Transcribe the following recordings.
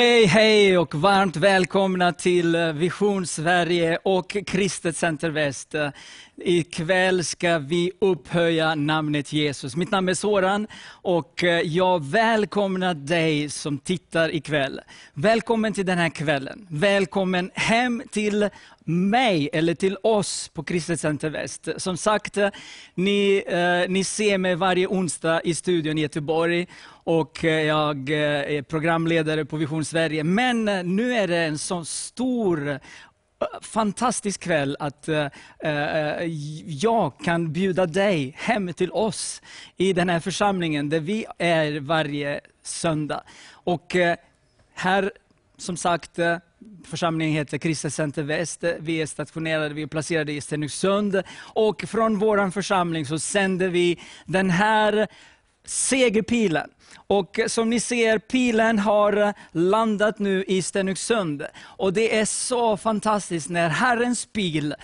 Hej, hej och varmt välkomna till eh, Vision Sverige och Kristet Center Väst. Eh, ikväll ska vi upphöja namnet Jesus. Mitt namn är Soran och eh, jag välkomnar dig som tittar ikväll. Välkommen till den här kvällen. Välkommen hem till mig, eller till oss på Kristet Center Väst. Som sagt, ni, eh, ni ser mig varje onsdag i studion i Göteborg och eh, jag eh, är programledare på Vision Sverige. Men eh, nu är det en så stor fantastisk kväll att jag kan bjuda dig hem till oss i den här församlingen där vi är varje söndag. Och här, som sagt, församlingen heter Kristet Center Väst. Vi är stationerade, vi är placerade i Stenungsund. Och från vår församling så sänder vi den här segerpilen. Och som ni ser, pilen har landat nu i Stenungsund. Och det är så fantastiskt när Herrens pil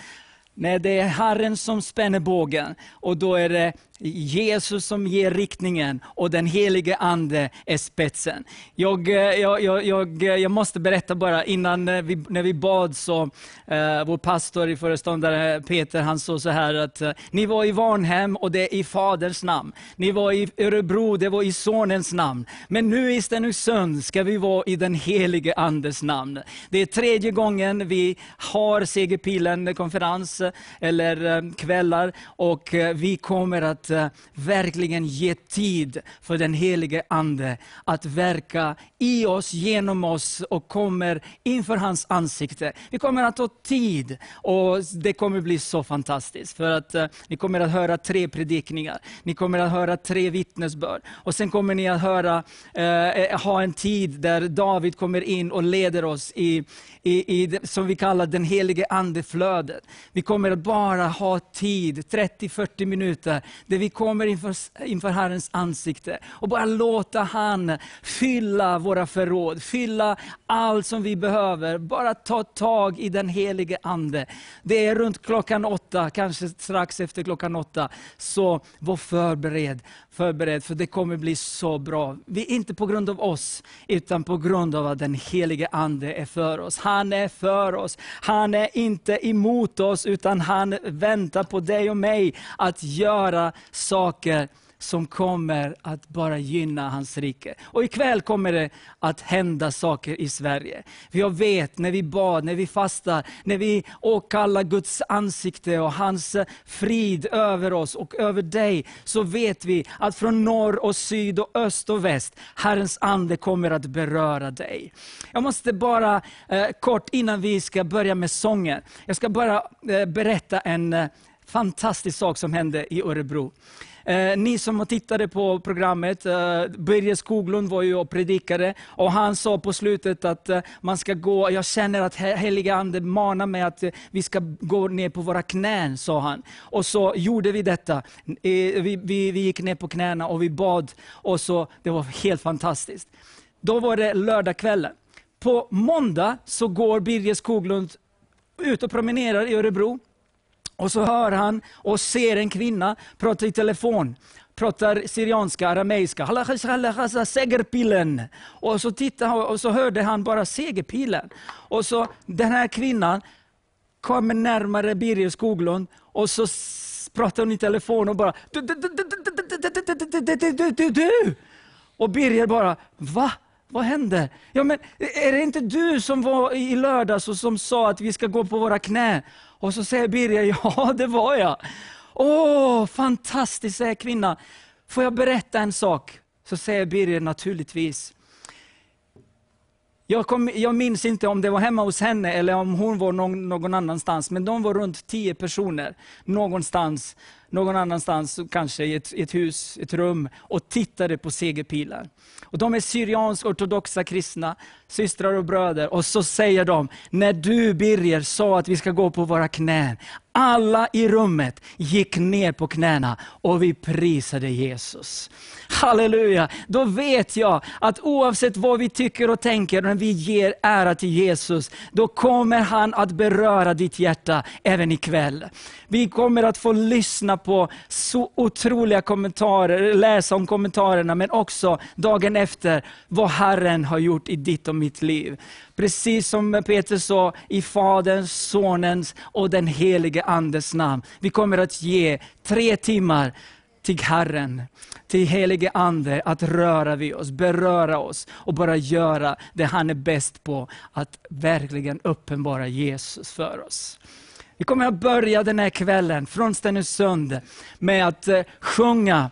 när det är Herren som spänner bågen och då är det Jesus som ger riktningen och den helige Ande är spetsen. Jag, eh, jag, jag, eh, jag, måste berätta bara, innan eh, vi, när vi bad så, eh, vår pastor, i föreståndare Peter, han sa så här att eh, ni var i Varnhem och det är i Faderns namn. Ni var i Örebro, det var i Sonens namn. Men nu i Stenungsund ska vi vara i den helige Andes namn. Det är tredje gången vi har Segerpilen konferens eller eh, kvällar och vi kommer att att eh, verkligen ge tid för den helige Ande att verka i oss, genom oss och kommer inför hans ansikte. Vi kommer att ta tid och det kommer bli så fantastiskt. För att eh, ni kommer att höra tre predikningar, ni kommer att höra tre vittnesbörd. Och sen kommer ni att höra, eh, eh ha en tid där David kommer in och leder oss i, i, i som vi kallar den helige Andeflödet. Vi kommer att bara ha tid, 30-40 minuter, där vi kommer inför, inför Herrens ansikte och bara låta han fylla våra förråd, fylla allt som vi behöver. Bara ta tag i den helige Ande. Det är runt klockan åtta, kanske strax efter klockan åtta, så var förberedd, förberedd för det kommer bli så bra. Vi, inte på grund av oss, utan på grund av att den helige Ande är för oss. Han är för oss. Han är inte emot oss, utan han väntar på dig och mig att göra saker som kommer att bara gynna hans rike. Och ikväll kommer det att hända saker i Sverige. För jag vet när vi bad, när vi fastar, när vi åkallar Guds ansikte och hans frid över oss och över dig, så vet vi att från norr och syd och öst och väst, Herrens ande kommer att beröra dig. Jag måste bara eh, kort innan vi ska börja med sången, jag ska bara eh, berätta en eh, fantastisk sak som hände i Örebro. Eh, ni som tittade på programmet, eh, Börje Skoglund var ju och predikade och han sa på slutet att eh, man ska gå, jag känner att heliga ande manar mig att eh, vi ska gå ner på våra knän, sa han. Och så gjorde vi detta. Eh, vi, vi, vi gick ner på knäna och vi bad och så, det var helt fantastiskt. Då var det lördagskvällen. På måndag så går Birger Skoglund ut och promenerar i Örebro. Och så hör han och ser en kvinna prata i telefon. Pratar syrianska, arameiska. Segerpilen. Och så, tittade, och så hörde han bara segerpilen. Och så den här kvinnan kommer närmare Birger Skoglund och så pratar hon i telefon och bara du, du, du, du, du. Och Birger bara, va? Vad hände? Ja, men är det inte du som var i lördags och som sa att vi ska gå på våra knän? Och så säger Birger, ja det var jag. Åh, fantastiskt, säger kvinnan. Får jag berätta en sak? Så säger Birger naturligtvis. Jag, kom, jag, minns inte om det var hemma hos henne eller om hon var någon, någon annanstans, men de var runt tio personer någonstans någon annanstans, kanske i ett, ett hus, ett rum, och tittade på segerpilar. Och de är syriansk-ortodoxa kristna, systrar och bröder. Och så säger de, när du Birger sa att vi ska gå på våra knän, alla i rummet gick ner på knäna och vi prisade Jesus. Halleluja! Då vet jag att oavsett vad vi tycker och tänker, när vi ger ära till Jesus, då kommer han att beröra ditt hjärta även ikväll. Vi kommer att få lyssna på så otroliga kommentarer, läsa om kommentarerna, men också dagen efter vad Herren har gjort i ditt och mitt liv. Precis som Peter sa, i Faderns, Sonens och den helige Andes namn. Vi kommer att ge tre timmar till Herren, till helige Ande, att röra vid oss, beröra oss och bara göra det han är bäst på, att verkligen uppenbara Jesus för oss. Vi kommer att börja den här kvällen från Stenungsund med att eh, sjunga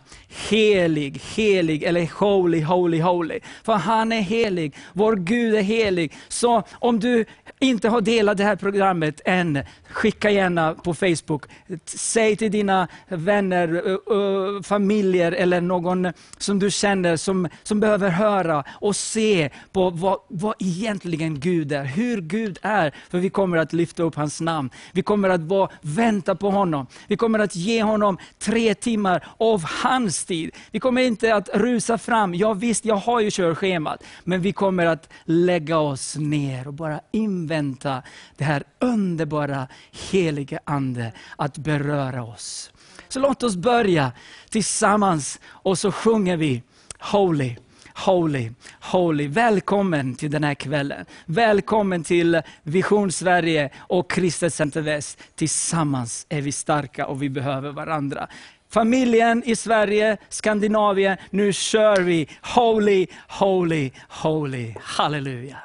helig, helig eller holy, holy, holy. För han är helig, vår Gud är helig. Så om du inte har delat det här programmet än, skicka gärna på Facebook. Säg till dina vänner, familjer eller någon som du känner som, som behöver höra och se på vad, vad egentligen Gud är, hur Gud är. För vi kommer att lyfta upp hans namn. Vi kommer kommer att vara, vänta på honom. Vi kommer att ge honom tre timmar av hans tid. Vi kommer inte att rusa fram. Ja visst, jag har ju körschemat. Men vi kommer att lägga oss ner och bara invänta det här underbara helige Ande att beröra oss. Så låt oss börja tillsammans och så sjunger vi Holy. Holy, Holy. Välkommen till den här kvällen. Välkommen till Vision Sverige och Kristet Center Väst. Tillsammans är vi starka och vi behöver varandra. Familjen i Sverige, Skandinavien, nu kör vi Holy, Holy, Holy. Halleluja.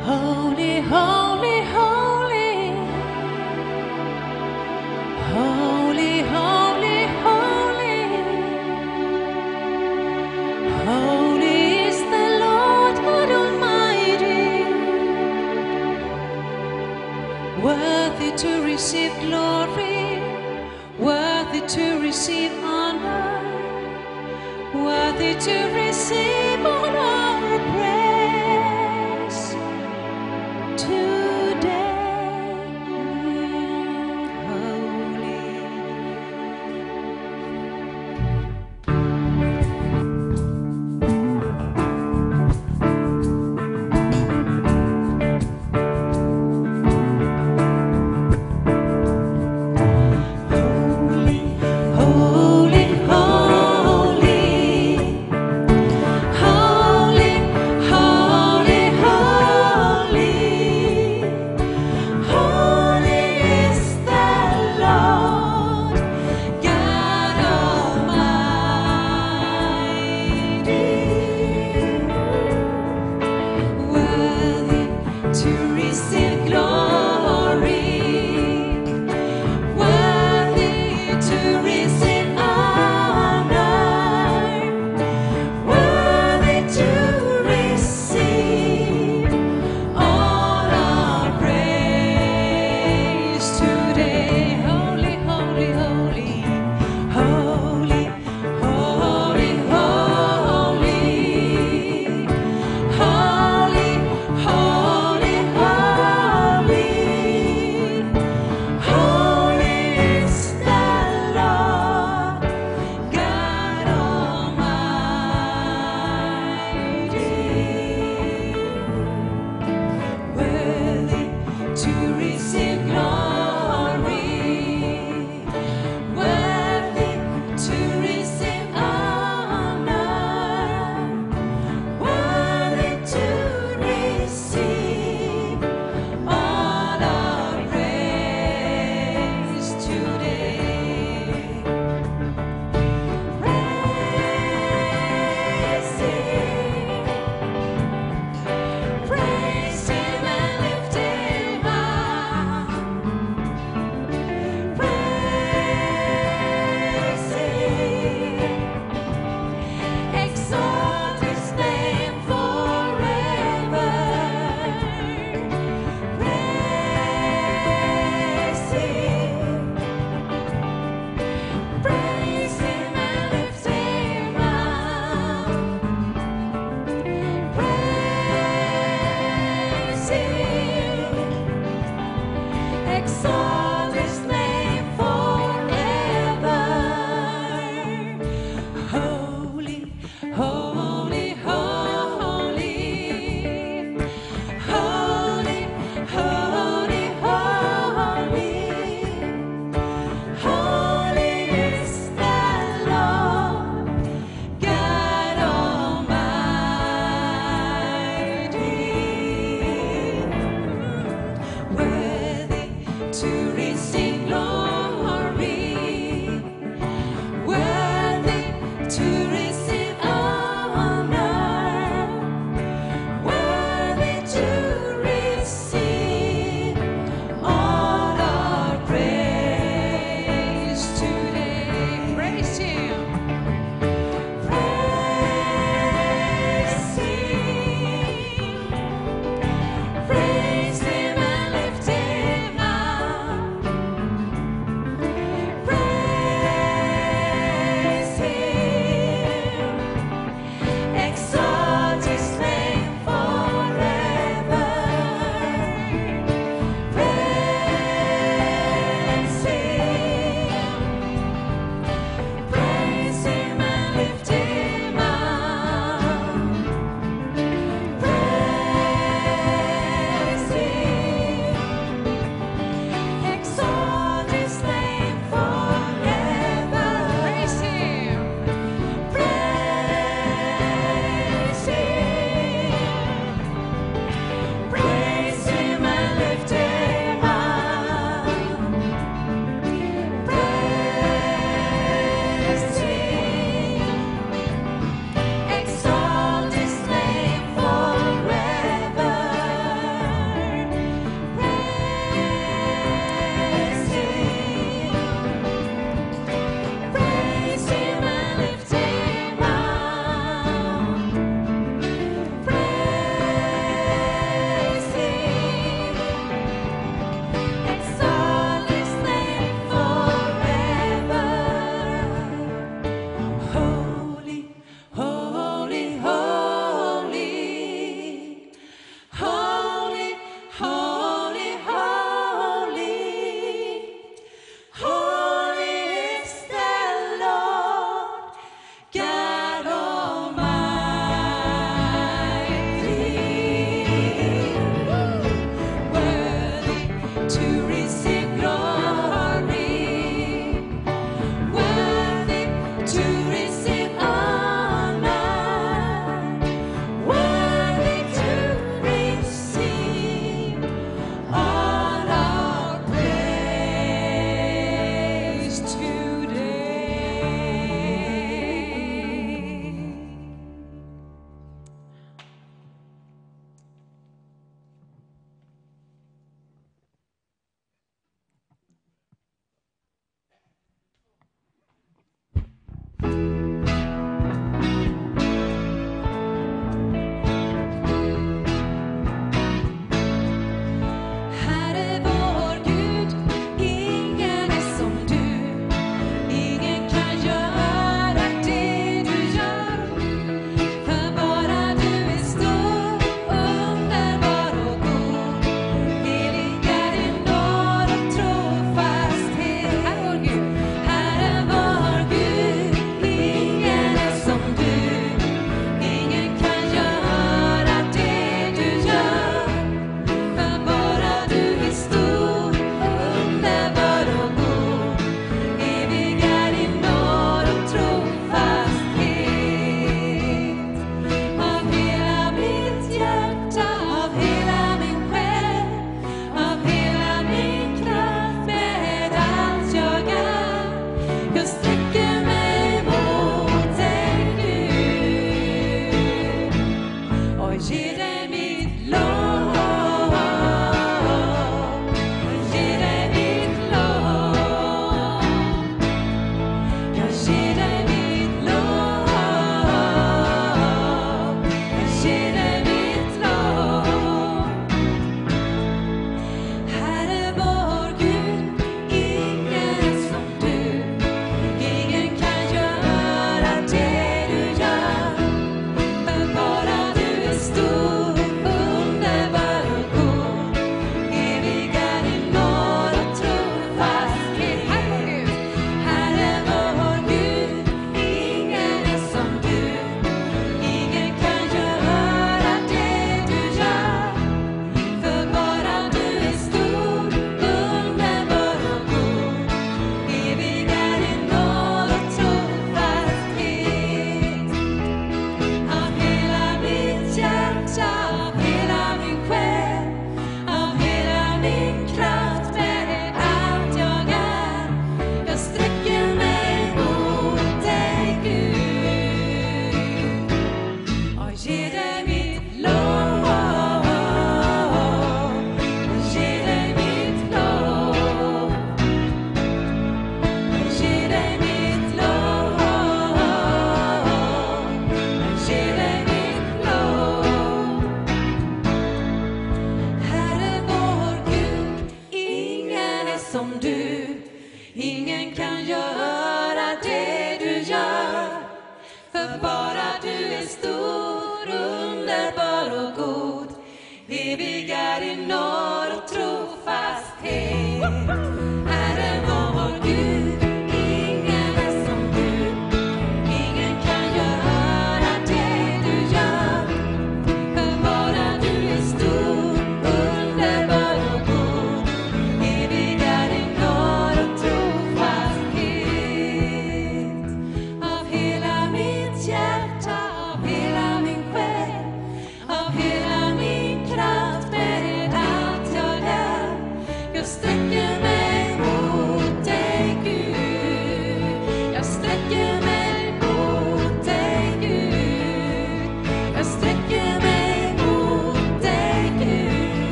Holy, holy, holy. Holy, receive glory, worthy to receive honor, worthy to receive all our praise today.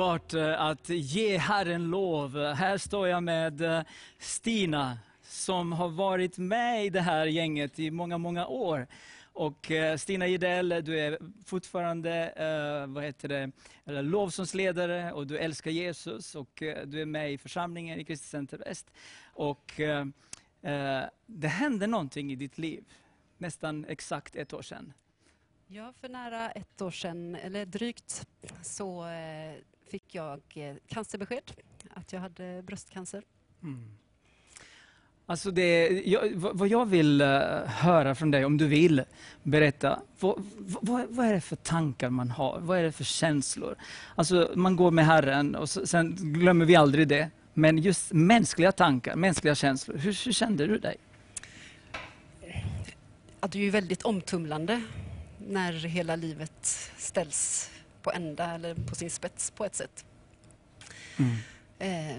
Underbart eh, att ge Herren lov. Här står jag med eh, Stina som har varit med i det här gänget i många, många år. Och eh, Stina Gidell, du är fortfarande vad heter det, eller lovsångsledare och du älskar Jesus och du är med i församlingen i Kristet Center Väst. Och det hände någonting i ditt liv, nästan exakt ett år sedan. Ja, för nära ett år sedan, eller drygt, så fick jag eh, cancerbesked att jag hade bröstcancer. Alltså det, jag, vad vad jag vill eh, höra från dig, om du vill berätta, vad, vad, vad är det för tankar man har? Vad är det för känslor? Alltså man går med Herren och så, sen glömmer vi aldrig det. Men just mänskliga tankar, mänskliga känslor, hur, hur kände du dig? Ja, det är ju väldigt omtumlande när hela livet ställs på ända eller på sin spets på ett sätt. Eh,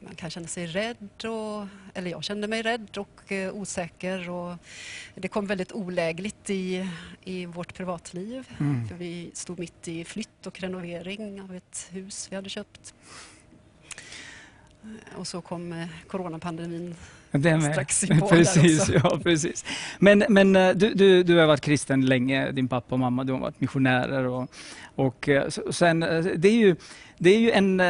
man kan känna sig rädd, och, eller jag kände mig rädd och eh, osäker. Och det kom väldigt olägligt i, i vårt privatliv. Mm. För vi stod mitt i flytt och renovering av ett hus vi hade köpt. Eh, Och så kom eh, coronapandemin är strax i precis, ja, precis. Men, men eh, du, du, du har varit kristen länge, din pappa och mamma, du har varit missionärer. Och, och eh, sen, eh, det är ju, det är ju en, eh,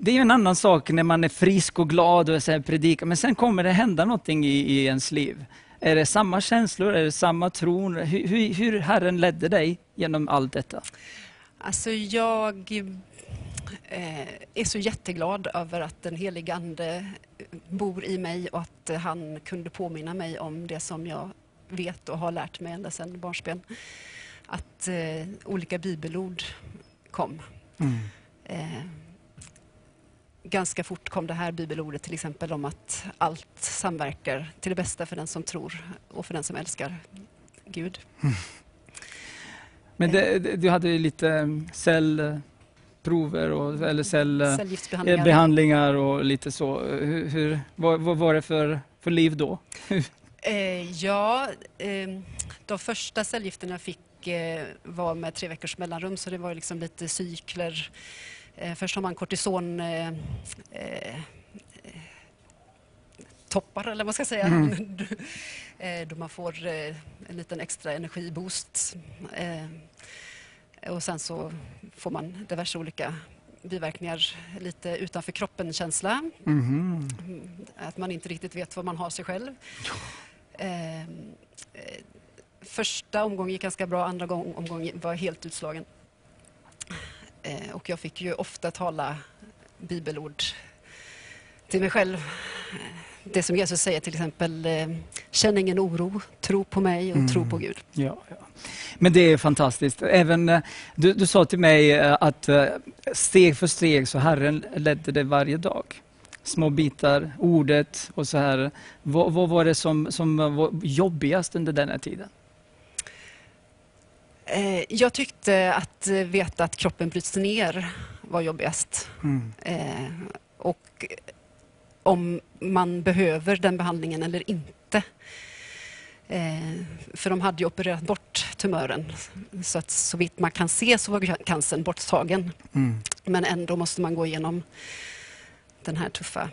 det är ju en annan sak när man är frisk och glad och så predikar, men sen kommer det hända någonting i, i ens liv. Är det samma känslor, är det samma tron? Hur, hur, hur Herren ledde dig genom allt detta? Alltså jag är så jätteglad över att den helige Ande bor i mig och att han kunde påminna mig om det som jag vet och har lärt mig ända sedan barnsben. Att eh, olika bibelord kom. Eh, ganska fort kom det här bibelordet till exempel om att allt samverkar till det bästa för den som tror och för den som älskar Gud. Men det, du hade lite mm, cellprover och, eller cellbehandlingar Cellgiftsbehandlingar. behandlingar och lite så. Hur, hur, vad, vad var det för, för liv då? Eh, ja, eh, de första cellgifterna fick eh, var med tre veckors mellanrum så det var liksom lite cykler. Eh, först har man kortison eh, toppar eller vad man ska säga. Mm. då man får en liten extra energiboost. Och sen så får man diverse olika biverkningar, lite utanför kroppen-känsla. Mhm. Mm, Att man inte riktigt vet vad man har sig själv. Eh, första omgången gick ganska bra, andra gång, omgången var helt utslagen. Eh, och jag fick ju ofta tala bibelord till mig själv. Det som Jesus säger till exempel, eh, känn ingen oro, tro på mig och tro på Gud. Ja, ja. Men det är fantastiskt. Även, eh, du, du sa till mig att steg för steg så Herren ledde dig varje dag. Små bitar, ordet och så här. Vad, vad var det som, som var jobbigast under den här tiden? Eh, Jag tyckte att veta att kroppen bryts ner var jobbigast. Mm. Eh, och om man behöver den behandlingen eller inte. Eh, för de hade ju opererat bort tumören. Så att så vitt man kan se så var cancern borttagen. Mm. Men ändå måste man gå igenom den här tuffa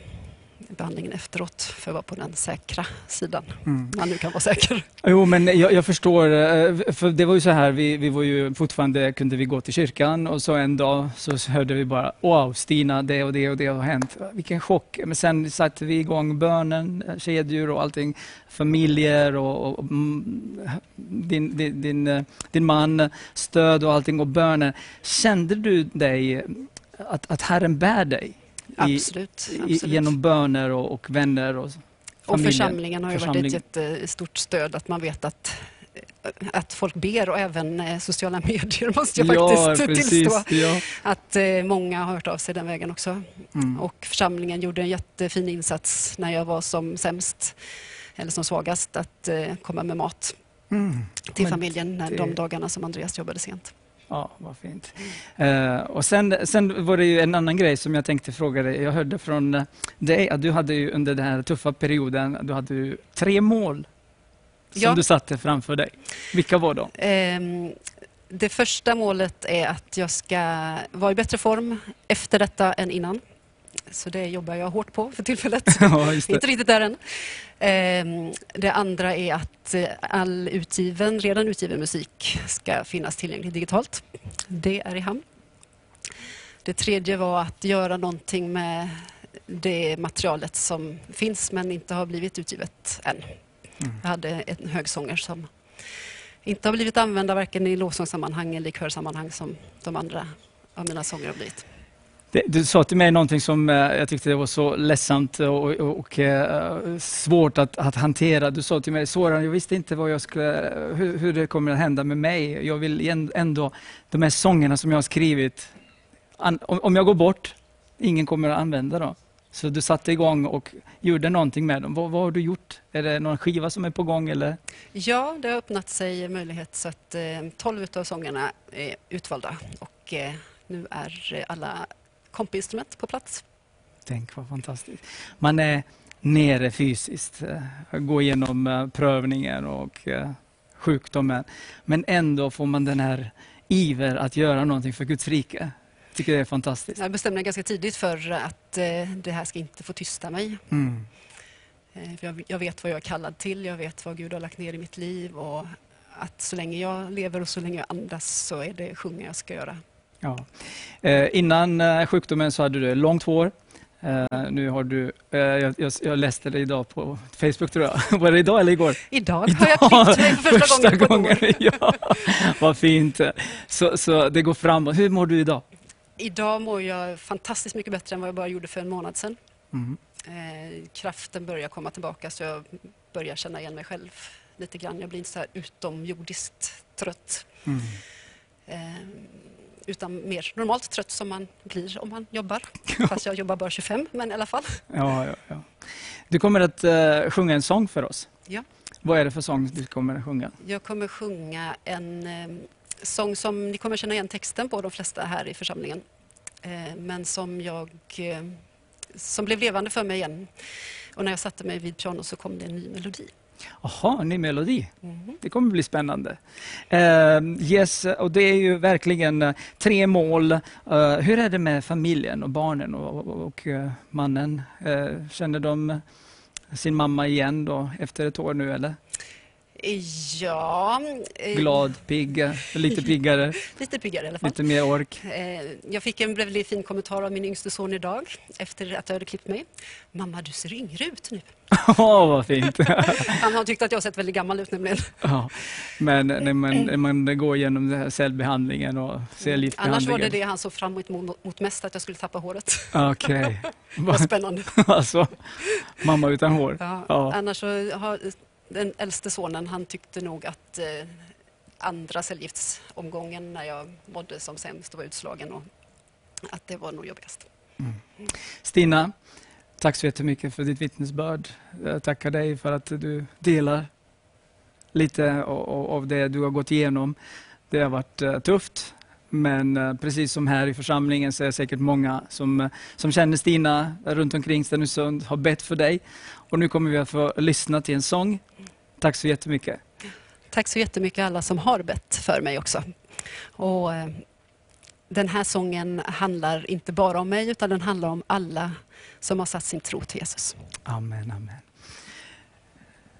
behandlingen efteråt för att vara på den säkra sidan. Mm. Man nu kan vara säker. Jo, men jag, jag förstår. eh, För det var ju så här, vi, vi var ju fortfarande, kunde vi gå till kyrkan och så en dag så hörde vi bara Wow, Stina, det och det och det har hänt. Vilken chock. Men sen satte vi igång bönen, eh, kedjor och allting. Familjer och, och mm, din, din, din, eh, din man, stöd och allting och bönen. Kände du dig, att, att Herren bär dig? I, Absolut. i, absolut. genom böner och, och vänner och Och församlingen har ju varit Församling. ett jättestort stöd att man vet att, att folk ber och även eh, sociala medier måste jag ja, faktiskt precis. tillstå. Ja. Att eh, många har hört av sig den vägen också. Mm. Och församlingen gjorde en jättefin insats när jag var som sämst eller som svagast att eh, komma med mat Mm. till Men familjen det- de dagarna som Andreas jobbade sent. Ja, vad fint. Eh, och sen, sen var det ju en annan grej som jag tänkte fråga dig. Jag hörde från eh, dig att du hade ju under den här tuffa perioden, du hade ju tre mål som Ja. du satte framför dig. Vilka var de? Ehm, det första målet är att jag ska vara i bättre form efter detta än innan. Så det jobbar jag hårt på för tillfället. ja. Inte riktigt där än. Ehm, Det andra är att eh, all utgiven, redan utgiven musik ska finnas tillgänglig digitalt. Det är i hamn. Det tredje var att göra någonting med det materialet som finns men inte har blivit utgivet än. Mm. Jag hade en högsånger som inte har blivit använda varken i lovsångssammanhang eller i körsammanhang som de andra av mina sånger har blivit. Det, du sa till mig någonting som eh, jag tyckte det var så ledsamt och, och, och eh, svårt att, att hantera. Du sa till mig, Soran, jag visste inte vad jag skulle, hur, hur det kommer att hända med mig. Jag vill ändå, de här sångerna som jag har skrivit, an, om, om jag går bort, ingen kommer att använda dem. Så du satte igång och gjorde någonting med dem. Vad, vad har du gjort? Är det någon skiva som är på gång eller? Ja, det har öppnat sig möjlighet så att eh, 12 av sångerna är utvalda och eh, nu är alla kompinstrument på plats. Tänk vad fantastiskt. Man är nere fysiskt, eh, går igenom eh, prövningen och eh, sjukdomen. Men ändå får man den här iver att göra någonting för Guds rike. Jag tycker det är fantastiskt. Jag bestämde mig ganska tidigt för att det här ska inte få tysta mig. Mm. Jag vet vad jag är kallad till, jag vet vad Gud har lagt ner i mitt liv och att så länge jag lever och så länge jag andas så är det sjunga jag ska göra. Ja. Eh, innan eh, sjukdomen så hade du långt hår. Eh, nu har du, eh, jag, jag, jag läste det idag på Facebook tror jag. Var det idag eller igår? Idag har jag klippt mig för första, gången på ett år. ja, vad fint. Så, så det går framåt. Hur mår du idag? Idag mår jag fantastiskt mycket bättre än vad jag bara gjorde för en månad sedan. Mm. Eh, kraften börjar komma tillbaka så jag börjar känna igen mig själv lite grann. Jag blir inte så här utomjordiskt trött. Mm. Eh, utan mer normalt trött som man blir om man jobbar. Fast jag jobbar bara 25, men i alla fall. Ja, ja, ja. Du kommer att eh, sjunga en sång för oss. Ja. Vad är det för sång du kommer att sjunga? Jag kommer sjunga en eh, sång som ni kommer känna igen texten på, de flesta här i församlingen. Eh, men som jag eh, som blev levande för mig igen. Och när jag satte mig vid piano så kom det en ny melodi. Jaha, ny melodi. Mhm. Det kommer bli spännande. Eh, yes, och det är ju verkligen eh, tre mål. Eh, hur är det med familjen och barnen och, och, och eh, mannen? Eh, känner de sin mamma igen då efter ett år nu eller? Ja, eh, Glad, pigg, eh, lite piggare, lite piggare i alla fall. lite mer ork. Eh, Jag fick en väldigt fin kommentar av min yngste son idag efter att jag hade klippt mig. Mamma, du ser yngre ut nu. Åh, vad fint! Han har tyckt att jag har sett väldigt gammal ut nämligen. ja. Men när man, när man går igenom den här cellbehandlingen och Annars cellgiftsbehandlingen. var det det han såg fram emot mot mest, att jag skulle tappa håret. Okej. Det var spännande. alltså, mamma utan hår. Ja. Ja. Annars så har den äldste sonen, han tyckte nog att eh, andra cellgiftsomgången när jag mådde som sämst och var utslagen och att det var nog jobbigast. Mm. Stina, tack så jättemycket för ditt vittnesbörd. Jag tackar dig för att du delar lite av det du har gått igenom. Det har varit eh, tufft, men eh, precis som här i församlingen så är det säkert många som, eh, som känner Stina runt omkring Stenungsund, har bett för dig. Och nu kommer vi att få lyssna till en sång. Tack så jättemycket. Tack så jättemycket alla som har bett för mig också. Och, eh, den här sången handlar inte bara om mig utan den handlar om alla som har satt sin tro till Jesus. Amen, amen.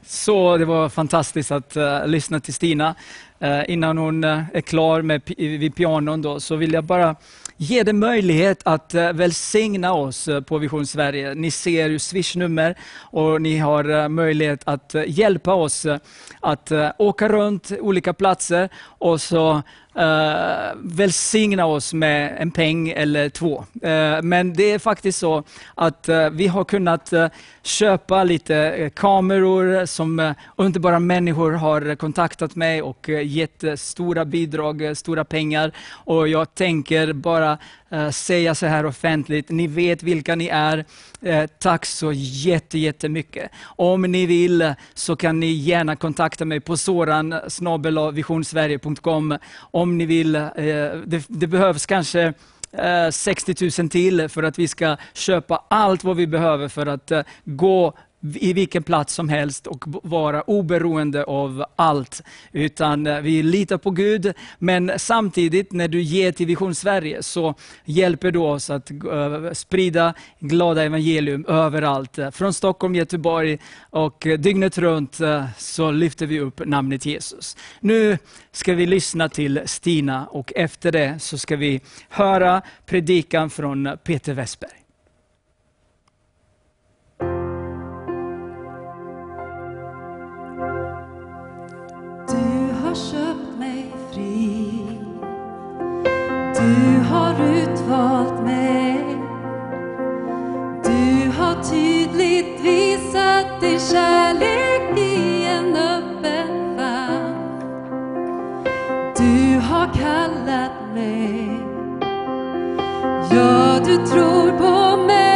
Så det var fantastiskt att eh, lyssna till Stina. Eh, innan hon eh, är klar med, vid pianon då, så vill jag bara ge dig möjlighet att eh, välsigna oss eh, på Vision Sverige. Ni ser ju swishnummer och ni har eh, möjlighet att hjälpa oss att åka runt olika platser och så uh, välsigna oss med en peng eller två. Uh, men det är faktiskt så att uh, vi har kunnat köpa lite kameror som underbara människor har kontaktat mig och gett stora bidrag, stora pengar. Och jag tänker bara säga så här offentligt, ni vet vilka ni är. Tack så jätte, jättemycket. Om ni vill så kan ni gärna kontakta mig på soran visionsverige.com om ni vill. Eh, det, det behövs kanske eh, 60 000 till för att vi ska köpa allt vad vi behöver för att eh, gå i vilken plats som helst och vara oberoende av allt. Utan eh, vi litar på Gud, men samtidigt när du ger till Vision Sverige så hjälper du oss att sprida glada evangelium överallt. Från Stockholm, Göteborg och dygnet runt eh, så lyfter vi upp namnet Jesus. Nu ska vi lyssna till Stina och efter det så ska vi höra predikan från Peter Westberg. Kärlek i en öppen famn. Du har kallat mig. Ja, du tror på mig.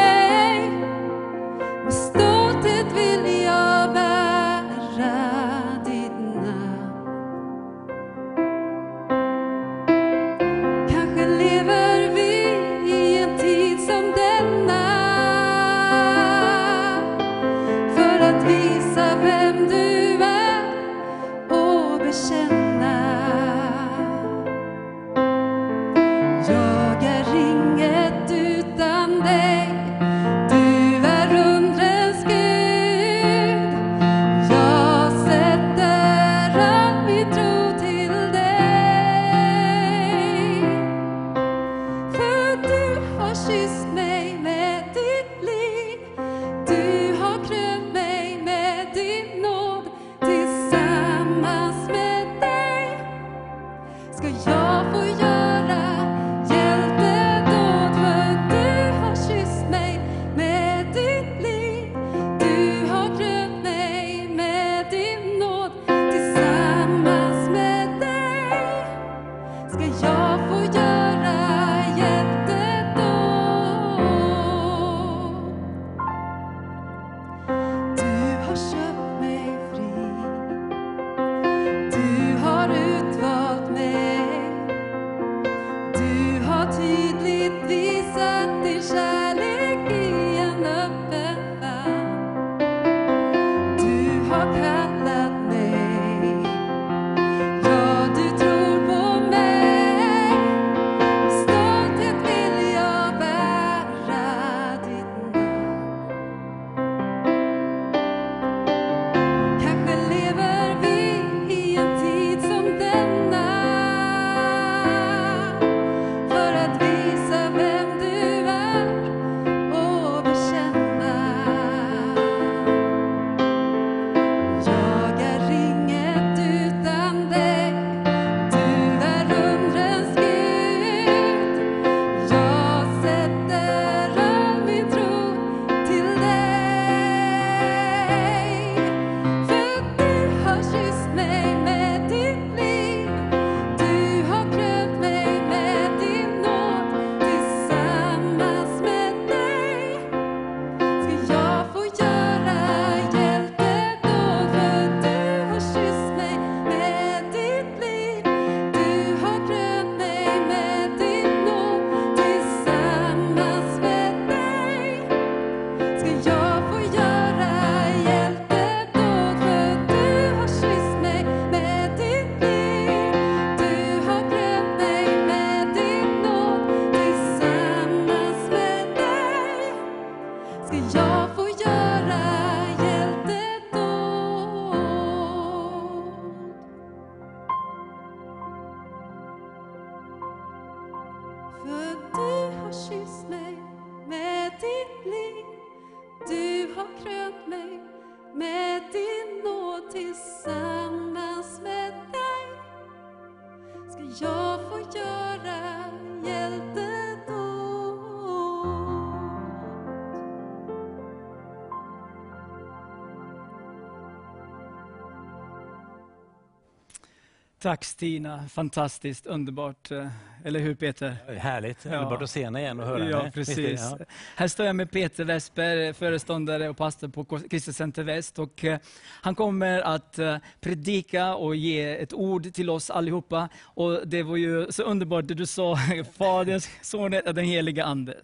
Tack Stina, fantastiskt, underbart. eh, Eller hur Peter? Härligt, Ja. underbart att se henne igen och höra Ja, henne. precis. Det? Här står jag med Peter Westberg, föreståndare och pastor på Kristet Center Väst. Och, eh, han kommer att eh, predika och ge ett ord till oss allihopa. Och det var ju så underbart det du sa, Faderns, Sonens och den heliga Ande.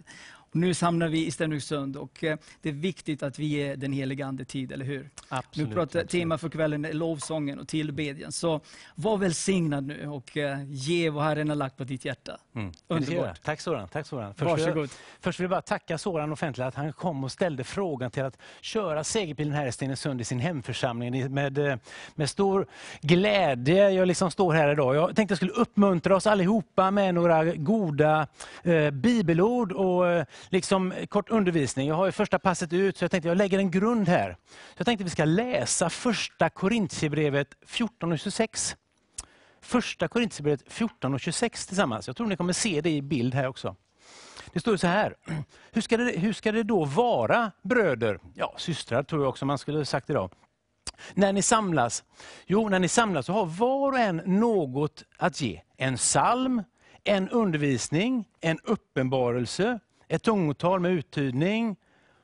Nu samlar vi i Stenungsund och eh, det är viktigt att vi ger den heliga Ande tid, eller hur? Absolut, nu pratar tema för kvällen är lovsången och tillbedjan. Så var välsignad nu och eh, ge vad Herren har lagt på ditt hjärta. Mm. Underbart. Tack Soran. Tack Soran. Först vill, jag, Varsågod. först vill jag bara tacka Soran offentligt att han kom och ställde frågan till att köra segerbilen här i Stenungsund i sin hemförsamling med, eh, med stor glädje. Jag liksom står här idag. Jag tänkte jag skulle uppmuntra oss allihopa med några goda eh, bibelord och liksom eh, kort undervisning. Jag har ju första passet ut så jag tänkte jag lägger en grund här. Jag tänkte vi ska läsa första Korintierbrevet 14 och 26. Första Korintierbrevet 14 och 26 tillsammans. Jag tror ni kommer se det i bild här också. Det står så här. Hur ska det, hur ska det då vara bröder? Ja, systrar tror jag också man skulle sagt idag. När ni samlas? Jo, när ni samlas så har var och en något att ge. En psalm, en undervisning, en uppenbarelse, ett tungotal med uttydning.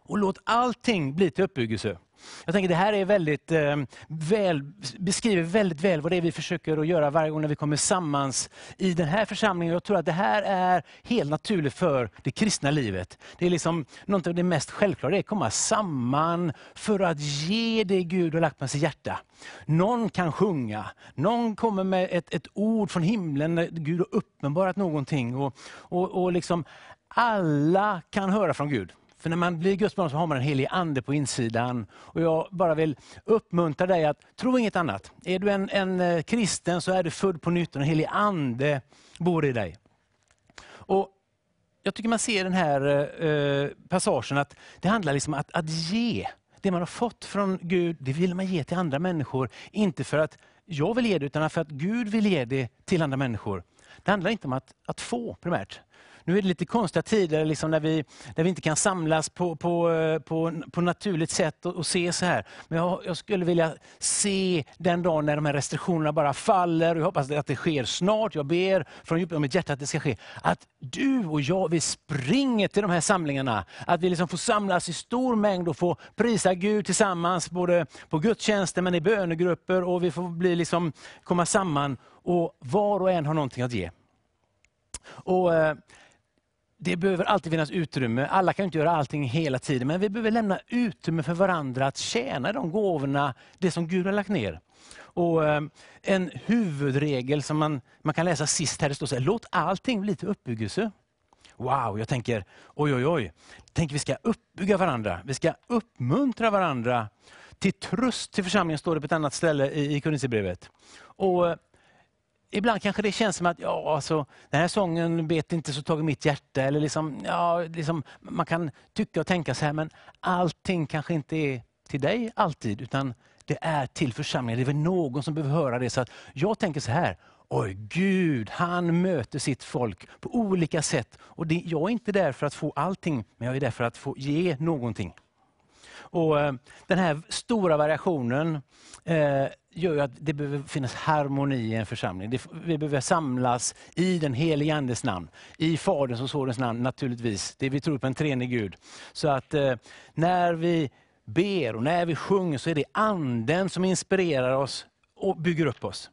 Och låt allting bli till uppbyggelse. Jag tänker det här är väldigt, eh, väl, beskriver väldigt väl vad det är vi försöker att göra varje gång när vi kommer sammans i den här församlingen. Jag tror att det här är helt naturligt för det kristna livet. Det är liksom något av det mest självklara, det är att komma samman för att ge det Gud har lagt på sitt hjärta. Någon kan sjunga, någon kommer med ett, ett ord från himlen när Gud har uppenbarat någonting. Och, och, och liksom alla kan höra från Gud. För när man blir Guds barn så har man en helig ande på insidan. Och jag bara vill uppmuntra dig att tro inget annat. Är du en, en eh, kristen så är du född på nytt och en helig ande bor i dig. Och jag tycker man ser den här eh, eh passagen att det handlar liksom om att, att ge. Det man har fått från Gud, det vill man ge till andra människor. Inte för att jag vill ge det, utan för att Gud vill ge det till andra människor. Det handlar inte om att, att få primärt. Nu är det lite konstiga tider liksom när, vi, när vi inte kan samlas på, på, eh, på, på naturligt sätt och, och se så här. Men jag, jag skulle vilja se den dagen när de här restriktionerna bara faller. Och jag hoppas att det sker snart. Jag ber från djupet av mitt hjärta att det ska ske. Att du och jag, vi springer till de här samlingarna. Att vi liksom får samlas i stor mängd och få prisa Gud tillsammans, både på gudstjänster men i bönegrupper. Och vi får bli liksom, komma samman och var och en har någonting att ge. Och eh, det behöver alltid finnas utrymme. Alla kan inte göra allting hela tiden, men vi behöver lämna utrymme för varandra att tjäna de gåvorna, det som Gud har lagt ner. Och eh, En huvudregel som man, man kan läsa sist här, det står så här, låt allting bli till uppbyggelse. Wow, jag tänker, oj oj oj. Tänk vi ska uppbygga varandra, vi ska uppmuntra varandra. Till tröst till församlingen står det på ett annat ställe i, i Korinthierbrevet. Och eh, Ibland kanske det känns som att ja, alltså, den här sången bet inte så tag i mitt hjärta. Eller liksom, ja, liksom, man kan tycka och tänka så här, men allting kanske inte är till dig alltid, utan det är till församlingen. Det är väl någon som behöver höra det. Så att jag tänker så här, oj Gud, han möter sitt folk på olika sätt. Och det, jag är inte där för att få allting, men jag är där för att få ge någonting. Och eh, Den här stora variationen eh, gör ju att det behöver finnas harmoni i en församling. Vi behöver samlas i den helige Andes namn, i Faderns och Sonens namn naturligtvis. Det vi tror på en treenig Gud. Så att eh, när vi ber och när vi sjunger så är det Anden som inspirerar oss och bygger upp oss.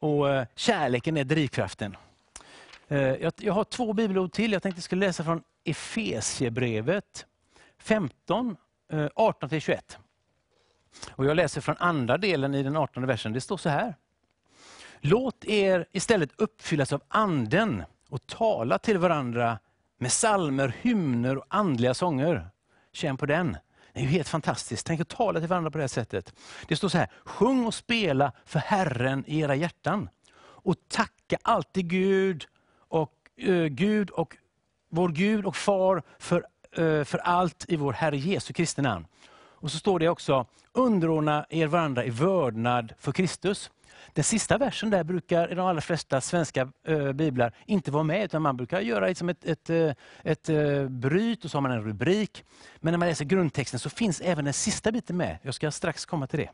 Och Kärleken är drivkraften. Jag, jag har två bibelord till. Jag tänkte jag skulle läsa från Efesiebrevet 15, eh, 18-21. Och jag läser från andra delen i den 18 versen. Det står så här. Låt er istället uppfyllas av anden och tala till varandra med salmer, hymner och andliga sånger. Känn på den. Det är ju helt fantastiskt. Tänk att tala till varandra på det här sättet. Det står så här, sjung och spela för Herren i era hjärtan. Och tacka alltid Gud och, eh, Gud och vår Gud och Far för, Eh, för allt i vår Herre Jesu Kristi namn. Och så står det också, underordna er varandra i vördnad för Kristus. Den sista versen där brukar i de allra flesta svenska eh, biblar inte vara med, utan man brukar göra liksom ett, ett, eh, ett, ett bryt och så har man en rubrik. Men när man läser grundtexten så finns även den sista biten med. Jag ska strax komma till det.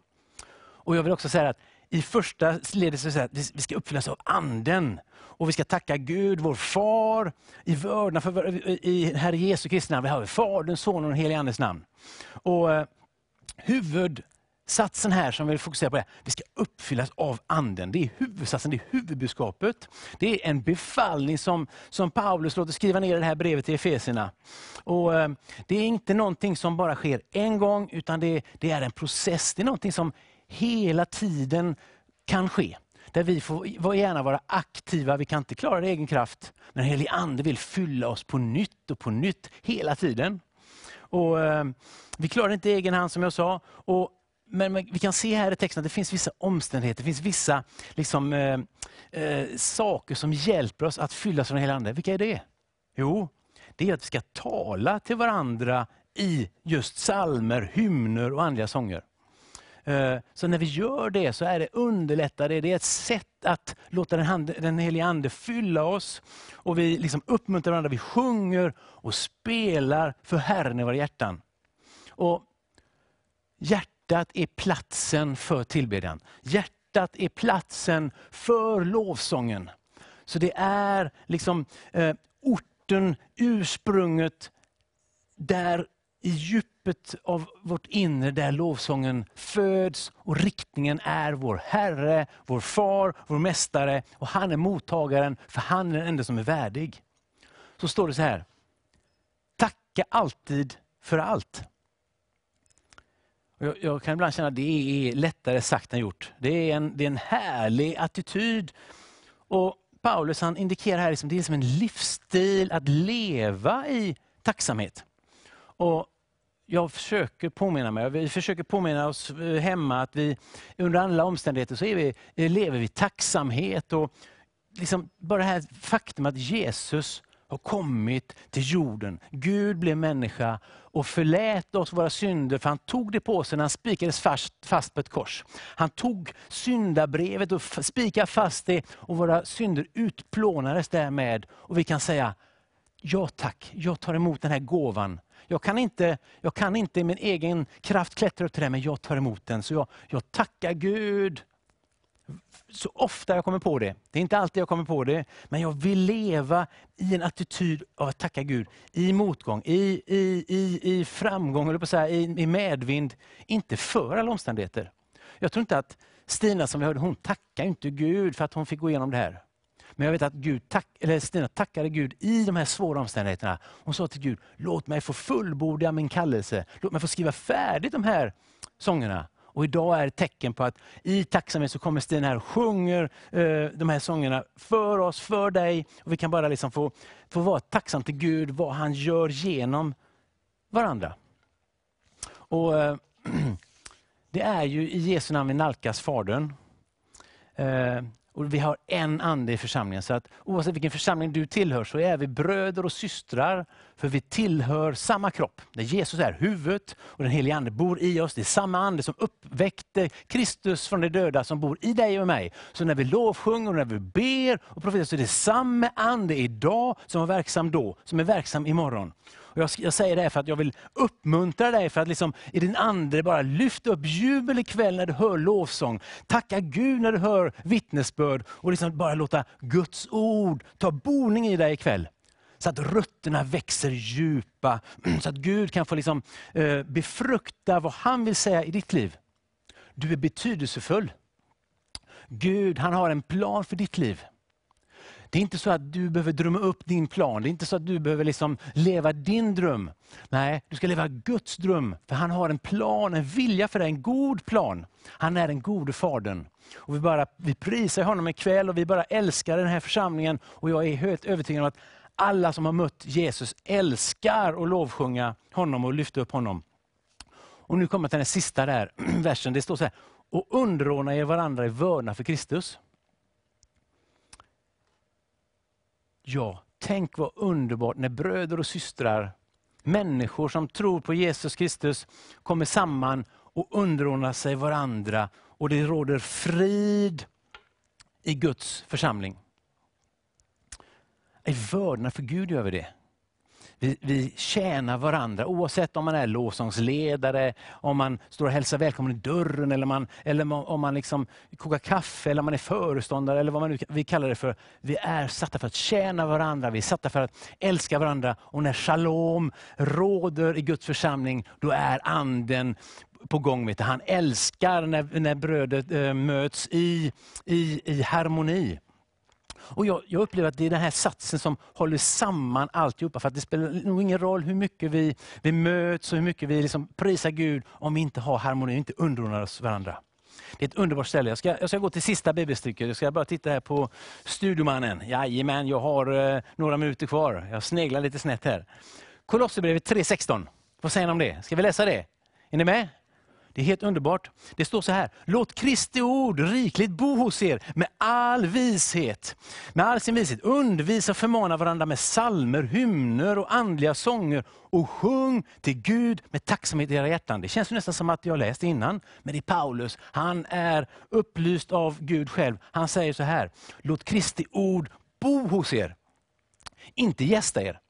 Och Jag vill också säga att i första ledet så säger att vi ska uppfyllas av anden. Och vi ska tacka Gud, vår far, i vördnad för i Herre Jesu Kristi namn. Vi har Fadern, Sonen och den helige Andes namn. Och eh, huvudsatsen här som vi fokuserar på är, vi ska uppfyllas av anden. Det är huvudsatsen, det är huvudbudskapet. Det är en befallning som, som Paulus låter skriva ner i det här brevet till Efesierna. Och, eh, det är inte någonting som bara sker en gång, utan det, det är en process. Det är någonting som hela tiden kan ske. Där vi får gärna vara aktiva, vi kan inte klara det i egen kraft. Men helig ande vill fylla oss på nytt och på nytt hela tiden. Och, eh, vi klarar det inte i egen hand som jag sa. Och, men vi kan se här i texten att det finns vissa omständigheter, det finns vissa liksom, eh, eh, saker som hjälper oss att fyllas av den heliga Ande. Vilka är det? Jo, det är att vi ska tala till varandra i just salmer, hymner och andliga sånger. Eh, så när vi gör det så är det underlättar det. Det är ett sätt att låta den, den helige Ande fylla oss. Och Vi liksom uppmuntrar varandra, vi sjunger och spelar för Herren i våra hjärtan. Och hjärtat är platsen för tillbedjan. Hjärtat är platsen för lovsången. Så det är liksom eh, orten, ursprunget, där i djupet av vårt inre där lovsången föds och riktningen är vår Herre, vår Far, vår Mästare och han är mottagaren för han är den enda som är värdig. Så står det så här, tacka alltid för allt. Jag, jag, kan ibland känna att det är lättare sagt än gjort. Det är en, det är en härlig attityd. Och Paulus han indikerar här liksom, det är som en livsstil att leva i tacksamhet. Och jag försöker påminna mig, vi försöker påminna oss eh, hemma att vi under alla omständigheter så är vi, eh, lever vi tacksamhet. Och liksom bara det här faktum att Jesus har kommit till jorden. Gud blev människa och förlät oss våra synder, för han tog det på sig när han spikades fast, fast på ett kors. Han tog syndabrevet och spikade fast det och våra synder utplånades därmed. Och vi kan säga, ja tack, jag tar emot den här gåvan jag kan inte, jag kan inte i min egen kraft klättra upp till det, men jag tar emot den. Så jag, jag tackar Gud så ofta jag kommer på det. Det är inte alltid jag kommer på det, men jag vill leva i en attityd av att tacka Gud. I motgång, i, i, i, i framgång, eller på så här, i, i medvind. Inte för alla omständigheter. Jag tror inte att Stina som vi hörde, hon tackar inte Gud för att hon fick gå igenom det här. Men jag vet att Gud tack, eller Stina tackade Gud i de här svåra omständigheterna. Hon sa till Gud, låt mig få fullborda min kallelse. Låt mig få skriva färdigt de här sångerna. Och idag är ett tecken på att i tacksamhet så kommer Stina här och sjunger eh, de här sångerna för oss, för dig. Och vi kan bara liksom få, få vara tacksam till Gud vad han gör genom varandra. Och eh, Det är ju i Jesu namn vi nalkas Fadern. Eh, och vi har en ande i församlingen. Så att oavsett vilken församling du tillhör så är vi bröder och systrar. För vi tillhör samma kropp. Där Jesus är huvudet och den helige ande bor i oss. Det är samma ande som uppväckte Kristus från de döda som bor i dig och mig. Så när vi lovsjunger och när vi ber och profeterar så är det samma ande idag som var verksam då, som är verksam imorgon. Och jag, jag säger det för att jag vill uppmuntra dig för att liksom, i din ande bara lyfta upp jubel ikväll när du hör lovsång. Tacka Gud när du hör vittnesbörd och liksom bara låta Guds ord ta boning i dig ikväll. Så att rötterna växer djupa, så att Gud kan få liksom, eh, befrukta vad han vill säga i ditt liv. Du är betydelsefull. Gud han har en plan för ditt liv. Det är inte så att du behöver drömma upp din plan. Det är inte så att du behöver liksom leva din dröm. Nej, du ska leva Guds dröm. För han har en plan, en vilja för dig, en god plan. Han är den gode Fadern. Och vi, bara, vi prisar honom ikväll och vi bara älskar den här församlingen. Och jag är helt övertygad om att alla som har mött Jesus älskar att lovsjunga honom och lyfta upp honom. Och nu kommer jag till den sista där versen. Det står så här, och underordna er varandra i vördnad för Kristus. Ja, tänk vad underbart när bröder och systrar, människor som tror på Jesus Kristus, kommer samman och underordnar sig varandra och det råder frid i Guds församling. Är vördnad för Gud över det vi, vi tjänar varandra oavsett om man är lovsångsledare, om man står och hälsar välkommen i dörren eller, man, eller om man liksom kokar kaffe eller om man är föreståndare eller vad man nu vi kallar det för. Vi är satta för att tjäna varandra, vi är satta för att älska varandra. Och när shalom råder i Guds församling, då är anden på gång. Vet du. Han älskar när, när brödet äh, möts i, i, i harmoni. Och jag, jag, upplever att det är den här satsen som håller samman alltihopa. För att det spelar nog ingen roll hur mycket vi, vi möts och hur mycket vi liksom prisar Gud om vi inte har harmoni och inte underordnar oss varandra. Det är ett underbart ställe. Jag ska, jag ska gå till sista bibelstycket. Jag ska bara titta här på studiomannen. Jajamän, jag har eh, några minuter kvar. Jag sneglar lite snett här. Kolosserbrevet 3.16. Vad säger ni om det? Ska vi läsa det? Är ni med? Det är helt underbart. Det står så här, låt Kristi ord rikligt bo hos er med all vishet. Med all sin vishet. Undervisa och förmana varandra med salmer, hymner och andliga sånger. Och sjung till Gud med tacksamhet i era hjärtan. Det känns nästan som att jag läst innan. Men det är Paulus, han är upplyst av Gud själv. Han säger så här, låt Kristi ord bo hos er. Inte gästa er.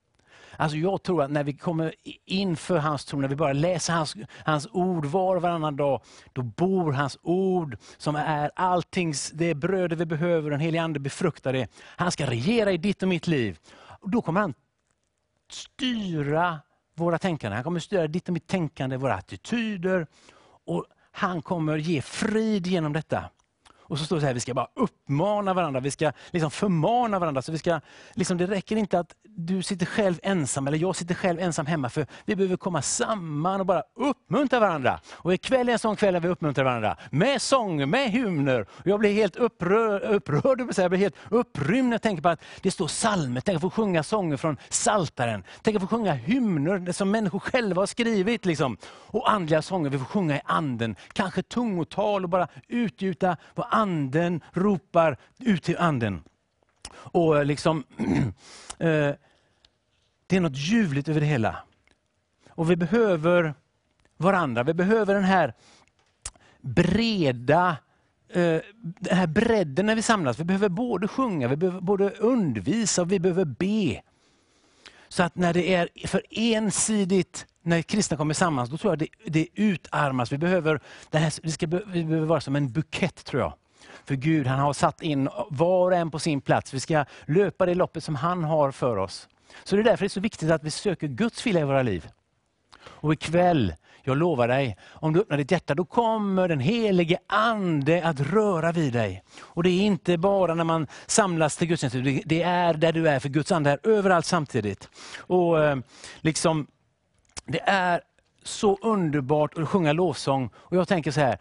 Alltså jag tror att när vi kommer inför hans tron, när vi börjar läsa hans, hans ord var och varannan dag, då bor hans ord som är alltings, det är brödet vi behöver, den helige Ande befruktar det. Han ska regera i ditt och mitt liv. Och då kommer han styra våra tänkande. Han kommer styra ditt och mitt tänkande, våra attityder. Och han kommer ge frid genom detta. Och så står det så här, vi ska bara uppmana varandra, vi ska liksom förmana varandra. Så vi ska, liksom, det räcker inte att du sitter själv ensam, eller jag sitter själv ensam hemma, för vi behöver komma samman och bara uppmuntra varandra. Och ikväll är en sån kväll där vi uppmuntrar varandra, med sång, med hymner. Jag blir helt upprörd, upprörd jag blir helt upprymd när jag tänker på att det står psalmer, tänk att få sjunga sånger från Saltaren. Tänk att få sjunga hymner som människor själva har skrivit. Liksom. Och andliga sånger vi får sjunga i anden, kanske tungotal och bara utgjuta vad anden ropar ut till anden. Och eh, liksom, eh, Det är något ljuvligt över det hela. Och vi behöver varandra, vi behöver den här breda eh, den här bredden när vi samlas. Vi behöver både sjunga, vi behöver både undervisa och vi behöver be. Så att när det är för ensidigt, när kristna kommer samman, då tror jag det, det utarmas. Vi behöver, det här, vi, ska, vi behöver vara som en bukett tror jag. För Gud han har satt in var och en på sin plats. Vi ska löpa det loppet som han har för oss. Så det är därför det är så viktigt att vi söker Guds vilja i våra liv. Och ikväll, jag lovar dig, om du öppnar ditt hjärta, då kommer den helige Ande att röra vid dig. Och det är inte bara när man samlas till gudstjänst, det är där du är, för Guds Ande är överallt samtidigt. Och eh, liksom, Det är så underbart att sjunga lovsång. Och jag tänker så här,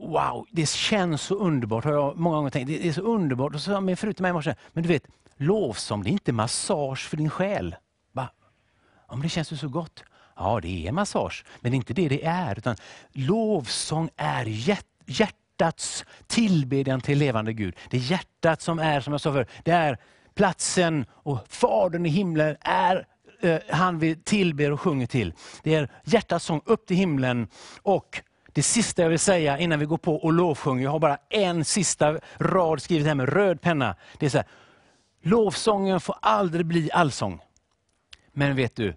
wow, det känns så underbart, har jag många gånger tänkt. Det är så underbart. Och så sa min fru till mig i morse, men du vet, lovsång det är inte massage för din själ. Va? Ja, men det känns ju så gott. Ja, det är massage, men det är inte det det är. Utan lovsång är hjärtats tillbedjan till levande Gud. Det är hjärtat som är, som jag sa förr, det är platsen och Fadern i himlen är eh, han vi tillber och sjunger till. Det är hjärtats sång upp till himlen och det sista jag vill säga innan vi går på och lovsjunger, jag har bara en sista rad skrivet här med röd penna. Det är så här, lovsången får aldrig bli allsång. Men vet du,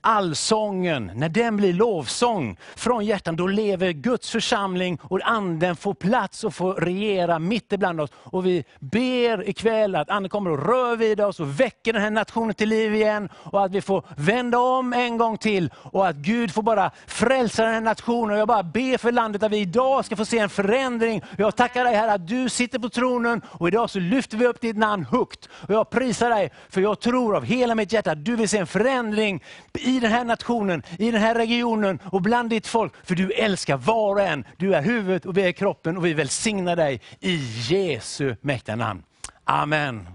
allsången, när den blir lovsång från hjärtan, då lever Guds församling och anden får plats och får regera mitt ibland oss. Och vi ber ikväll att anden kommer och rör vid oss och väcker den här nationen till liv igen. Och att vi får vända om en gång till och att Gud får bara frälsa den här nationen. Och jag bara ber för landet att vi idag ska få se en förändring. Jag tackar dig Herre att du sitter på tronen och idag så lyfter vi upp ditt namn högt. Och jag prisar dig för jag tror av hela mitt hjärta att du vill se en förändring i den här nationen, i den här regionen och bland ditt folk. För du älskar var och en. Du är huvudet och vi är kroppen och vi välsignar dig i Jesu mäktiga namn. Amen.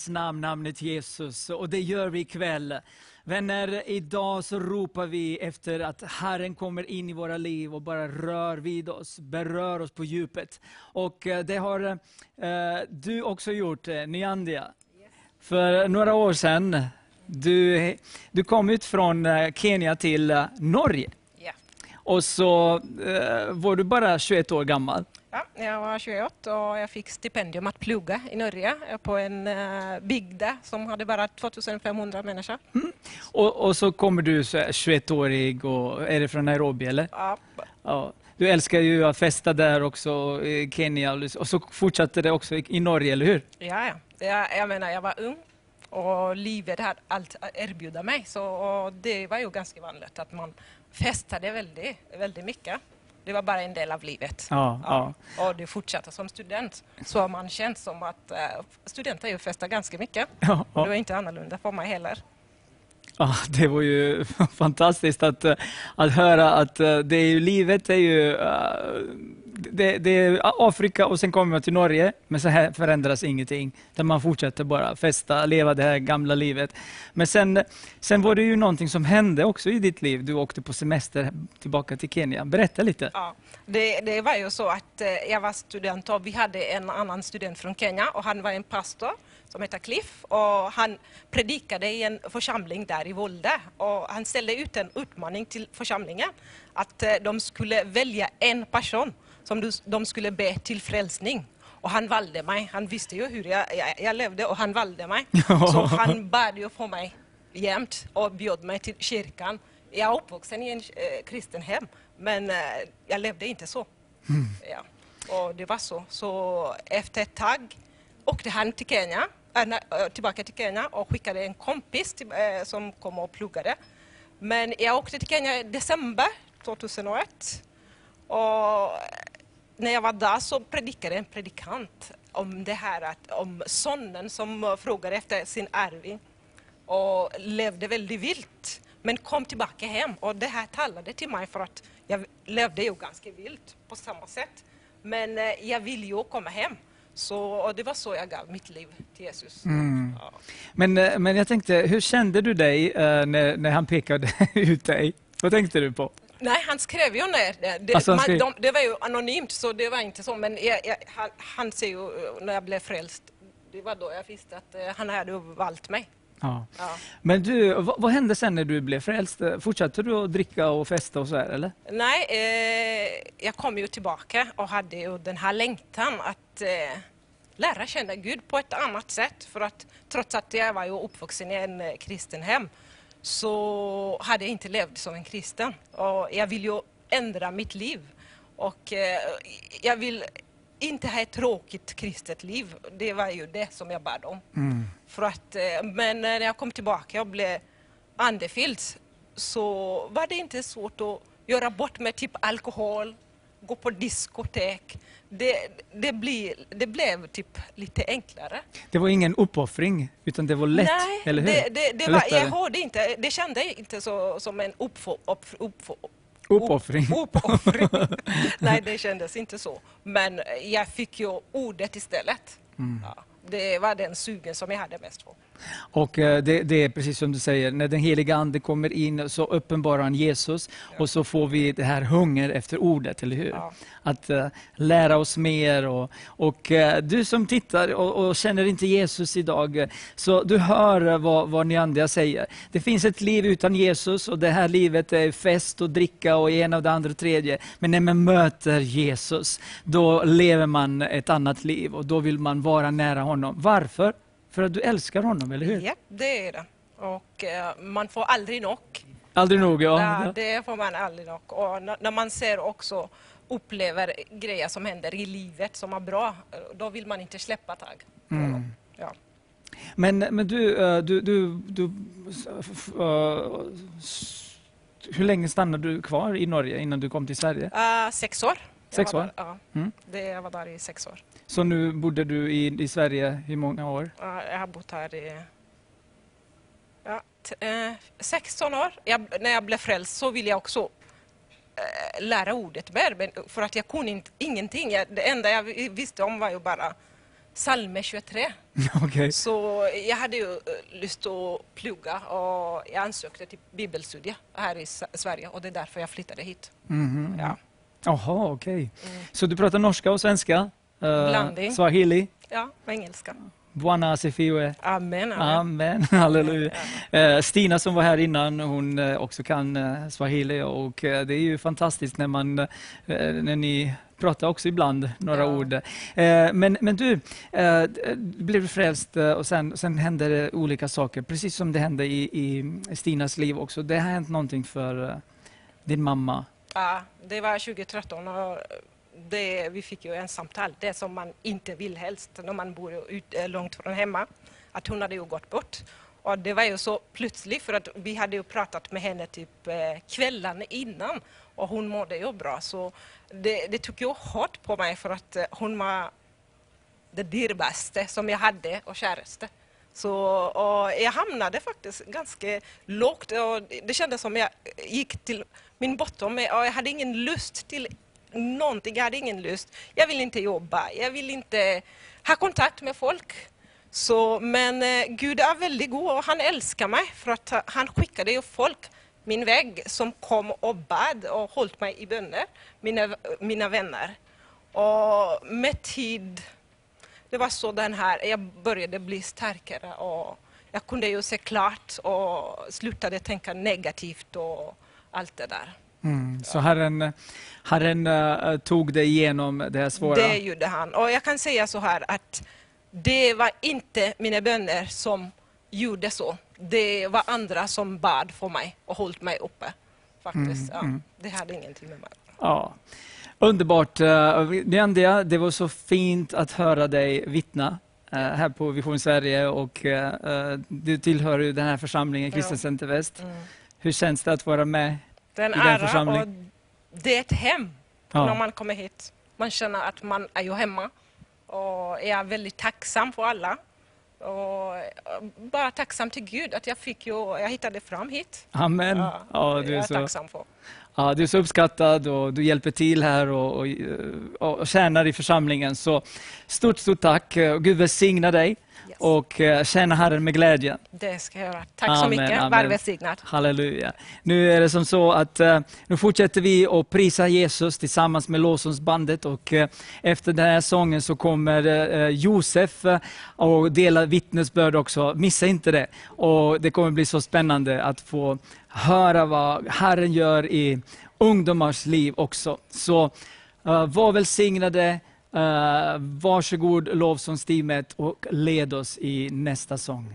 hans namn, namnet Jesus. Och det gör vi ikväll. Vänner, idag så ropar vi efter att Herren kommer in i våra liv och bara rör vid oss, berör oss på djupet. Och eh, det har eh, du också gjort, eh, Nyandia. För några år sedan, du, du kom ut från eh, Kenya till Norge. Och så eh, var du bara 21 år gammal. Ja, jag var 21 och jag fick stipendium att plugga i Norge på en uh, bygd som hade bara 2500 människor. Och, och så kommer du så här 21-årig och är det från Nairobi eller? Ja, Ja. Du älskar ju att festa där också i Kenya och så fortsatte det också i, Norge, eller hur? ja, ja. Jag, jag menar, jag var ung och livet hade allt att erbjuda mig. Så det var ju ganska vanligt att man festade väldigt, väldigt mycket. Det var bara en del av livet. Ja, ja. Och det fortsatte som student. Så man känns som att uh, studenter ju festar ganska mycket. Ja, Det var ja. inte annorlunda för mig heller. ja, det var ju fantastiskt att, eh, att höra att eh, det är ju, livet är ju det, det är Afrika och sen kommer man till Norge, men så här förändras ingenting. Där man fortsätter bara festa, leva det här gamla livet. Men sen, sen var det ju någonting som hände också i ditt liv. Du åkte på semester tillbaka till Kenya. Berätta lite. Ja, det, det var ju så att eh, jag var student och vi hade en annan student från Kenya och han var en pastor som heter Cliff och han predikade i en församling där i Volde och han ställde ut en utmaning till församlingen att eh, de skulle välja en person som de skulle be till frälsning. Och han valde mig. Han visste ju hur jag, jag, jag levde och han valde mig. Så han bad ju för mig jämt och bjöd mig till kyrkan. Jag är uppvuxen i en eh, kristen hem, men eh, jag levde inte så. Ja. Och det var så. Så efter ett tag åkte han till Kenya, äh, tillbaka till Kenya och skickade en kompis till, äh, som kom och pluggade. Men jag åkte till Kenya i december 2001. Och när jag var där så predikade en predikant om det här att, om sonen som frågade efter sin arving och levde väldigt vilt men kom tillbaka hem och det här talade till mig för att jag levde ju ganska vilt på samma sätt. Men eh, jag ville ju komma hem. Så, och det var så jag gav mitt liv till Jesus. Ja. Men, eh, men jag tänkte, hur kände du dig eh, när, när han pekade ut dig? Vad tänkte du på? Nej, han skrev ju ner det. Det, Alltså, man, skrev- de, det var ju anonymt, så det var inte så. Men jag, jag, han, han ser ju, eh, när jag blev frälst, det var då jag visste att eh, han hade valt mig. Ja. Ja. Men du, vad, vad hände sen när du blev frälst? Fortsatte du att dricka och festa och så här, eller? Nej, eh, jag kom ju tillbaka och hade ju den här längtan att eh, lära känna Gud på ett annat sätt. För att trots att jag var ju uppvuxen i en eh, kristen hem så hade jag inte levt som en kristen. Och jag vill ju ändra mitt liv. Och eh, jag vill inte ha ett tråkigt kristet liv. Det var ju det som jag bad om. För att, eh, men när jag kom tillbaka och blev andefylld så var det inte svårt att göra bort med typ alkohol, gå på diskotek. Det, det, blir, det blev typ lite enklare. Det var ingen uppoffring, utan det var lätt, Nej, eller hur? det, det, det var, jag hörde inte, det kände inte så, som en uppfo, upp, uppfo, Uppoffring. uppoffring. Nej, det kändes inte så. Men jag fick ju ordet istället. Mm. Ja, det var den sugen som jag hade mest på. Och eh, det, det är precis som du säger, när den heliga Ande kommer in så uppenbarar han Jesus och så får vi det här hunger efter ordet, eller hur? Ja. Att eh, lära oss mer. Och, och eh, du som tittar och, och känner inte Jesus idag, så du hör vad, vad Neandia säger. Det finns ett liv utan Jesus och det här livet är fest och dricka och ena och det andra och tredje. Men när man möter Jesus, då lever man ett annat liv och då vill man vara nära honom. Varför? För att du älskar honom, eller hur? Ja, det är det. Och eh, man får aldrig nog. Aldrig nog, ja. Ja, det får man aldrig nog. Och när man ser också upplever grejer som händer i livet som är bra, då vill man inte släppa tag. Mm. Ja. Men, men du, eh, du, du, du eh, hur länge stannade du kvar i Norge innan du kom till Sverige? Eh, sex år. Sex år? Där, ja, Mm. det, jag var där i sex år. Så nu bodde du i, i Sverige i många år? Ja, jag har bott här i ja, eh, 16 år. Jag, när jag blev frälst så ville jag också eh, lära ordet mer, men för att jag kunde inte, ingenting. Jag, det enda jag vi- visste om var ju bara psalm 23. Okej. Så jag hade ju eh, lust att plugga och jag ansökte till bibelstudie här i Sverige och det är därför jag flyttade hit. Mhm. Ja. Jaha, okej. Så du pratar norska och svenska? Eh, Blandning. Swahili? Ja, på engelska. Buona asifiwe. Amen. amen. Halleluja. Eh, Stina som var här innan, hon eh, också kan eh, swahili och eh, det är ju fantastiskt när, man, eh, när ni pratar också ibland några Ja. ord. Eh, men, men du, eh, du blev frälst eh, och sen, sen hände det olika saker, precis som det hände i, i Stinas liv också. Det har hänt någonting för eh, din mamma. Ja, det var 2013 och det, vi fick ju en samtal, det som man inte vill helst när man bor ut, eh, långt från hemma, att hon hade ju gått bort. Och det var ju så plötsligt för att vi hade ju pratat med henne typ eh, kvällen kvällarna innan och hon mådde ju bra så det, det tog ju hårt på mig för att eh, hon var det dyrbaste som jag hade och käraste. Så, och jag hamnade faktiskt ganska lågt och det kändes som jag gick till min botten och jag hade ingen lust till någonting. Jag hade ingen lust. Jag vill inte jobba, jag vill inte ha kontakt med folk. Så, men eh, Gud är väldigt god och han älskar mig för att han skickade ju folk min väg som kom och bad och höll mig i böner, mina, mina vänner. Och med tid det var så den här, jag började bli starkare och jag kunde ju se klart och slutade tänka negativt och allt det där. Mm. Så Herren, Herren eh, tog dig igenom det här svåra? Det gjorde han. Och jag kan säga så här att det var inte mina böner som gjorde så. Det var andra som bad för mig och hållit mig uppe. Faktiskt. Mm, ja, Det hade ingenting med mig Ja. Underbart. Eh, Neandia, det var så fint att höra dig vittna eh, här på Vision Sverige och du tillhör ju den här församlingen, Kristen. Center Väst. Mm. Hur känns det att vara med? Det är en ära och det är ett hem Ja. när man kommer hit. Man känner att man är ju hemma. Och är väldigt tacksam för alla. Och bara tacksam till Gud att jag fick ju, jag hittade fram hit. Amen. Ja, Ja, du, är är jag så, tacksam för. ja, du är så uppskattad och du hjälper till här och, och, och, och tjänar i församlingen. Så stort, stort tack. Eh, Gud välsigna dig Yes. och eh, tjäna Herren med glädje. Det ska jag göra. Tack så Amen, mycket. amen. Var välsignad. Halleluja. Nu är det som så att eh, nu fortsätter vi att prisa Jesus tillsammans med lovsångsbandet och eh, efter den här sången så kommer eh, Josef eh, och dela vittnesbörd också. Missa inte det. Och det kommer bli så spännande att få höra vad Herren gör i ungdomars liv också. Så eh, var välsignade, uh, varsågod lovsångsteamet och led oss i nästa sång.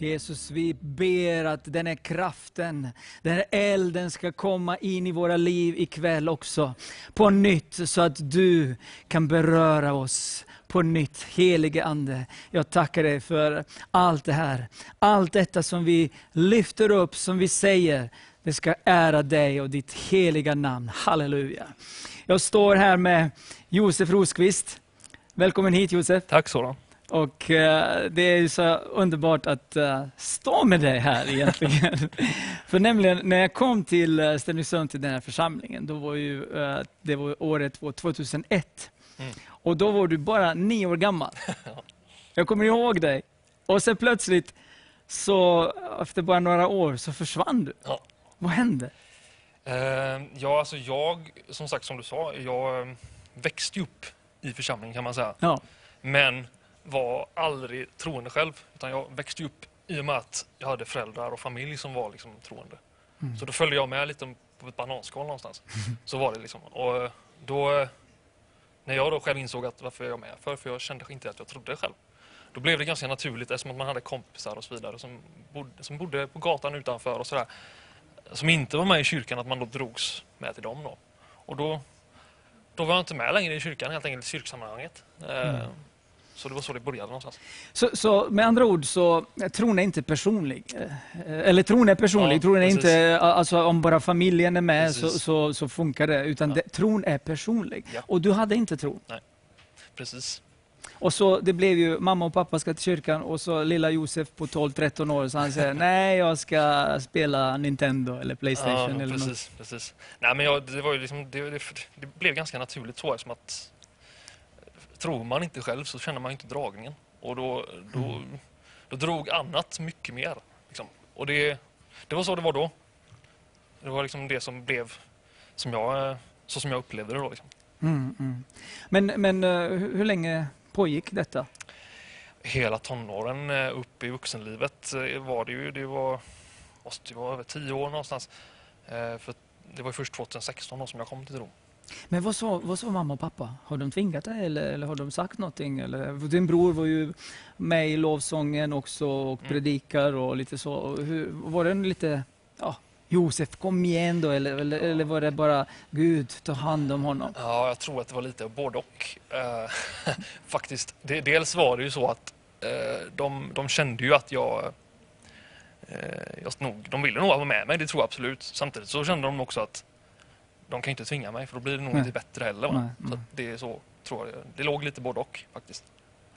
Jesus, vi ber att den här kraften, den här elden ska komma in i våra liv ikväll också. På nytt, så att du kan beröra oss på nytt. Helige Ande, jag tackar dig för allt det här. Allt detta som vi lyfter upp, som vi säger, det ska ära dig och ditt heliga namn. Halleluja. Jag står här med Josef Rosqvist. Välkommen hit Josef. Tack Soran. Och eh, det är ju så underbart att eh, stå med dig här egentligen. För nämligen när jag kom till uh, Stenungsund, till den här församlingen, då var ju, eh, det var året var 2001. Mm. Och då var du bara nio år gammal. Jag kommer ihåg dig. Och sen plötsligt, så efter bara några år, så försvann du. Ja. Vad hände? Eh, ja, alltså jag, som sagt som du sa, jag eh, växte upp i församlingen kan man säga. Ja. Men var aldrig troende själv. Utan jag växte upp i och med att jag hade föräldrar och familj som var liksom troende. Så då följde jag med lite på ett bananskal någonstans. Så var det liksom. Och eh, då, eh, när jag då själv insåg att varför jag med för, för jag kände inte att jag trodde själv. Då blev det ganska naturligt eftersom att man hade kompisar och så vidare som bodde, som bodde på gatan utanför och sådär. Som inte var med i kyrkan, att man då drogs med till dem då. Och då, då var jag inte med längre i kyrkan, helt enkelt i kyrksammanhanget. Eh, Så det var så det började någonstans. Så, så med andra ord, så eh, tron är inte personlig. Eh, Eller tron är personlig, Ja, tron är precis. inte, alltså om bara familjen är med så, så, så funkar det. Utan Ja. det, tron är personlig. Ja. Och du hade inte tron. Precis. Och så det blev ju, mamma och pappa ska till kyrkan och så lilla Josef på 12-13 år, så han säger nej jag ska spela Nintendo eller Playstation Ja, eller något. precis, precis. Nej, men jag, det, var ju liksom, det, det, det blev ganska naturligt så eftersom att tror man inte själv så känner man inte dragningen. Och då, då, Mm. då drog annat mycket mer. Liksom. Och det, det var så det var då. Det var liksom det som blev som jag, så som jag upplevde det då. Liksom. Mm, mm. Men, men eh, hur, hur länge pågick detta? Hela tonåren eh, upp i vuxenlivet eh, var det ju, det var, måste ju vara över tio år någonstans. För det var först 2016 då som jag kom till tro. Men vad sa, vad sa mamma och pappa? Har de tvingat dig eller, eller har de sagt någonting? Eller, din bror var ju med i lovsången också och Mm. predikar och lite så. Hur, var det en lite, ja, Josef kom igen då eller, eller, eller var det bara Gud, ta hand om honom? Ja, jag tror att det var lite både och. Eh, faktiskt. Det, dels var det ju så att eh, de, de kände ju att jag, eh, jag nog, de ville nog vara med mig, det tror jag absolut. Samtidigt så kände de också att de kan inte tvinga mig för då blir det nog Nej. inte bättre heller. Nej, Så att det är så, tror jag. Det låg lite både och faktiskt.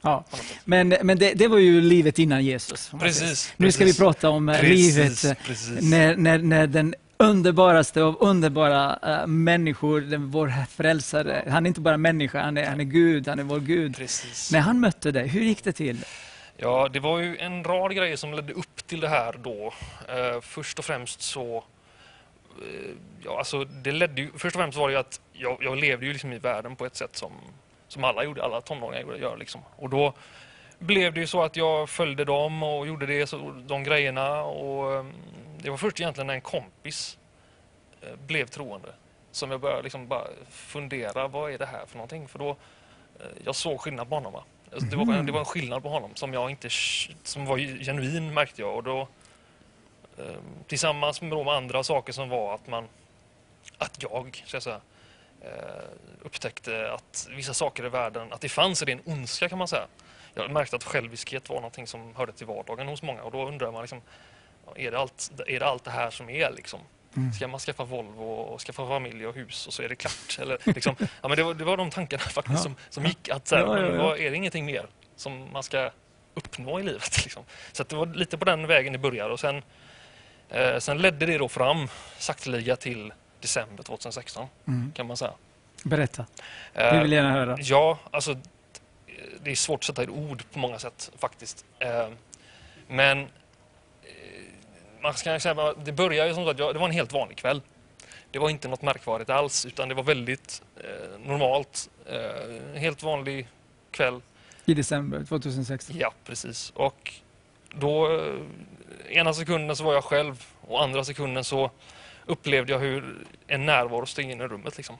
Ja. Men, men det, det var ju livet innan Jesus. Precis. Nu ska vi precis. prata om eh, Precis, livet eh, när, när, när den underbaraste av underbara eh, människor, den, vår frälsare, han är inte bara människa, han är, han är Gud, han är vår Gud. Precis. När han mötte dig, hur gick det till? Ja, det var ju en rad grejer som ledde upp till det här då. Eh, först och främst så... Eh, ja, alltså det ledde ju, först och främst var det ju att jag, jag levde ju liksom i världen på ett sätt som, som alla gjorde, alla tonåringar gjorde- gör. Liksom. Och då blev det ju så att jag följde dem och gjorde det, så, de grejerna. Och, eh, det var först egentligen när en kompis eh, blev troende som jag började liksom bara fundera, vad är det här för någonting? För då, eh, jag såg skillnad på honom. Va? Alltså, Det, var, det var en skillnad på honom som jag inte som var genuin märkte jag. Och då, tillsammans med de andra saker som var att man att jag så att säga, eh, upptäckte att vissa saker i världen, att det fanns en ondska kan man säga. Jag märkte att själviskhet var någonting som hörde till vardagen hos många och då undrar man liksom, är det allt, är det, allt det här som är liksom? Ska man skaffa Volvo och skaffa familj och hus och så är det klart? Eller, liksom, ja, men det, var, det var de tankarna faktiskt Ja. som, som gick. Att, så här, Ja, ja, vad- Är det ingenting mer som man ska uppnå i livet? Liksom? Så det var lite på den vägen det började. Och sen, eh, sen ledde det då fram sakteliga till december 2016 Mm. kan man säga. Berätta, Eh, vi vill gärna höra. Ja, alltså det är svårt att sätta i ord på många sätt faktiskt. Eh, Men eh, man ska säga det började ju som sagt, ja, det var en helt vanlig kväll. Det var inte något märkvärdigt alls utan det var väldigt eh, normalt. Eh, helt vanlig kväll. I december 2016. Ja, precis. Och då, eh, ena sekunden så var jag själv och andra sekunden så upplevde jag hur en närvaro steg in i rummet. Liksom.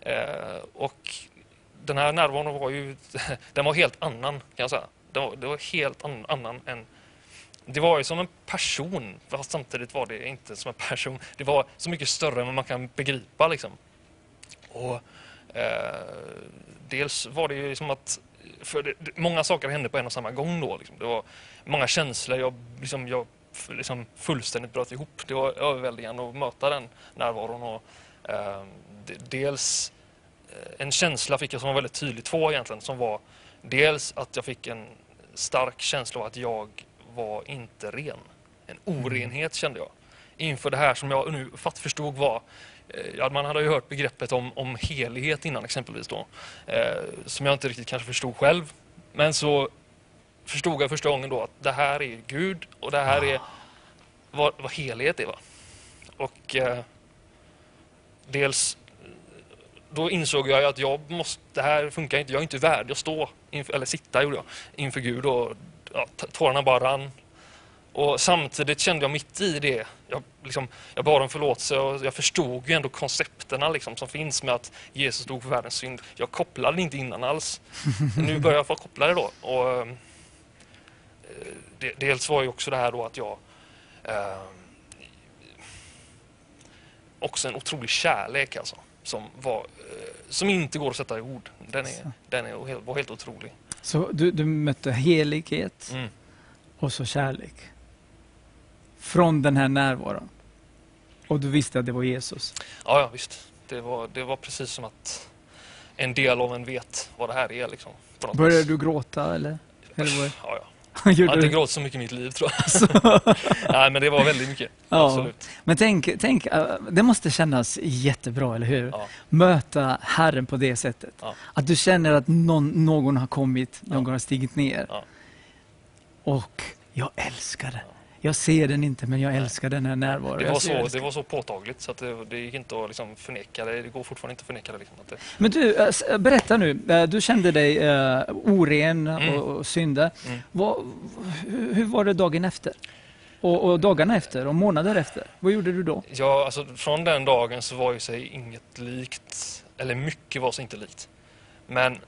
Eh, och den här närvaron var ju den var helt annan kan jag säga. Det var, det var helt an, annan än... Det var ju som en person, fast samtidigt var det inte som en person. Det var så mycket större än vad man kan begripa liksom. Och eh, dels var det ju som att för det, det, många saker hände på en och samma gång då. Liksom. Det var många känslor. Jag, liksom, jag liksom fullständigt bröt ihop. Det var överväldigande att möta den närvaron. Och, eh, d- dels eh, en känsla fick jag som var väldigt tydlig, två egentligen, som var dels att jag fick en stark känsla av att jag var inte ren. En orenhet kände jag inför det här som jag nu fatt förstod var eh, Eh, ja, man hade ju hört begreppet om, om helighet innan exempelvis då. Eh, som jag inte riktigt kanske förstod själv. Men så förstod jag första gången då att det här är Gud och det här är vad, vad helighet är. Va? Och eh, dels då insåg jag ju att jag måste, det här funkar inte. Jag är inte värdig att stå, inför, eller sitta gjorde jag, inför Gud och ja, tårarna bara rann. Och samtidigt kände jag mitt i det, jag, liksom, jag bad om förlåtelse och jag förstod ju ändå koncepterna liksom, som finns med att Jesus dog för världens synd. Jag kopplade inte innan alls. Nu börjar jag få koppla det då. Och, eh, det, dels var ju också det här då att jag eh, också en otrolig kärlek alltså. Som, var, eh, som inte går att sätta i ord. Den, är, den är, helt- var helt otrolig. Så du, du mötte helighet Mm. och så kärlek. Från den här närvaron. Och du visste att det var Jesus. Ja, ja visst. Det var, det var precis som att en del av en vet vad det här är. Liksom, Började du gråta eller? eller? Ja, ja. Jag har inte gråtit så mycket i mitt liv tror jag. Nej, men det var väldigt mycket. Ja. Absolut. Men tänk, tänk, eh, det måste kännas jättebra, eller hur? Ja. Möta Herren på det sättet. Ja. Att du känner att någon, någon har kommit, någon har stigit ner. Och jag älskar det. Jag ser den inte, men jag älskar den här närvaron. Det var, så, det var så påtagligt så att det, det gick inte att liksom förneka det. Det går fortfarande inte att förneka det. Liksom, att det Men du, eh, s- berätta nu. Eh, Du kände dig uh, oren Mm. och, och synder. Mm. Vad, hur, var det dagen efter? Och, och dagarna efter och månader efter? Vad gjorde du då? Ja, alltså, från den dagen så var ju sig inget likt, eller mycket var sig inte likt. Men eh,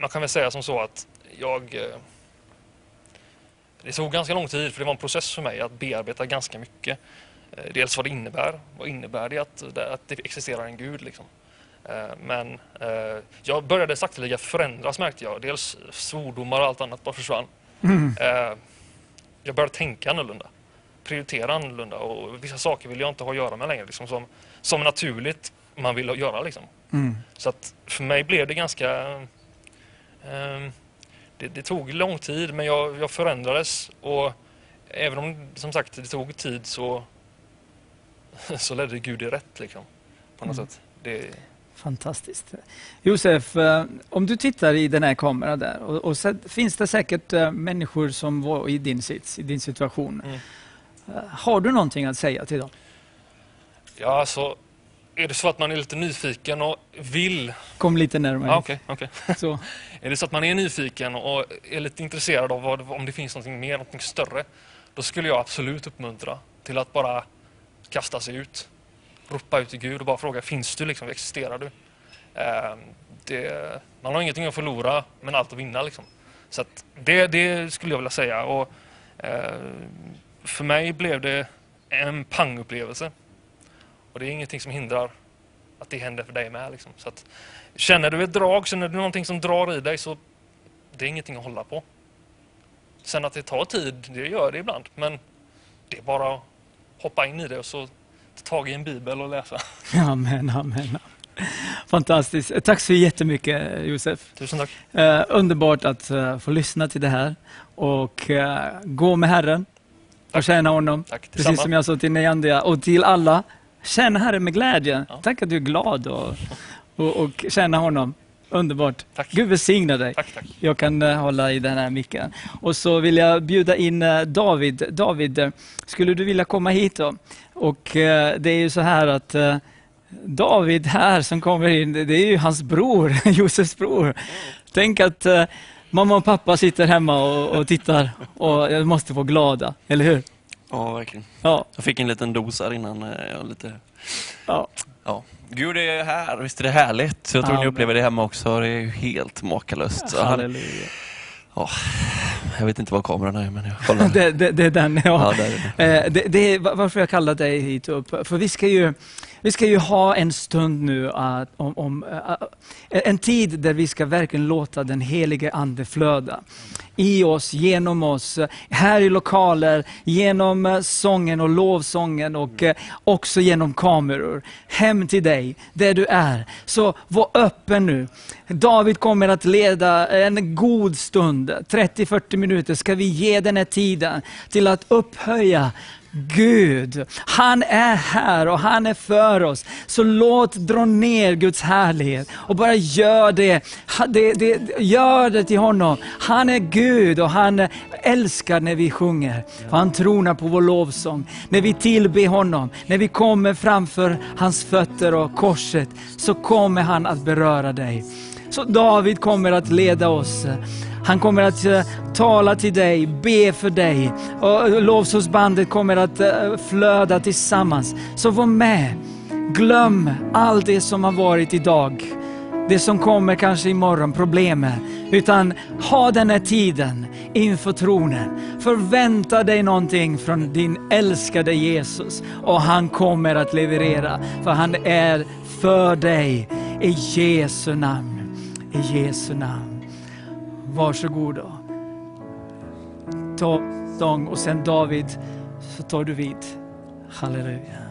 man kan väl säga som så att jag... Det tog ganska lång tid, för det var en process för mig att bearbeta ganska mycket. Eh, dels vad det innebär. Vad innebär det att, att det existerar en gud? Liksom. Eh, men eh, jag började sakteliga förändras märkte jag. Dels svordomar och allt annat bara försvann. Eh, jag började tänka annorlunda prioritera annorlunda och vissa saker vill jag inte ha att göra med längre. Liksom som, som naturligt man vill göra. Liksom. Mm. Så att för mig blev det ganska... ehm, det, det tog lång tid men jag, jag förändrades och även om som sagt det tog tid så, så ledde Gud det rätt. Liksom, på något Mm. sätt. Det, Fantastiskt. Josef, eh, om du tittar i den här kameran där och, och så finns det säkert eh, människor som var i din sits, i din situation. Mm. Eh, Har du någonting att säga till dem? ja, alltså, är det så att man är lite nyfiken och vill... Kom lite närmare. Ja, okej, okej. Så. Är det så att man är nyfiken och är lite intresserad av vad, om det finns någonting mer, någonting större, då skulle jag absolut uppmuntra till att bara kasta sig ut. Ropa ut till Gud och bara fråga, finns du liksom, existerar du? Eh, det, man har ingenting att förlora, men allt att vinna liksom. Så att det, det skulle jag vilja säga. Och, eh, för mig blev det en pangupplevelse. Och det är ingenting som hindrar att det händer för dig med. Liksom. Så att, Känner du ett drag, känner du någonting som drar i dig så det är ingenting att hålla på. Sen att det tar tid, det gör det ibland. Men det är bara att hoppa in i det och så ta tag i en bibel och läsa. Amen, amen. Fantastiskt. Tack så jättemycket Josef. Tusen tack. Eh, underbart att eh, få lyssna till det här och eh, gå med Herren och Tack. tjäna honom. Tack Precis som jag sa till Neandia och till alla. Tjäna Herren med glädje. Ja. Tack att du är glad och, och, och tjäna honom. Underbart. Tack. Gud välsigna dig. Tack, tack. Jag kan eh, hålla i den här micken. Och så vill jag bjuda in eh, David. David, eh, skulle du vilja komma hit då? Och det är ju så här att David här som kommer in, det är ju hans bror, Josefs bror. Tänk att mamma och pappa sitter hemma och, och tittar och jag måste vara glada, eller hur? Ja, verkligen. Ja, Jag fick en liten dos här innan. eh, Jag lite... ja. ja. Gud är här, visst är det härligt? Så jag tror Amen. ni upplever det hemma också. Det är ju helt makalöst. Han, halleluja. Jag vet inte var kameran är, men jag kollar. Det, det, det är den, Ja, ja. där är den. Eh, Det, det är va- varför jag kallar dig hit upp. För vi ska ju, vi ska ju ha en stund nu, att, om, om, eh, en tid där vi ska verkligen låta den helige Ande flöda. I oss, genom oss, här i lokaler, genom eh, sången och lovsången och eh, också genom kameror. Hem till dig, där du är. Så var öppen nu. David kommer att leda en god stund, 30-40 minuter ska vi ge den här tiden till att upphöja Gud. Han är här och han är för oss. Så låt dra ner Guds härlighet och bara gör det. Det, det gör det till honom. Han är Gud och han älskar när vi sjunger. Och han tronar på vår lovsång. När vi tillber honom, när vi kommer framför hans fötter och korset, så kommer han att beröra dig. Så David kommer att leda oss. Han kommer att eh, tala till dig, be för dig. Och lovsångsbandet kommer att eh, flöda tillsammans. Så var med. Glöm allt det som har varit idag. Det som kommer kanske imorgon, problemen. Utan ha den här tiden inför tronen. Förvänta dig någonting från din älskade Jesus. Och han kommer att leverera. För han är för dig. I Jesu namn. I Jesu namn. Varsågod. Ta sång och sen David så tar du vid. Halleluja.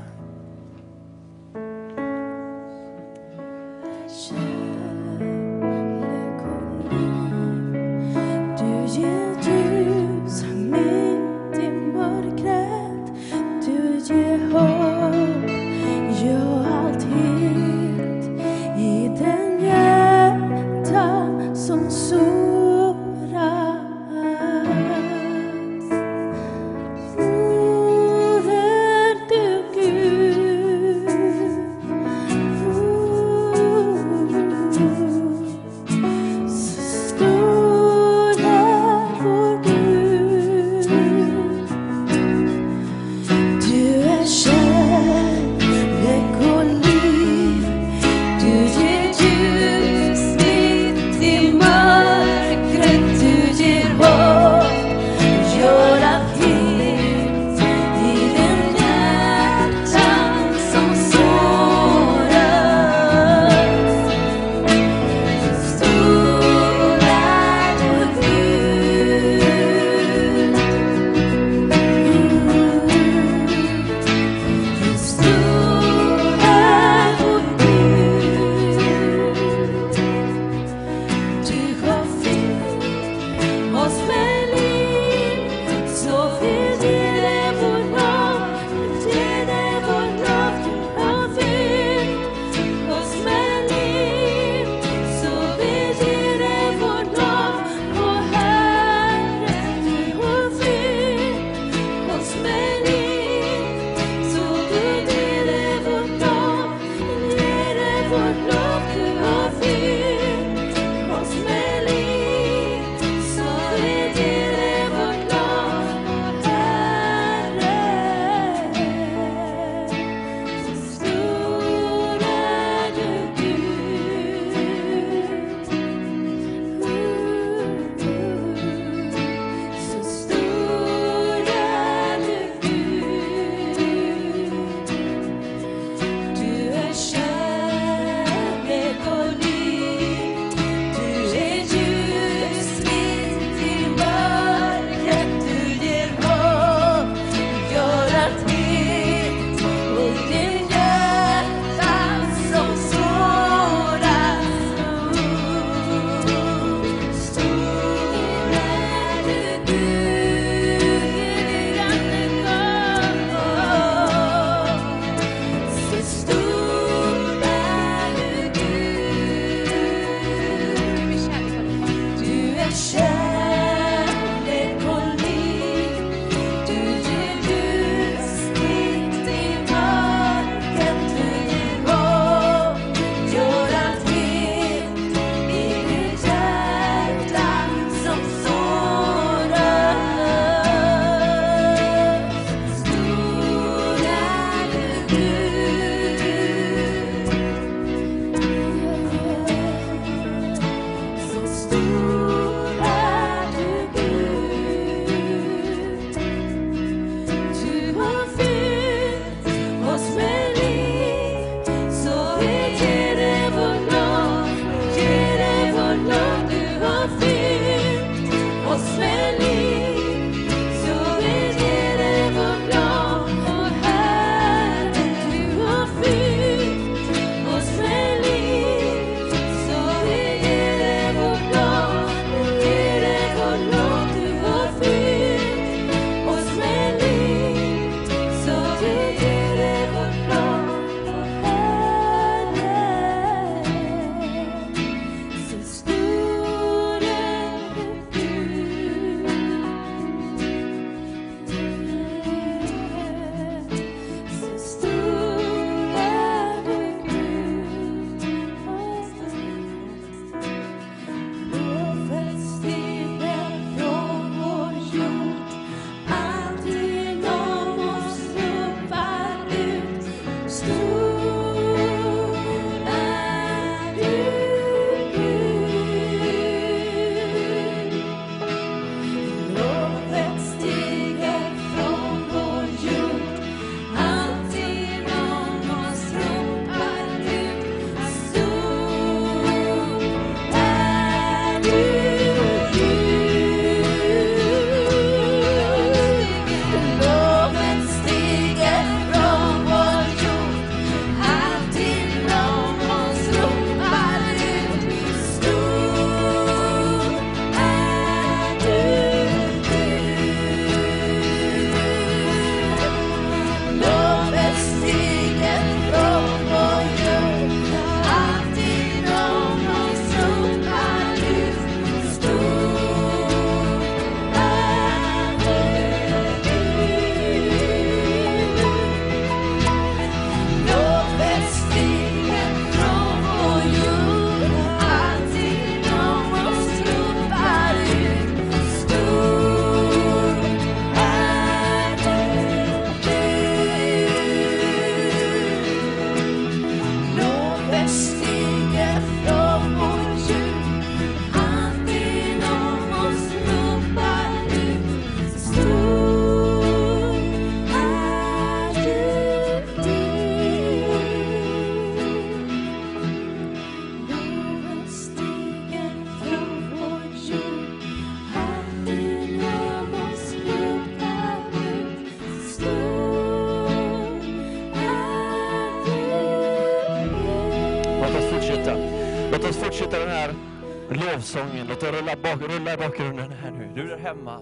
Lovsången. Rulla, bak, rulla i bakgrunden här nu. Du där hemma,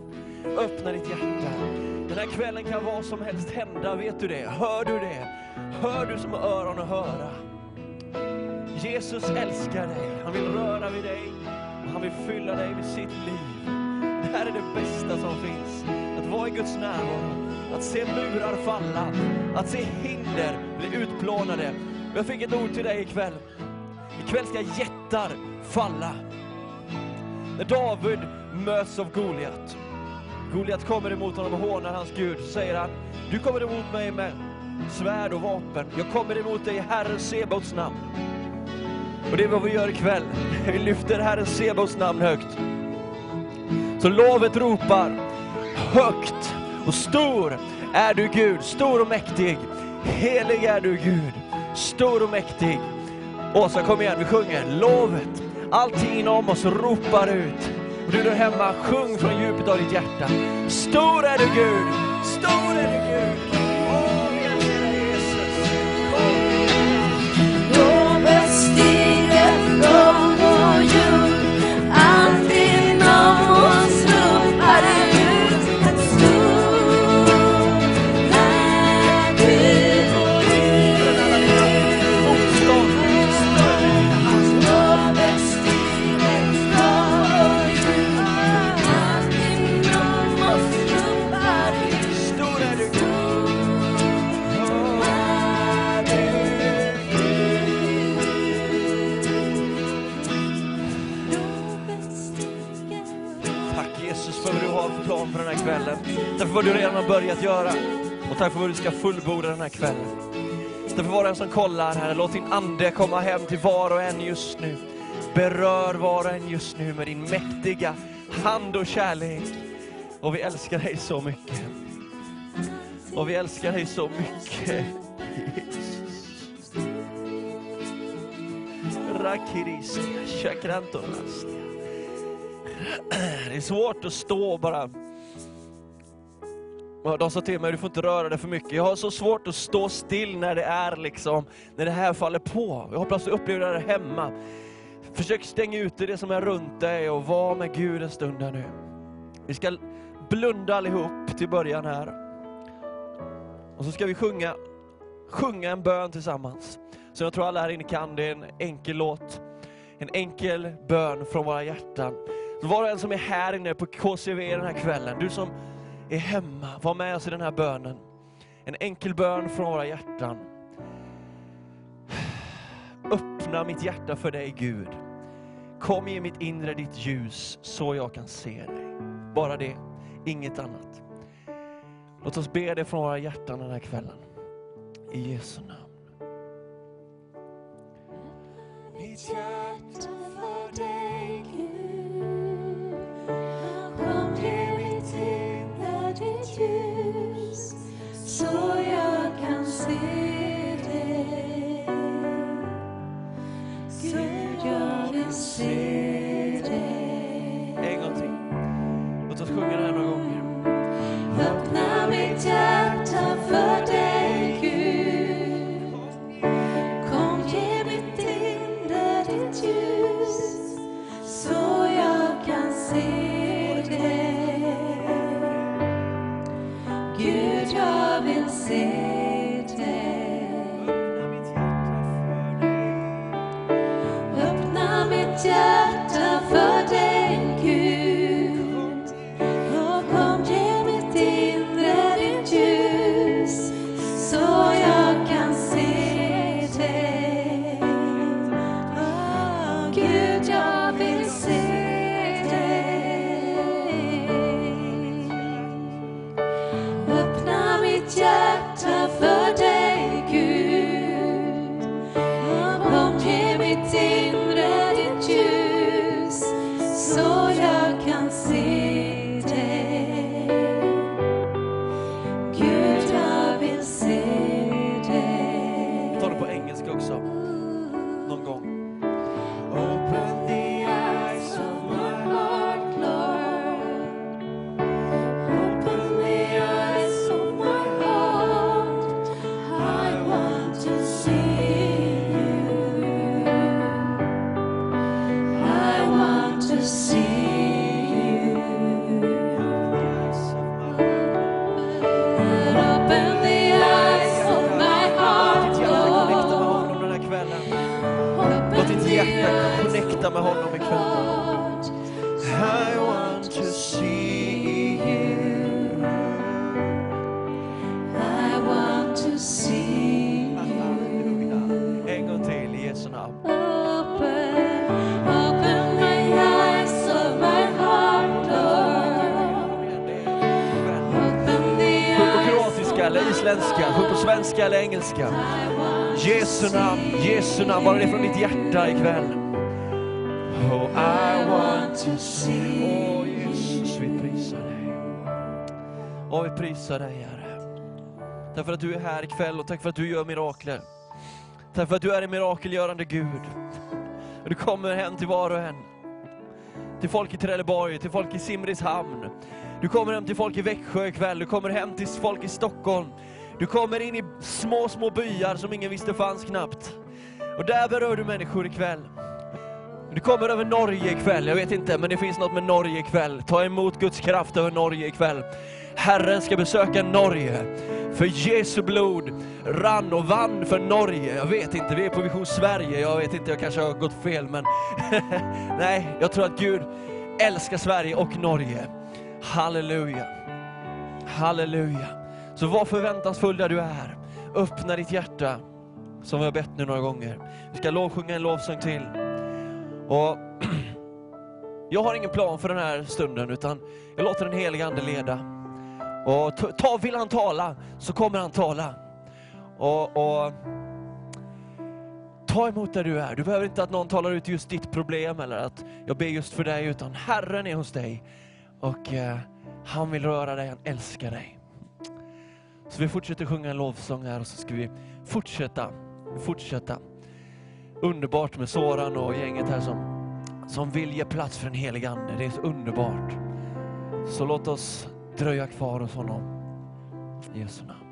öppna ditt hjärta. Den här kvällen kan vad som helst hända, vet du det? Hör du det? Hör du som öron att höra? Jesus älskar dig, han vill röra vid dig och han vill fylla dig med sitt liv. Det här är det bästa som finns. Att vara i Guds närvaro, att se murar falla, att se hinder bli utplånade. Jag fick ett ord till dig ikväll. Ikväll ska jättar falla. När David möts av Goliat. Goliat kommer emot honom och hånar hans Gud. Så säger han, du kommer emot mig med svärd och vapen. Jag kommer emot dig i Herren Sebaots namn. Och det är vad vi gör ikväll. Vi lyfter Herren Sebaots namn högt. Så lovet ropar högt och stor är du Gud, stor och mäktig. Helig är du Gud, stor och mäktig. Åsa kom igen, vi sjunger lovet. Allting inom oss ropar ut. Och du där hemma, sjung från djupet av ditt hjärta. Stor är du Gud, stor är du Gud. Åh, vi älskar dig Jesus. Lovet stiger från vår jord, vad du redan har börjat göra. Och tack för vad du ska fullborda den här kvällen. Tack får var den en som kollar här. Låt din ande komma hem till var och en just nu. Berör var och en just nu med din mäktiga hand och kärlek. Och vi älskar dig så mycket. Och vi älskar dig så mycket. Jesus. Rakiristia, chakrantorastia. Det är svårt att stå bara. De sa till mig, du får inte röra dig för mycket. Jag har så svårt att stå still när det är liksom, när det här faller på. Jag hoppas du upplever det här hemma. Försök stänga ute det som är runt dig och var med Gud en stund här nu. Vi ska blunda allihop till början här. Och så ska vi sjunga, sjunga en bön tillsammans. Så jag tror alla här inne kan, det är en enkel låt. En enkel bön från våra hjärtan. Så var och en som är här inne på KCV den här kvällen, du som är hemma, var med oss i den här bönen. En enkel bön från våra hjärtan. Öppna mitt hjärta för dig Gud. Kom i mitt inre ditt ljus så jag kan se dig. Bara det, inget annat. Låt oss be det från våra hjärtan den här kvällen. I Jesu namn. Mitt hjärta för dig Gud ljus Så jag kan se dig Gud, jag vill se dig En gång till. Låt oss sjunga det här några gånger. Öppna mitt hjärta för svenska eller engelska. Jesu namn, Jesu namn, bara det från ditt hjärta ikväll. Oh, I want to see. Oh, Jesus, vi prisar dig. Åh, vi prisar dig Herre. Tack för att du är här ikväll och tack för att du gör mirakler. Tack för att du är en mirakelgörande Gud. Du kommer hem till var och en. Till folk i Trelleborg, till folk i Simrishamn. Du kommer hem till folk i Växjö ikväll, du kommer hem till folk i Stockholm. Du kommer in i små, små byar som ingen visste fanns knappt. Och där berör du människor ikväll. Du kommer över Norge ikväll, jag vet inte, men det finns något med Norge ikväll. Ta emot Guds kraft över Norge ikväll. Herren ska besöka Norge. För Jesu blod rann och vann för Norge. Jag vet inte, vi är på Vision Sverige. Jag vet inte, jag kanske har gått fel, men nej, jag tror att Gud älskar Sverige och Norge. Halleluja. Halleluja. Så var förväntansfull där du är. Öppna ditt hjärta, som vi har bett nu några gånger. Vi ska lovsjunga en lovsång till. Och jag har ingen plan för den här stunden, utan jag låter den helige Ande leda. Och ta, vill han tala, så kommer han tala. Och, och Ta emot där du är. Du behöver inte att någon talar ut just ditt problem eller att jag ber just för dig, utan Herren är hos dig. Och eh, han vill röra dig, han älskar dig. Så vi fortsätter sjunga en lovsång här och så ska vi fortsätta, fortsätta. Underbart med Soran och gänget här som, som vill ge plats för den helige Ande. Det är så underbart. Så låt oss dröja kvar hos honom. I Jesu namn.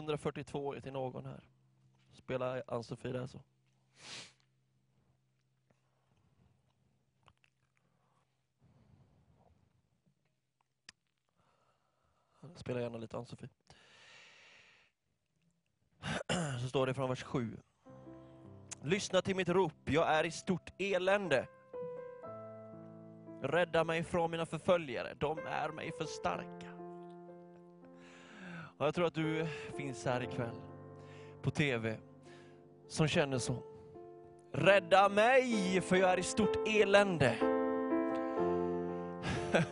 142 till någon här. Spela Ann-Sofie där så. Spela gärna lite Ann-Sofie. Så står det från vers 7. Lyssna till mitt rop, jag är i stort elände. Rädda mig från mina förföljare, de är mig för starka. Och jag tror att du finns här ikväll på TV som känner så. Rädda mig, för jag är i stort elände.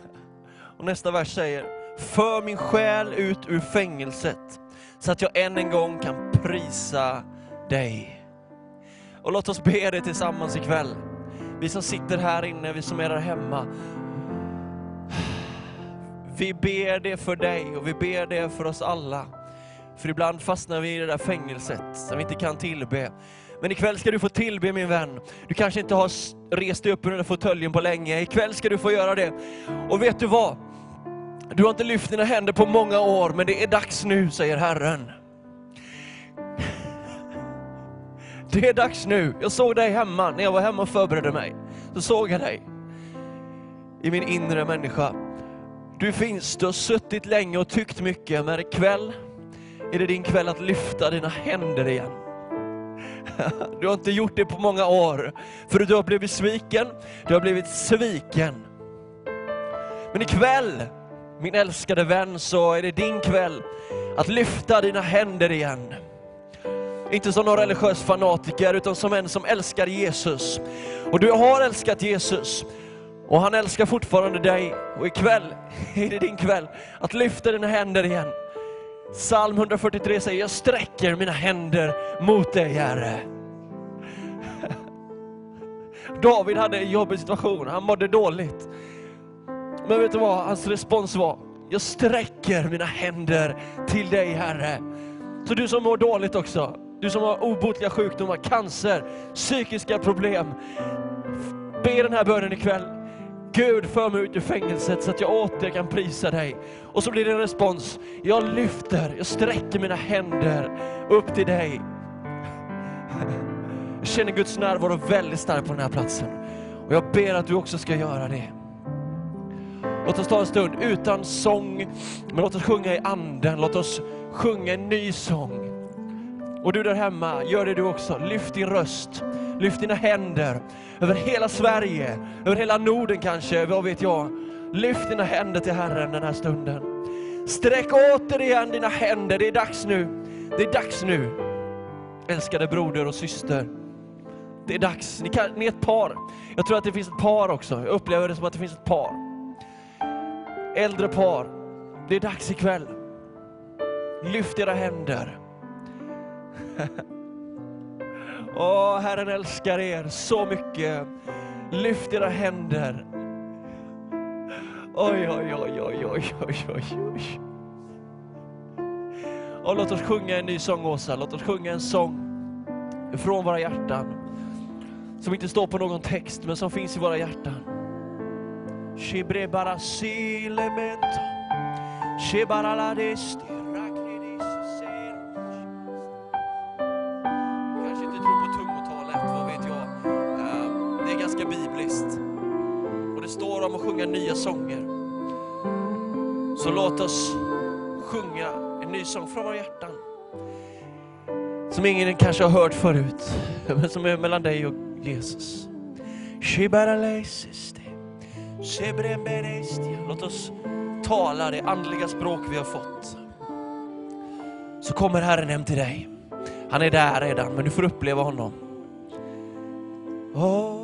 Och nästa vers säger, för min själ ut ur fängelset, så att jag än en gång kan prisa dig. Och låt oss be det tillsammans ikväll. Vi som sitter här inne, vi som är där hemma. Vi ber det för dig och vi ber det för oss alla. För ibland fastnar vi i det där fängelset som vi inte kan tillbe. Men ikväll ska du få tillbe min vän. Du kanske inte har rest dig upp ur den där fåtöljen på länge. Ikväll ska du få göra det. Och vet du vad? Du har inte lyft dina händer på många år, men det är dags nu, säger Herren. Det är dags nu. Jag såg dig hemma, när jag var hemma och förberedde mig. Så såg jag dig i min inre människa. Du finns, du har suttit länge och tyckt mycket, men ikväll är det din kväll att lyfta dina händer igen. Du har inte gjort det på många år, för du har blivit sviken, du har blivit sviken. Men ikväll, min älskade vän, så är det din kväll att lyfta dina händer igen. Inte som någon religiös fanatiker, utan som en som älskar Jesus. Och du har älskat Jesus, och han älskar fortfarande dig. Och ikväll är det din kväll att lyfta dina händer igen. Psalm 143 säger, jag sträcker mina händer mot dig Herre. David hade en jobbig situation, han mådde dåligt. Men vet du vad hans respons var? Jag sträcker mina händer till dig Herre. Så du som mår dåligt också, du som har obotliga sjukdomar, cancer, psykiska problem. Be den här bönen ikväll. Gud, för mig ut ur fängelset så att jag åter kan prisa dig. Och så blir det en respons. Jag lyfter, jag sträcker mina händer upp till dig. Jag känner Guds närvaro väldigt starkt på den här platsen. Och jag ber att du också ska göra det. Låt oss ta en stund utan sång, men låt oss sjunga i anden. Låt oss sjunga en ny sång. Och du där hemma, gör det du också. Lyft din röst, lyft dina händer över hela Sverige, över hela Norden kanske, vad vet jag. Lyft dina händer till Herren den här stunden. Sträck återigen dina händer, det är dags nu. Det är dags nu. Älskade broder och syster. Det är dags, ni, kan, ni är ett par. Jag tror att det finns ett par också, jag upplever det som att det finns ett par. Äldre par, det är dags ikväll. Lyft era händer. Åh, Herren älskar er så mycket. Lyft era händer. Oj, oj, oj, oj, oj, oj, oj, oj. Och låt oss sjunga en ny sång, Åsa. Låt oss sjunga en sång från våra hjärtan. Som inte står på någon text, men som finns i våra hjärtan. Shibre bara silemento. Shibara la desti. Bibliskt. Och det står om att sjunga nya sånger. Så låt oss sjunga en ny sång från våra hjärtan. Som ingen kanske har hört förut, men som är mellan dig och Jesus. Låt oss tala det andliga språk vi har fått. Så kommer Herren hem till dig. Han är där redan, men du får uppleva honom. Oh.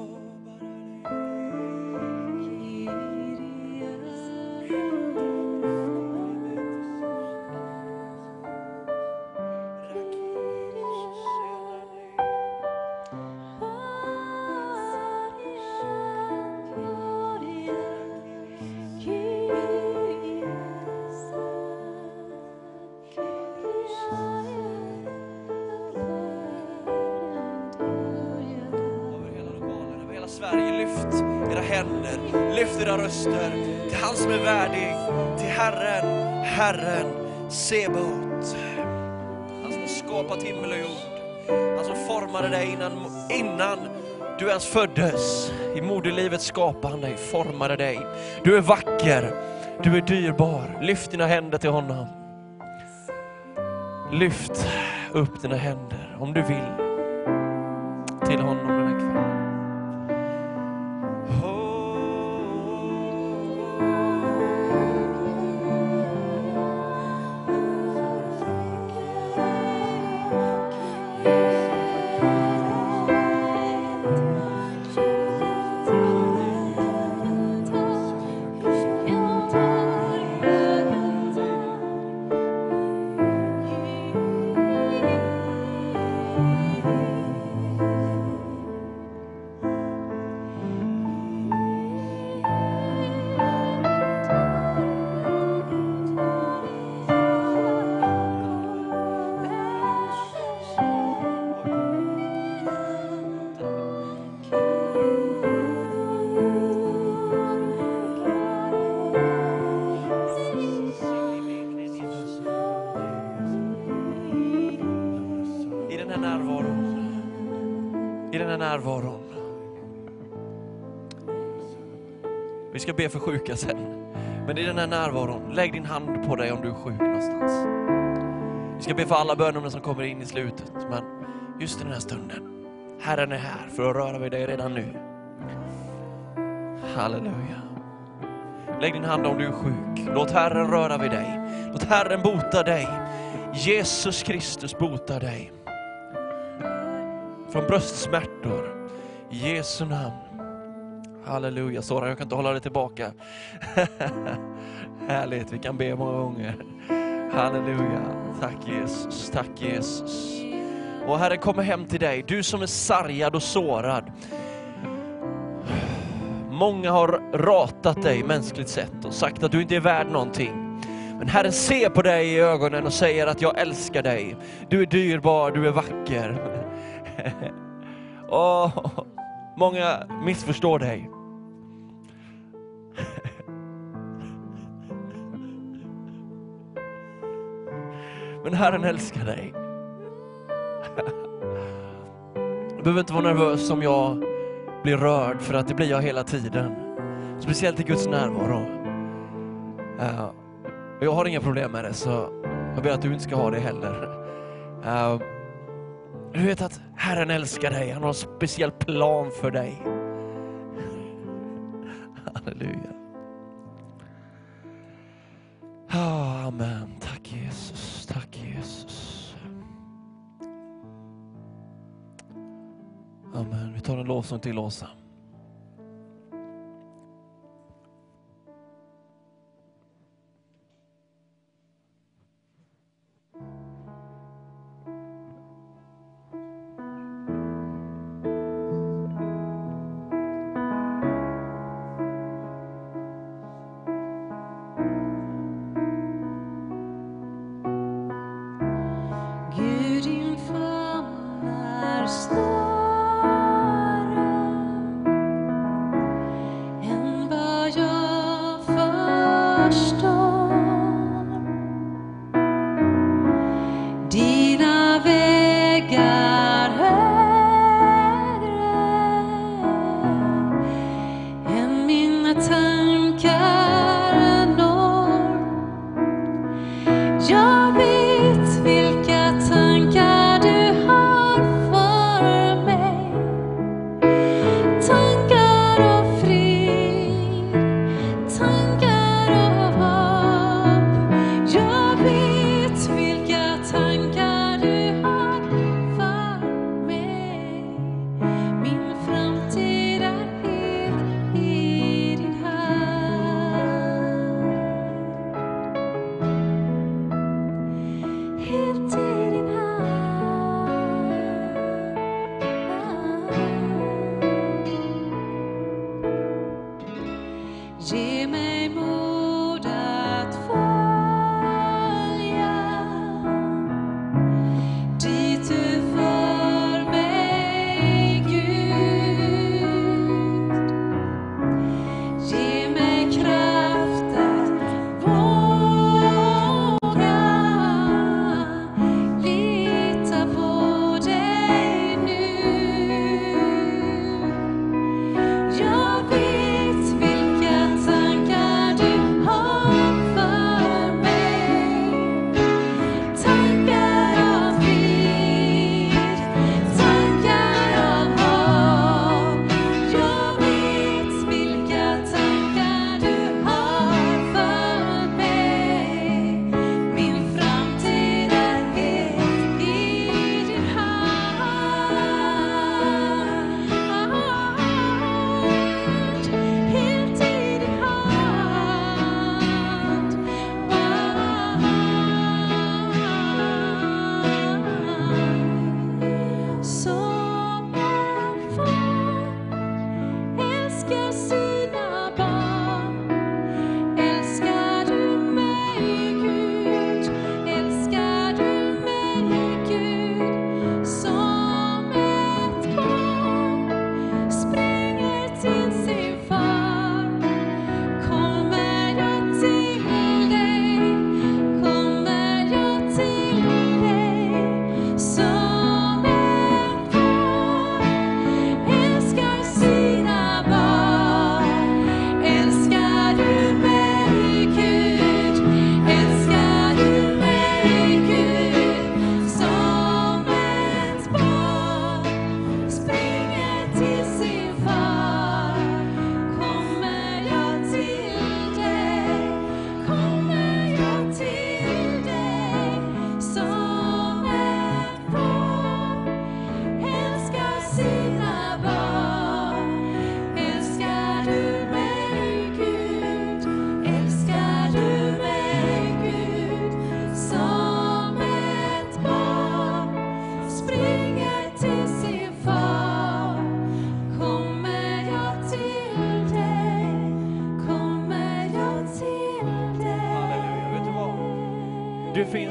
Du ens föddes. I moderlivet skapade han dig, formade dig. Du är vacker, du är dyrbar. Lyft dina händer till honom. Lyft upp dina händer om du vill till honom ska be för sjuka sen. Men i den här närvaron, lägg din hand på dig om du är sjuk någonstans. Vi ska be för alla bönerna som kommer in i slutet. Men just i den här stunden, Herren är här för att röra vid dig redan nu. Halleluja. Lägg din hand om du är sjuk. Låt Herren röra vid dig. Låt Herren bota dig. Jesus Kristus botar dig. Från bröstsmärtor. I Jesu namn. Halleluja. Sara, jag kan inte hålla dig tillbaka. Härligt, vi kan be många gånger. Halleluja. Tack Jesus, tack Jesus. Och Herren kommer hem till dig, du som är sargad och sårad. Många har ratat dig mänskligt sett och sagt att du inte är värd någonting. Men Herren ser på dig i ögonen och säger att jag älskar dig. Du är dyrbar, du är vacker. Åh, många missförstår dig. Men Herren älskar dig. Du behöver inte vara nervös om jag blir rörd, för att det blir jag hela tiden. Speciellt i Guds närvaro. Uh, jag har inga problem med det, så jag ber att du inte ska ha det heller. Uh, du vet att Herren älskar dig, han har en speciell plan för dig. Halleluja. Amen. Tack Jesus, tack Jesus. Amen. Vi tar en lovsång till Åsa.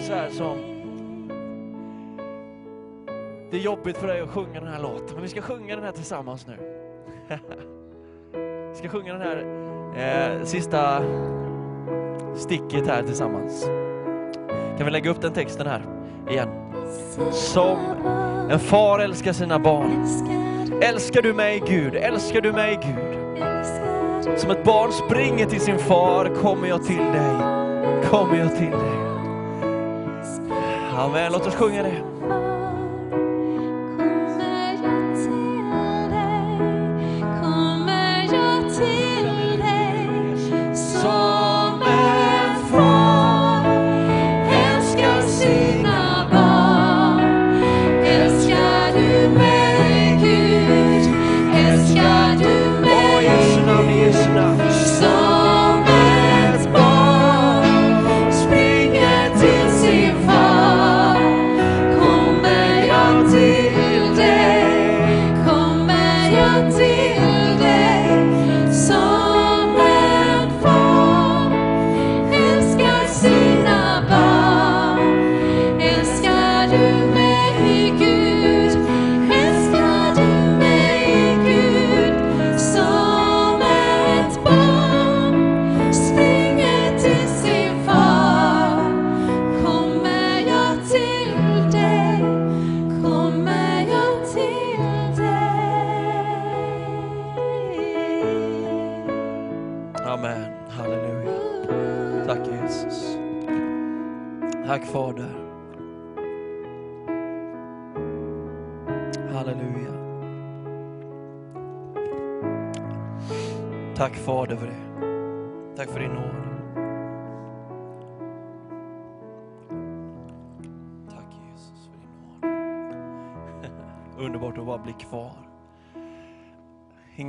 Så här som... Det är jobbigt för dig att sjunga den här låten, men vi ska sjunga den här tillsammans nu. Vi ska sjunga den här eh, sista sticket här tillsammans. Kan vi lägga upp den texten här igen? Som en far älskar sina barn. Älskar du mig Gud? Älskar du mig Gud? Som ett barn springer till sin far kommer jag till dig. Kommer jag till dig. Amen, låt oss sjunga det.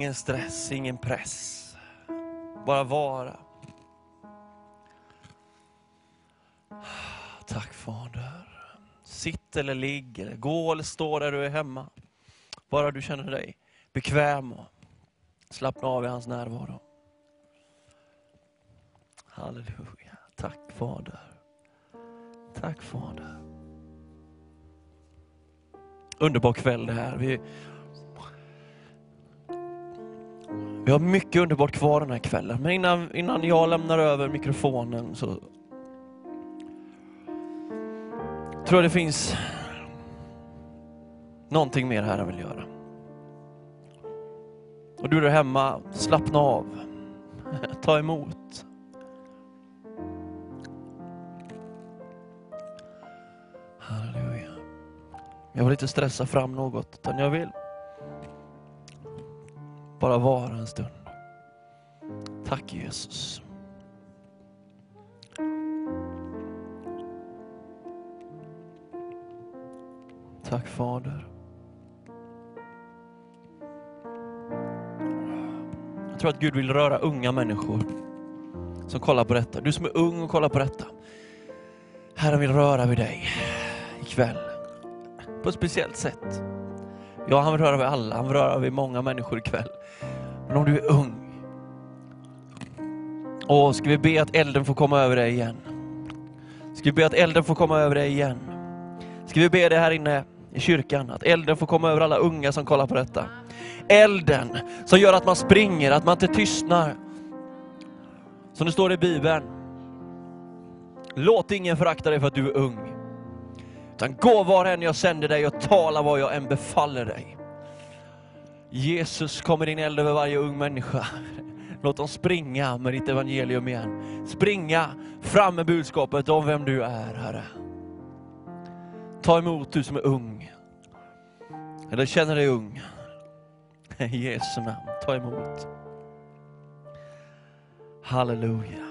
Ingen stress, ingen press. Bara vara. Tack Fader. Sitt eller ligg, eller gå eller stå där du är hemma. Bara du känner dig bekväm och slappna av i hans närvaro. Halleluja. Tack Fader. Tack Fader. Underbar kväll det här. Vi, vi har mycket underbart kvar den här kvällen. Men innan, innan jag lämnar över mikrofonen så tror jag det finns någonting mer här jag vill göra. Och du där hemma, slappna av. Ta emot. Halleluja. Jag vill inte stressa fram något, utan jag vill bara vara en stund. Tack Jesus. Tack Fader. Jag tror att Gud vill röra unga människor som kollar på detta. Du som är ung och kollar på detta. Herren vill röra vid dig ikväll. På ett speciellt sätt. Ja, han vill röra vid alla. Han vill röra vid många människor ikväll. Men om du är ung. åh, ska vi be att elden får komma över dig igen. Ska vi be att elden får komma över dig igen. Ska vi be det här inne i kyrkan, att elden får komma över alla unga som kollar på detta. Elden som gör att man springer, att man inte tystnar. Som det står i Bibeln. Låt ingen förakta dig för att du är ung. Utan gå var än jag sänder dig och tala vad jag än befaller dig. Jesus kommer din eld över varje ung människa. Låt dem springa med ditt evangelium igen. Springa fram med budskapet om vem du är, Herre. Ta emot du som är ung. Eller känner dig ung. I Jesu namn, ta emot. Halleluja.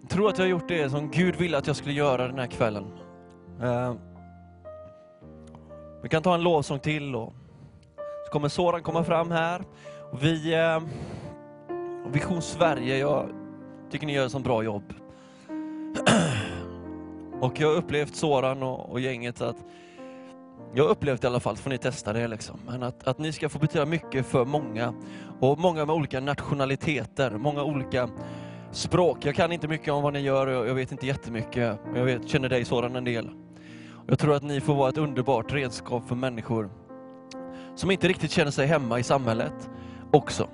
Jag tror att jag har gjort det som Gud ville att jag skulle göra den här kvällen. Eh, vi kan ta en lovsång till och så kommer Soran komma fram här. Och vi, eh, Vision Sverige, jag tycker ni gör ett sånt bra jobb. Och jag har upplevt Soran och, och gänget att jag har upplevt i alla fall, får ni testa det liksom, men att, att ni ska få betyda mycket för många och många med olika nationaliteter, många olika språk. Jag kan inte mycket om vad ni gör och jag vet inte jättemycket. Jag vet, känner dig sådan en del. Jag tror att ni får vara ett underbart redskap för människor som inte riktigt känner sig hemma i samhället också.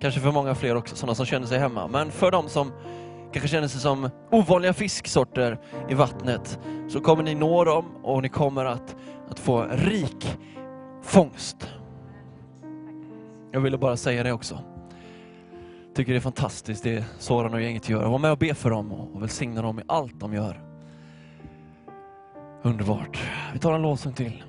Kanske för många fler också, sådana som känner sig hemma. Men för de som kanske känner sig som ovanliga fisksorter i vattnet så kommer ni nå dem och ni kommer att, att få en rik fångst. Jag ville bara säga det också. Tycker det är fantastiskt det Soran och gänget gör. Var med och be för dem och välsigna dem i allt de gör. Underbart. Vi tar en låsning till.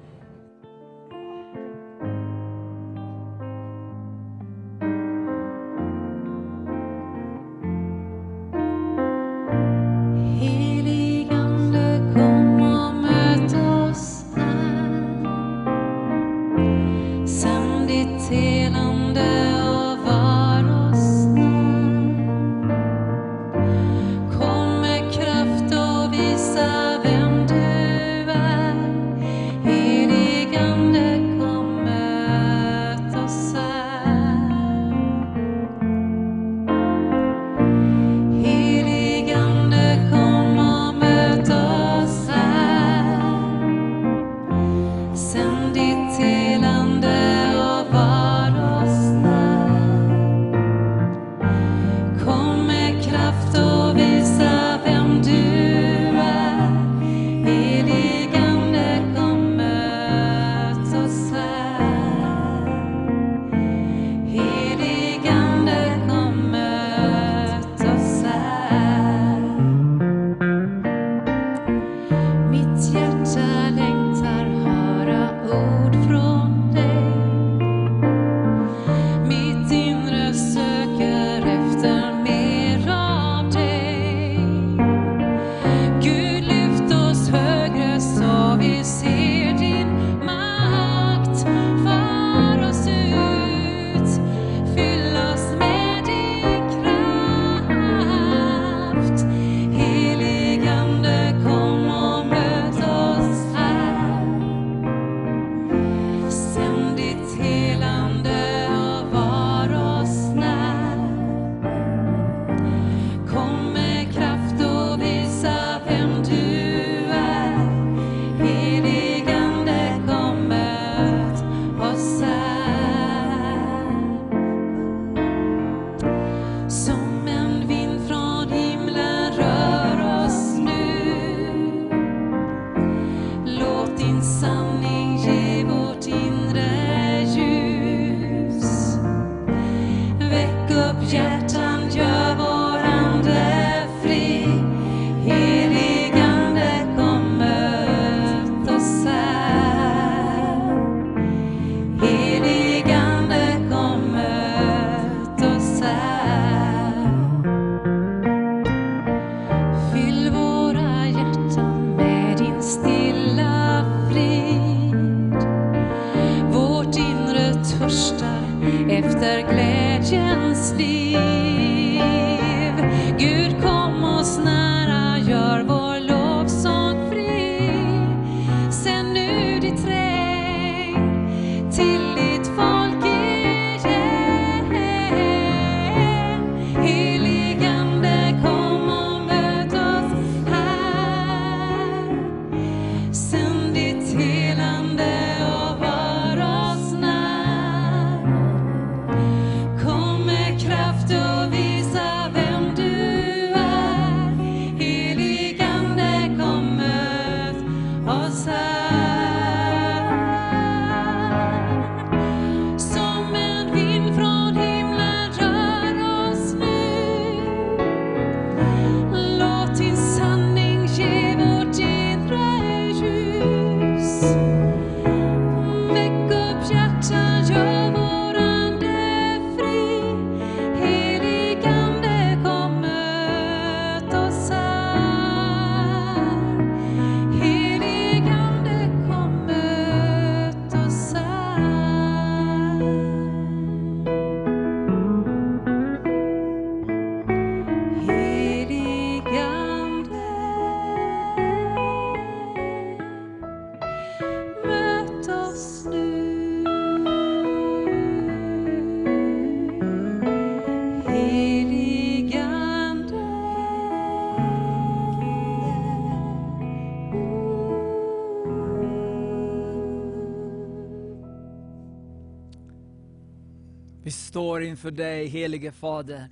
Står inför dig, helige Fader,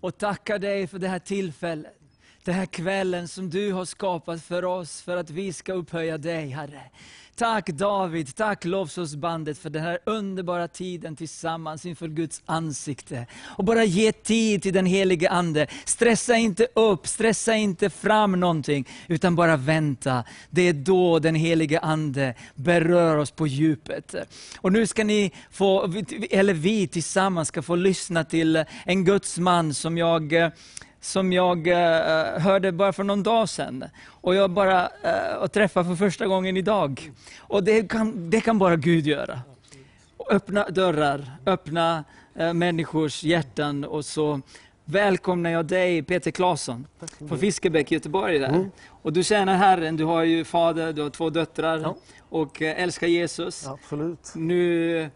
och tackar dig för det här tillfället. Den här kvällen som du har skapat för oss, för att vi ska upphöja dig, Herre. Tack David, tack lovsångsbandet för den här underbara tiden tillsammans inför Guds ansikte. Och bara ge tid till den helige Ande. Stressa inte upp, stressa inte fram någonting, utan bara vänta. Det är då den helige Ande berör oss på djupet. Och nu ska ni få, eller vi tillsammans ska få lyssna till en Guds man som jag eh, som jag eh, hörde bara för någon dag sedan. Och jag bara eh, och träffade för första gången idag. Och det kan, det kan bara Gud göra. Öppna dörrar, öppna eh, människors hjärtan och så välkomnar jag dig Peter Claesson från Fiskebäck i Göteborg. Där. Och du tjänar Herren, du har ju fader, du har två döttrar Ja. och eh, älskar Jesus. Absolut. Nu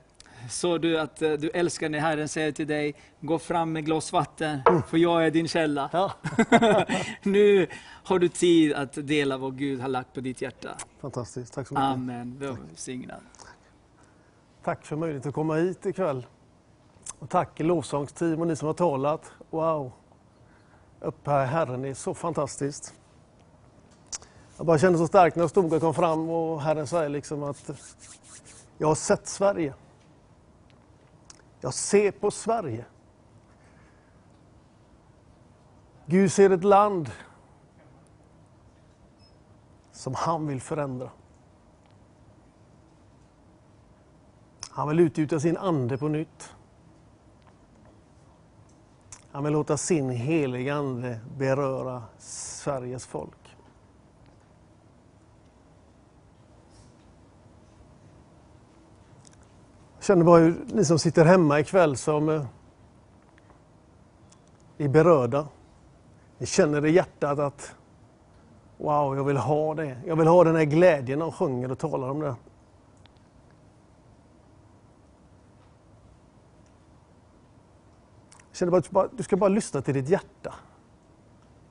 såg du att eh, du älskar när Herren säger till dig, gå fram med glas vatten, för jag är din källa. Ja, nu har du tid att dela vad Gud har lagt på ditt hjärta. fantastiskt. Tack så mycket. Amen. Välsignad. Tack för möjligheten att komma hit ikväll. Och tack lovsångsteam och ni som har talat. Wow! Upphöj Herren är så fantastiskt. Jag bara kände så starkt när jag stod och kom fram och Herren säger liksom att jag har sett Sverige. Jag ser på Sverige. Gud ser ett land som han vill förändra. Han vill utgjuta sin ande på nytt. Han vill låta sin heliga ande beröra Sveriges folk. Känner bara hur ni som sitter hemma ikväll som eh, är berörda. Ni känner i hjärtat att wow, jag vill ha det. Jag vill ha den här glädjen de sjunger och talar om det. Jag känner bara att du, bara, du ska bara lyssna till ditt hjärta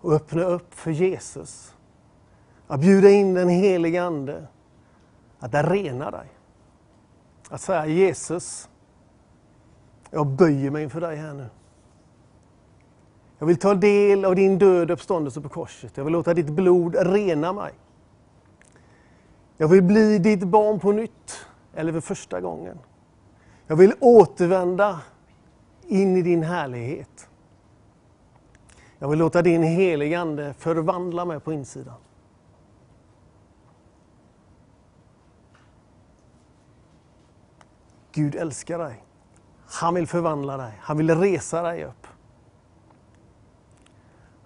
och öppna upp för Jesus. Att bjuda in den helige Ande. Att arena dig. Att säga Jesus, jag böjer mig inför dig här nu. Jag vill ta del av din död och uppståndelse på korset. Jag vill låta ditt blod rena mig. Jag vill bli ditt barn på nytt, eller för första gången. Jag vill återvända in i din härlighet. Jag vill låta din helige Ande förvandla mig på insidan. Gud älskar dig. Han vill förvandla dig. Han vill resa dig upp.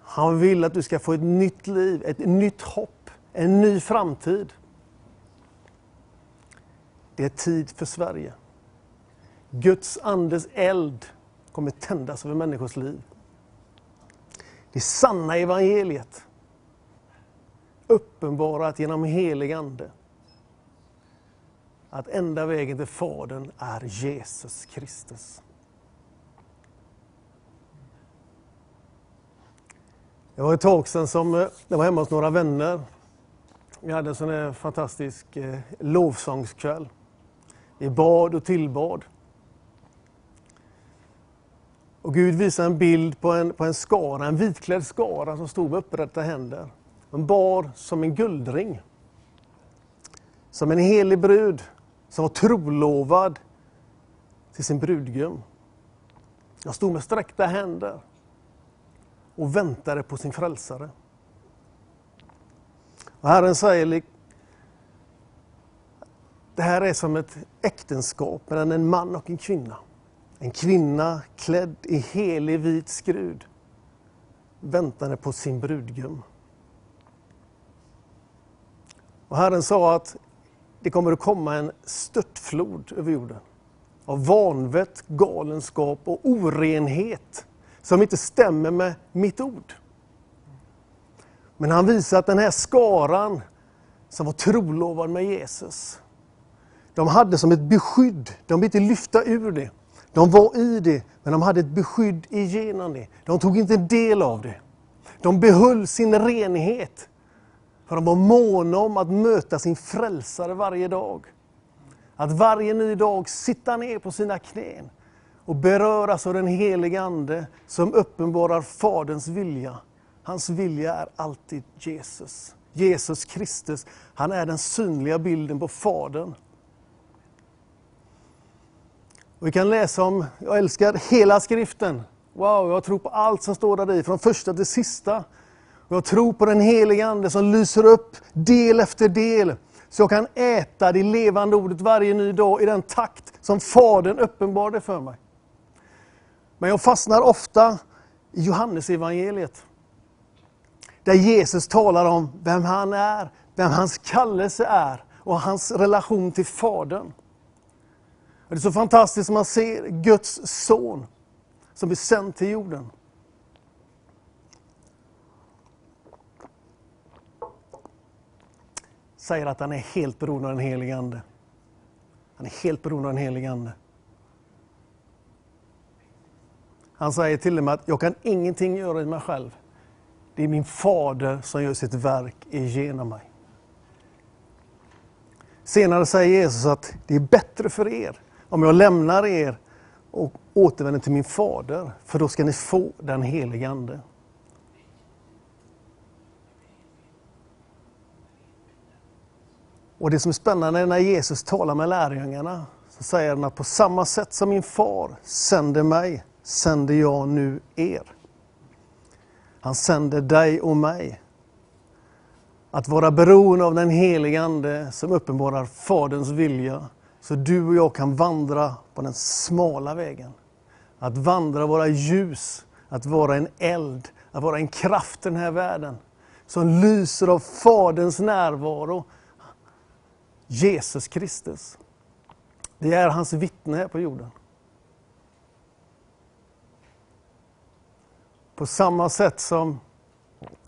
Han vill att du ska få ett nytt liv, ett nytt hopp, en ny framtid. Det är tid för Sverige. Guds andes eld kommer tändas över människors liv. Det sanna evangeliet uppenbarat genom helig ande. Att enda vägen till Fadern är Jesus Kristus. Det var ett tag sedan som eh, jag var hemma hos några vänner. Vi hade en sån här fantastisk eh, lovsångskväll. Vi bad och tillbad. Och Gud visade en bild på en, på en skara, en vitklädd skara som stod med upprätta händer. De bar som en guldring. Som en helig brud som var trolovad till sin brudgum. Jag stod med sträckta händer och väntade på sin frälsare. Och Herren säger, det här är som ett äktenskap mellan en man och en kvinna. En kvinna klädd i helig vit skrud väntande på sin brudgum. Och Herren sa att det kommer att komma en störtflod över jorden av vanvett, galenskap och orenhet som inte stämmer med mitt ord. Men han visar att den här skaran som var trolovad med Jesus, de hade som ett beskydd, de ville inte lyfta ur det. De var i det, men de hade ett beskydd igenom det. De tog inte del av det. De behöll sin renhet. För de var måna om att möta sin frälsare varje dag. Att varje ny dag sitta ner på sina knän och beröras av den helige Ande som uppenbarar Faderns vilja. Hans vilja är alltid Jesus. Jesus Kristus, han är den synliga bilden på Fadern. Och vi kan läsa om, jag älskar hela skriften. Wow, jag tror på allt som står där i, från första till sista. Och jag tror på den heliga Ande som lyser upp del efter del. Så jag kan äta det levande ordet varje ny dag i den takt som Fadern uppenbarade för mig. Men jag fastnar ofta i Johannesevangeliet. Där Jesus talar om vem han är, vem hans kallelse är och hans relation till Fadern. Det är så fantastiskt när man ser Guds son som är sänd till jorden. Säger att han är helt beroende av den helige Ande. Han är helt beroende av den helige Ande. Han säger till och med att jag kan ingenting göra i mig själv. Det är min fader som gör sitt verk igenom mig. Senare säger Jesus att det är bättre för er om jag lämnar er och återvänder till min fader, för då ska ni få den helige Ande. Och det som är spännande när Jesus talar med lärjungarna, så säger han att på samma sätt som min far sänder mig, sänder jag nu er. Han sänder dig och mig. Att vara beroende av den helige Ande som uppenbarar Faderns vilja, så du och jag kan vandra på den smala vägen. Att vandra, vara ljus, att vara en eld, att vara en kraft i den här världen. Som lyser av Faderns närvaro. Jesus Kristus. Det är hans vittne här på jorden. På samma sätt som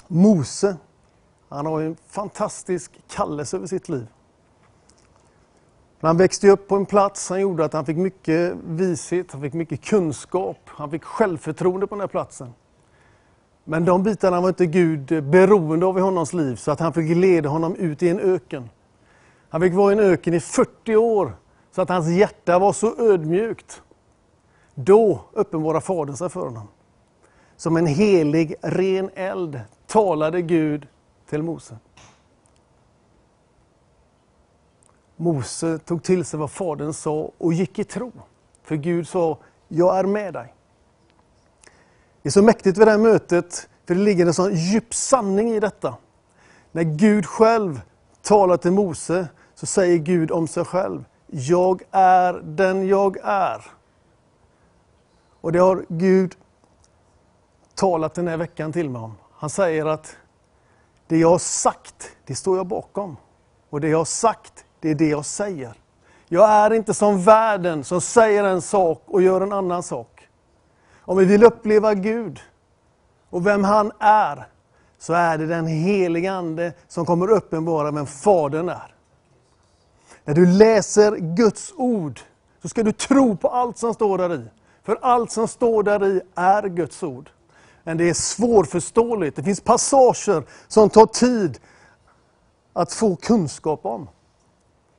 Mose, han har en fantastisk kallelse över sitt liv. Han växte upp på en plats som gjorde att han fick mycket vishet, han fick mycket kunskap, han fick självförtroende på den här platsen. Men de bitarna var inte Gud beroende av i honoms liv, så att han fick leda honom ut i en öken. Han fick vara i en öken i 40 år, så att hans hjärta var så ödmjukt. Då uppenbarade Fadern sig för honom. Som en helig, ren eld talade Gud till Mose. Mose tog till sig vad Fadern sa och gick i tro. För Gud sa, jag är med dig. Det är så mäktigt vid det här mötet, för det ligger en sån djup sanning i detta. När Gud själv talar till Mose, så säger Gud om sig själv, jag är den jag är. Och det har Gud talat den här veckan till mig om. Han säger att det jag har sagt, det står jag bakom. Och det jag har sagt, det är det jag säger. Jag är inte som världen som säger en sak och gör en annan sak. Om vi vill uppleva Gud och vem han är, så är det den helige Ande som kommer uppenbara vem Fadern är. När du läser Guds ord så ska du tro på allt som står där i. För allt som står där i är Guds ord. Men det är svårförståeligt. Det finns passager som tar tid att få kunskap om.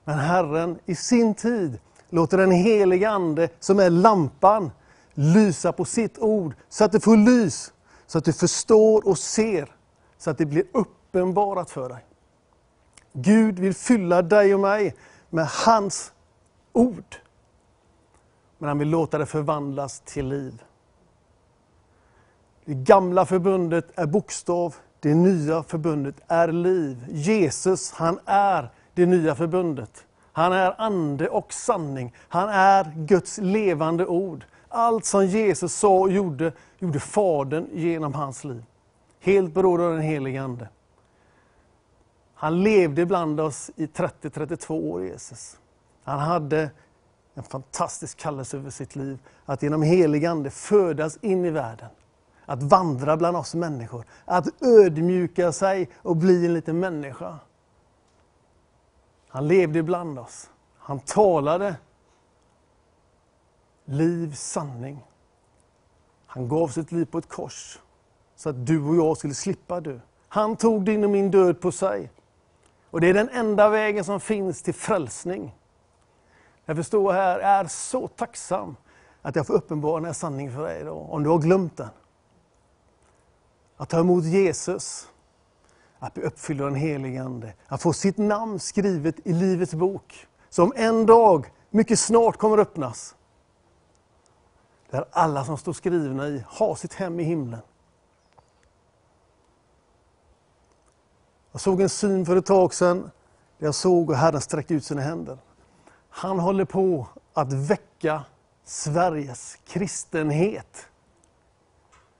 Men Herren i sin tid låter den helige Ande, som är lampan, lysa på sitt ord, så att det får lys, så att du förstår och ser, så att det blir uppenbarat för dig. Gud vill fylla dig och mig med hans ord. Men han vill låta det förvandlas till liv. Det gamla förbundet är bokstav, det nya förbundet är liv. Jesus, han är det nya förbundet. Han är ande och sanning. Han är Guds levande ord. Allt som Jesus sa och gjorde, gjorde Fadern genom hans liv. Helt beroende av den helige Ande. Han levde bland oss i 30-32 år, Jesus. Han hade en fantastisk kallelse över sitt liv, att genom helig Ande födas in i världen. Att vandra bland oss människor, att ödmjuka sig och bli en liten människa. Han levde bland oss. Han talade liv, sanning. Han gav sitt liv på ett kors så att du och jag skulle slippa dö. Han tog din och min död på sig. Och det är den enda vägen som finns till frälsning. Jag förstår här, är så tacksam att jag får uppenbara den här sanningen för dig idag, om du har glömt den. Att ta emot Jesus, att bli uppfylld av den helige Ande, att få sitt namn skrivet i Livets bok, som en dag, mycket snart, kommer öppnas. Där alla som står skrivna i har sitt hem i himlen. Jag såg en syn för ett tag sedan, där jag såg hur Herren sträckte ut sina händer. Han håller på att väcka Sveriges kristenhet.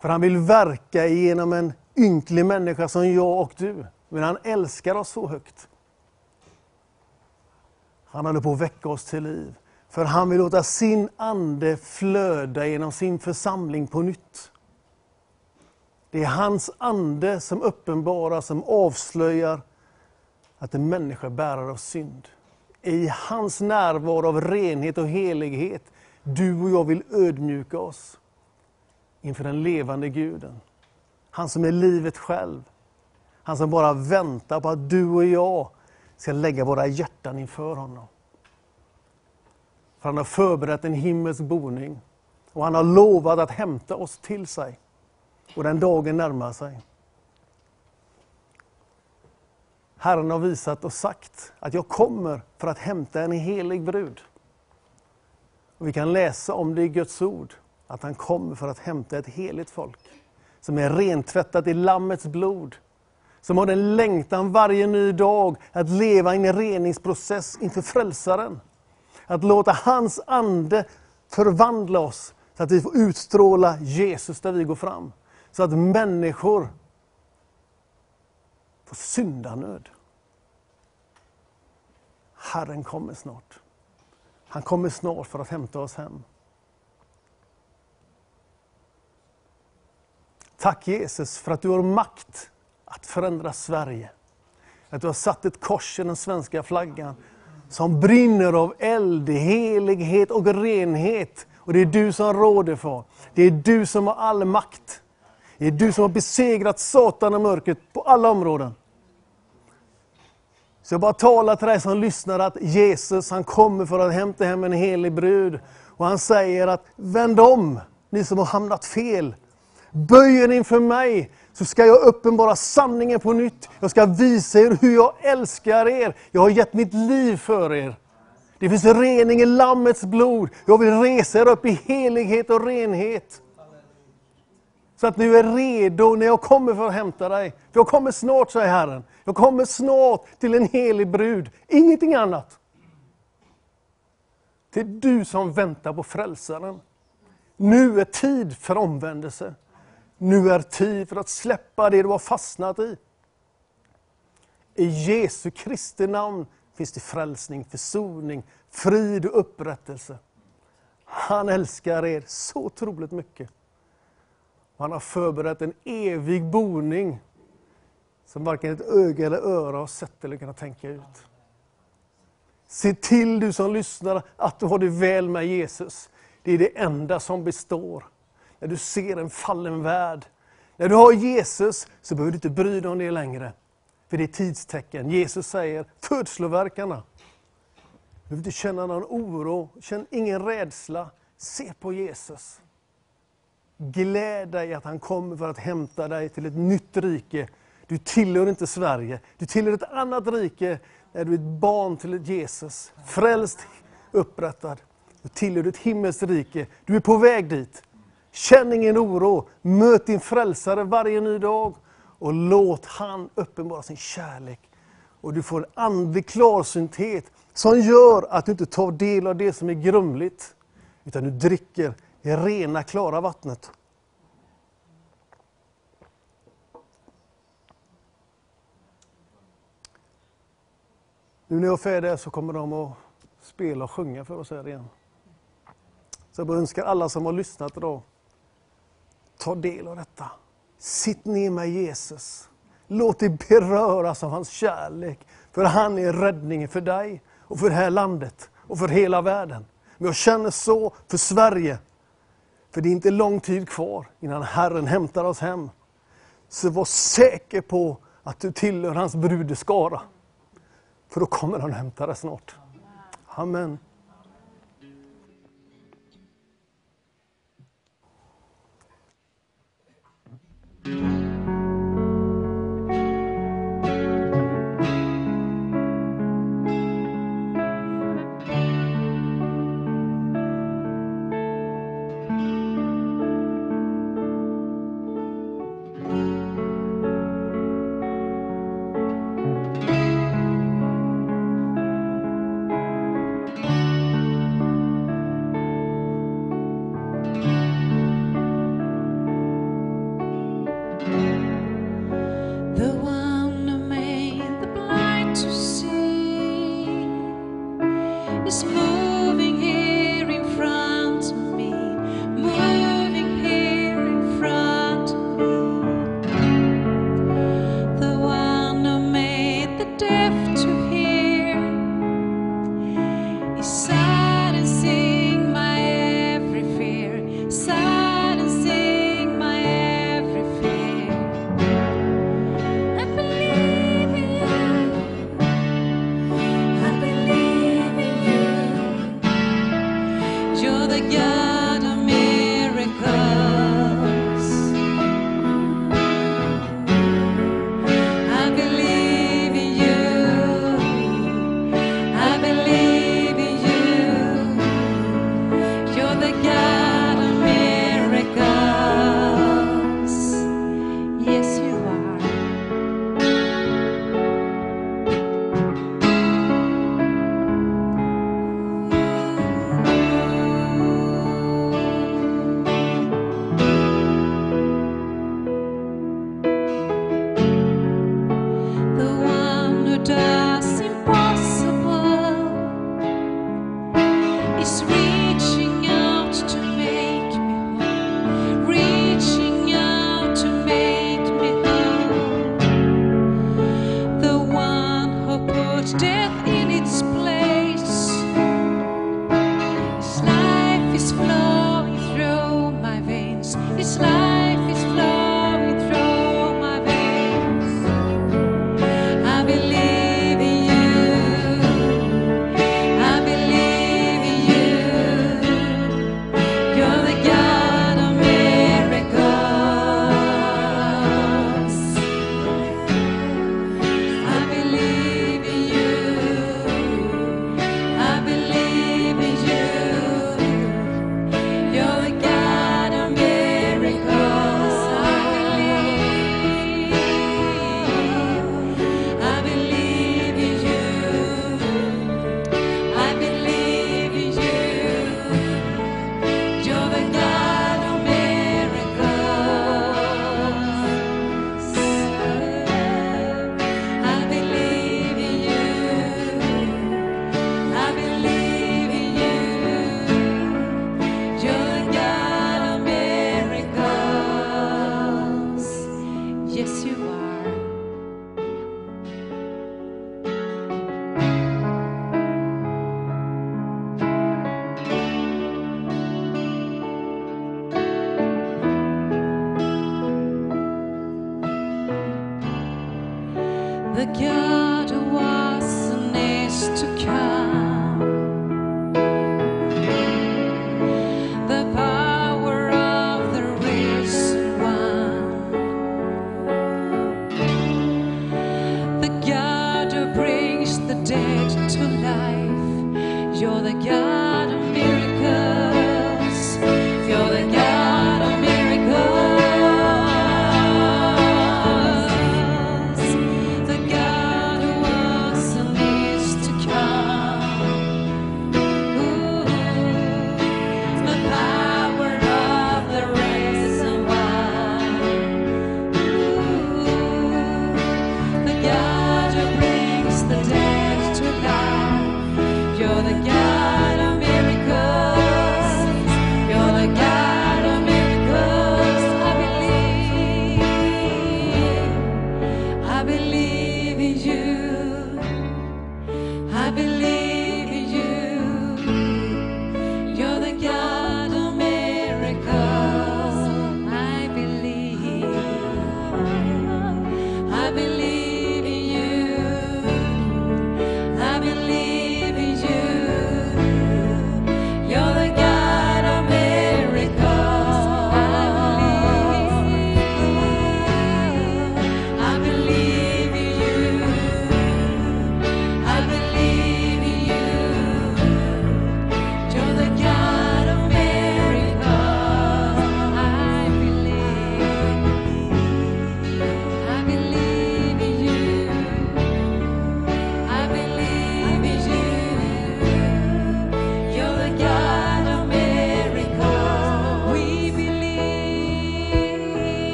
För han vill verka genom en ynklig människa som jag och du. Men han älskar oss så högt. Han håller på att väcka oss till liv. För han vill låta sin ande flöda genom sin församling på nytt. Det är hans ande som uppenbarar, som avslöjar att en människa är bärare av synd. I hans närvaro av renhet och helighet, du och jag vill ödmjuka oss inför den levande guden. Han som är livet själv. Han som bara väntar på att du och jag ska lägga våra hjärtan inför honom. För han har förberett en himmelsk boning och han har lovat att hämta oss till sig. Och den dagen närmar sig. Herren har visat och sagt att jag kommer för att hämta en helig brud. Och vi kan läsa om det i Guds ord, att han kommer för att hämta ett heligt folk. Som är rentvättat i Lammets blod. Som har en längtan varje ny dag att leva i en reningsprocess inför Frälsaren. Att låta hans ande förvandla oss så att vi får utstråla Jesus där vi går fram. Så att människor får syndanöd. Herren kommer snart. Han kommer snart för att hämta oss hem. Tack Jesus för att du har makt att förändra Sverige. Att du har satt ett kors i den svenska flaggan som brinner av eld, helighet och renhet. Och det är du som råder för. Det är du som har all makt. Det är du som har besegrat Satan och mörkret på alla områden. Så jag bara talar till dig som lyssnar att Jesus han kommer för att hämta hem en helig brud. Och han säger att vänd om, ni som har hamnat fel. Böj er inför mig, så ska jag uppenbara sanningen på nytt. Jag ska visa er hur jag älskar er. Jag har gett mitt liv för er. Det finns rening i Lammets blod. Jag vill resa er upp i helighet och renhet. Så att du är redo när jag kommer för att hämta dig. För jag kommer snart, säger Herren. Jag kommer snart till en helig brud, ingenting annat. Det är du som väntar på frälsaren. Nu är tid för omvändelse. Nu är tid för att släppa det du har fastnat i. I Jesu Kristi namn finns det frälsning, försoning, frid och upprättelse. Han älskar er så otroligt mycket. Han har förberett en evig boning som varken ett öga eller öra har sett eller kunnat tänka ut. Se till du som lyssnar att du har det väl med Jesus. Det är det enda som består. När du ser en fallen värld. När du har Jesus så behöver du inte bry dig om det längre. För det är tidstecken. Jesus säger, födslovärkarna. Du behöver inte känna någon oro, känn ingen rädsla. Se på Jesus. Gläd dig att han kommer för att hämta dig till ett nytt rike. Du tillhör inte Sverige, du tillhör ett annat rike när du är ett barn till Jesus. Frälst, upprättad. Du tillhör ett himmelskt rike. Du är på väg dit. Känn ingen oro. Möt din frälsare varje ny dag och låt han uppenbara sin kärlek. Och du får en andlig klarsynthet som gör att du inte tar del av det som är grumligt, utan du dricker det rena, klara vattnet. Nu när jag är färdig så kommer de att spela och sjunga för oss här igen. Så jag önskar alla som har lyssnat idag, ta del av detta. Sitt ner med Jesus. Låt dig beröras av hans kärlek. För han är räddningen för dig och för det här landet och för hela världen. Men jag känner så för Sverige. För det är inte lång tid kvar innan Herren hämtar oss hem. Så var säker på att du tillhör hans brudeskara. För då kommer han hämta dig snart. Amen. Amen.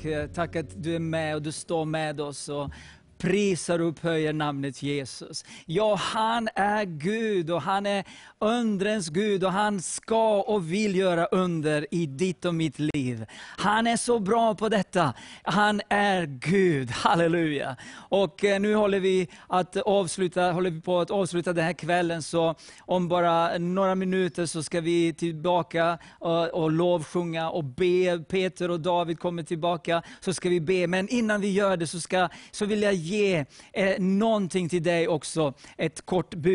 Tack, eh, tack att du är med och du står med oss och prisar och upphöjer namnet Jesus. Ja, han är Gud och han är undrens Gud och han ska och vill göra under i ditt och mitt liv. Han är så bra på detta. Han är Gud, halleluja. Och eh, nu håller vi, att avsluta, håller vi på att avsluta den här kvällen, så om bara några minuter så ska vi tillbaka och, och lovsjunga och be. Peter och David kommer tillbaka, så ska vi be. Men innan vi gör det så, ska, så vill jag ge eh, någonting till dig också, ett kort budskap.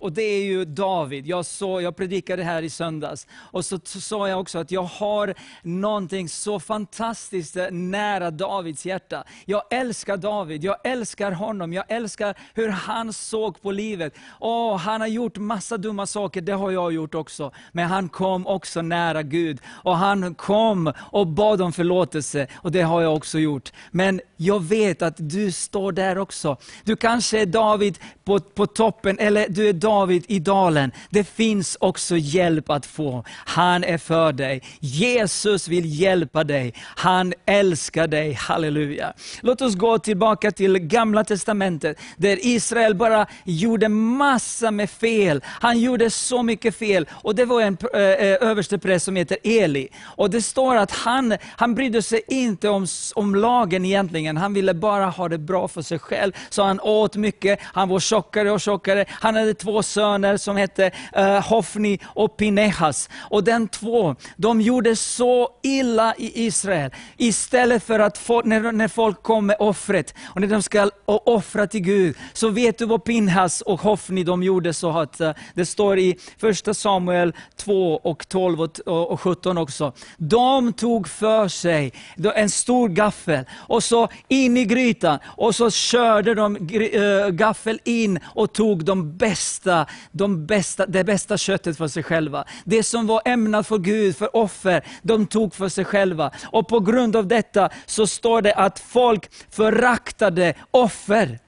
Och det är ju David. Jag, så, jag predikade här i söndags. Och så sa jag också att jag har någonting så fantastiskt nära Davids hjärta. Jag älskar David, jag älskar honom, jag älskar hur han såg på livet. Åh, han har gjort massa dumma saker, det har jag gjort också. Men han kom också nära Gud. Och han kom och bad om förlåtelse, och det har jag också gjort. Men jag vet att du står där också. Du kanske är David på, på toppen, eller du är David i dalen. Det finns också hjälp att få. Han är för dig. Jesus vill hjälpa dig. Han älskar dig. Halleluja. Låt oss gå tillbaka till gamla testamentet, där Israel bara gjorde massa med fel. Han gjorde så mycket fel. Och det var en eh, eh, äh, överstepräst som heter Eli. Och det står att han, han brydde sig inte om, om lagen egentligen. Han ville bara ha det bra för sig själv. Så han åt mycket, han var tjockare och tjockare. Han han hade två söner som hette uh, Hofni och Pinehas. Och den två, de gjorde så illa i Israel. Istället för att få, när, när folk kom med offret, och när de ska eh, offra till Gud, så vet du vad Pinhas och Hofni de gjorde så att uh, det står i första Samuel 2 och 12 och, och, och 17 också. De tog för sig en stor gaffel och så in i grytan och så körde de gaffel in och tog de bästa, de bästa, det bästa köttet för sig själva. Det som var ämnat för Gud, för offer, de tog för sig själva. Och på grund av detta så står det att folk föraktade offer.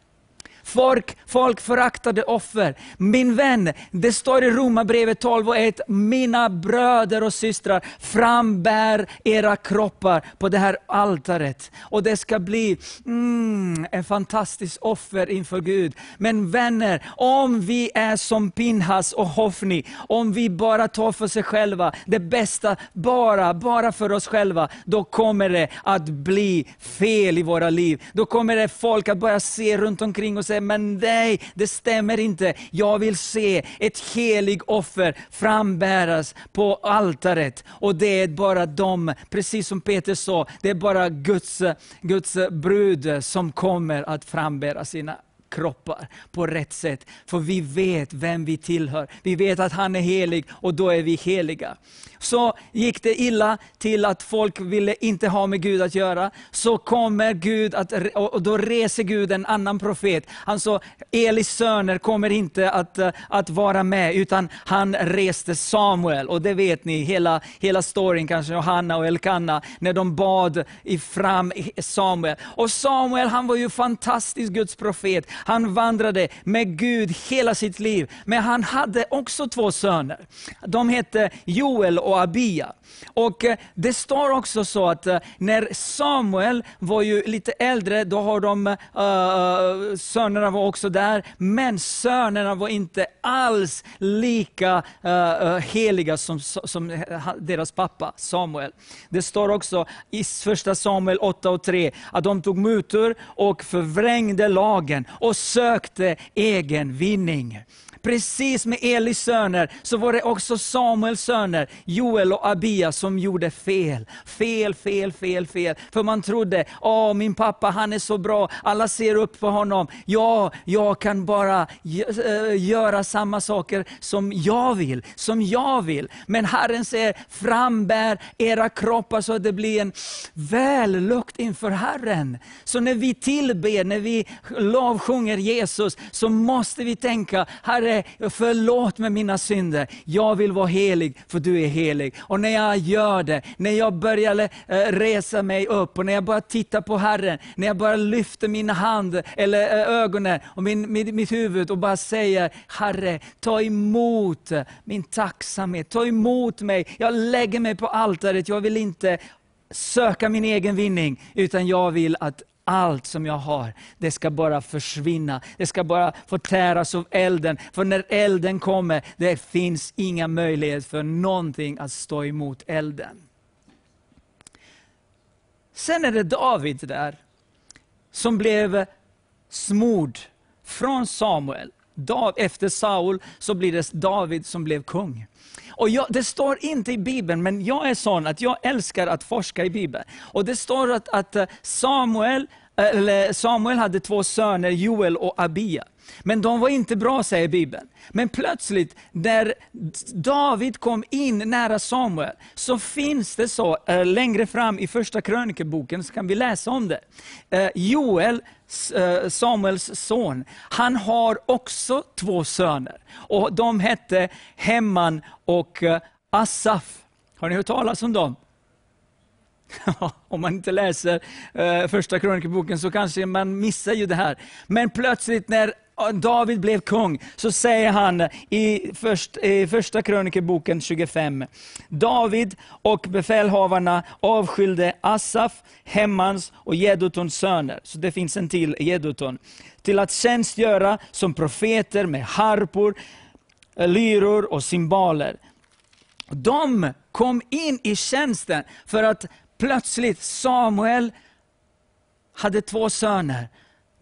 Folk, folk föraktade offer. Min vän, det står i Romarbrevet 12 och 1, mina bröder och systrar, frambär era kroppar på det här altaret. Och det ska bli mm, en fantastisk offer inför Gud. Men vänner, om vi är som Pinhas och Hofni, om vi bara tar för sig själva, det bästa bara, bara för oss själva, då kommer det att bli fel i våra liv. Då kommer det folk att börja se runt omkring och säga, men nej, det stämmer inte. Jag vill se ett helig offer frambäras på altaret. Och det är bara de, precis som Peter sa, det är bara Guds, Guds brud som kommer att frambära sina kroppar på rätt sätt. För vi vet vem vi tillhör. Vi vet att han är helig och då är vi heliga. Så gick det illa till att folk ville inte ha med Gud att göra. Så kommer Gud att, och då reser Gud en annan profet. Han sa, Elis söner kommer inte att, eh, att vara med, utan han reste Samuel. Och det vet ni, hela, hela storyn kanske, Johanna och Elkanna, när de bad fram Samuel. Och Samuel han var ju fantastisk Guds profet. Han vandrade med Gud hela sitt liv. Men han hade också två söner. De hette Joel och Abia. Och eh, Det står också så att eh, när Samuel var ju lite äldre, då har de, uh, sönerna var också där, men sönerna var inte alls lika uh, heliga som, som deras pappa Samuel. Det står också i första Samuel 8 och 3, att de tog mutor och förvrängde lagen och sökte egen vinning. Precis med Elis söner, så var det också Samuels söner, Joel och Abia, som gjorde fel. Fel, fel, fel, fel. För man trodde, åh min pappa han är så bra, alla ser upp för honom. Ja, jag kan bara eh, göra samma saker som jag vill, som jag vill. Men Herren säger, frambär era kroppar så att det blir en vällukt inför Herren. Så när vi tillber, när vi lovsjunger Jesus, så måste vi tänka, Herre Herre, förlåt mig mina synder. Jag vill vara helig, för du är helig. Och när jag gör det, när jag börjar eh, resa mig upp, och när jag börjar titta på Herren, när jag börjar lyfta min hand, eller eh, ögonen, och min, mitt, mitt huvud och bara säger, Herre, ta emot min tacksamhet, ta emot mig. Jag lägger mig på altaret, jag vill inte söka min egen vinning, utan jag vill att allt som jag har, det ska bara försvinna. Det ska bara förtäras av elden. För när elden kommer, det finns inga möjligheter för någonting att stå emot elden. Sen är det David där, som blev smord från Samuel. Efter Saul så blir det David som blev kung. Och jag, det står inte i Bibeln, men jag är sån att jag älskar att forska i Bibeln. Och det står att, att eh, Samuel, eh, eller Samuel hade två söner, Joel och Abia. Men de var inte bra, säger Bibeln. Men plötsligt, när David kom in nära Samuel, så finns det så, eh, längre fram i första krönikeboken, så kan vi läsa om det. Eh, Joel, eh, Samuels son, han har också två söner. Och de hette Hemman och Asaf. Har ni hört talas om dem? Om man inte läser eh, första krönikeboken så kanske man missar ju det här. Men plötsligt när David blev kung, så säger han i, först, i första krönikeboken 25, David och befälhavarna avskilde Asaf, Hemmans och Jedutons söner, så det finns en till Jedutun, till att tjänstgöra som profeter med harpor, lyror och cymbaler. De kom in i tjänsten för att plötsligt Samuel hade två söner.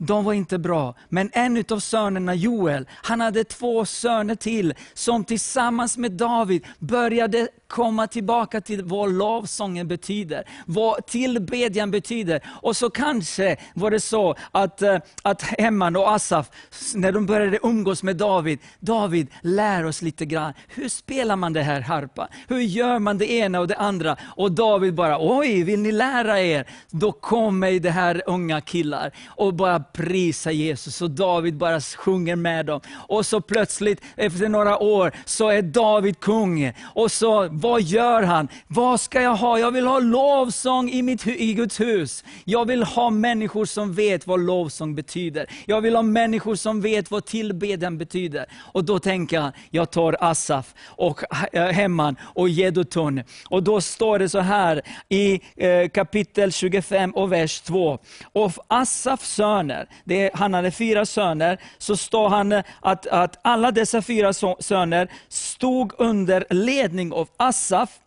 De var inte bra, men en av sönerna, Joel, han hade två söner till, som tillsammans med David började komma tillbaka till vad lovsången betyder, vad tillbedjan betyder. Och så kanske var det så att, eh, att Hemman och Asaf, när de började umgås med David, David, lär oss lite grann, hur spelar man det här harpa? Hur gör man det ena och det andra? Och David bara, oj, vill ni lära er? Då kommer det här unga killar och bara prisa Jesus. Och David bara sjunger med dem. Och så plötsligt, efter några år, så är David kung. Och så vad gör han? Vad ska jag ha? Jag vill ha lovsång i, mitt, i Guds hus. Jag vill ha människor som vet vad lovsång betyder. Jag vill ha människor som vet vad tillbedjan betyder. Och då tänker han, jag tar Asaf och eh, Hemman och Jedutun. Och då står det så här i eh, kapitel 25 och vers 2. Och Asafs söner, det, han hade fyra söner, så står han eh, att, att alla dessa fyra söner stod under ledning av Asaf,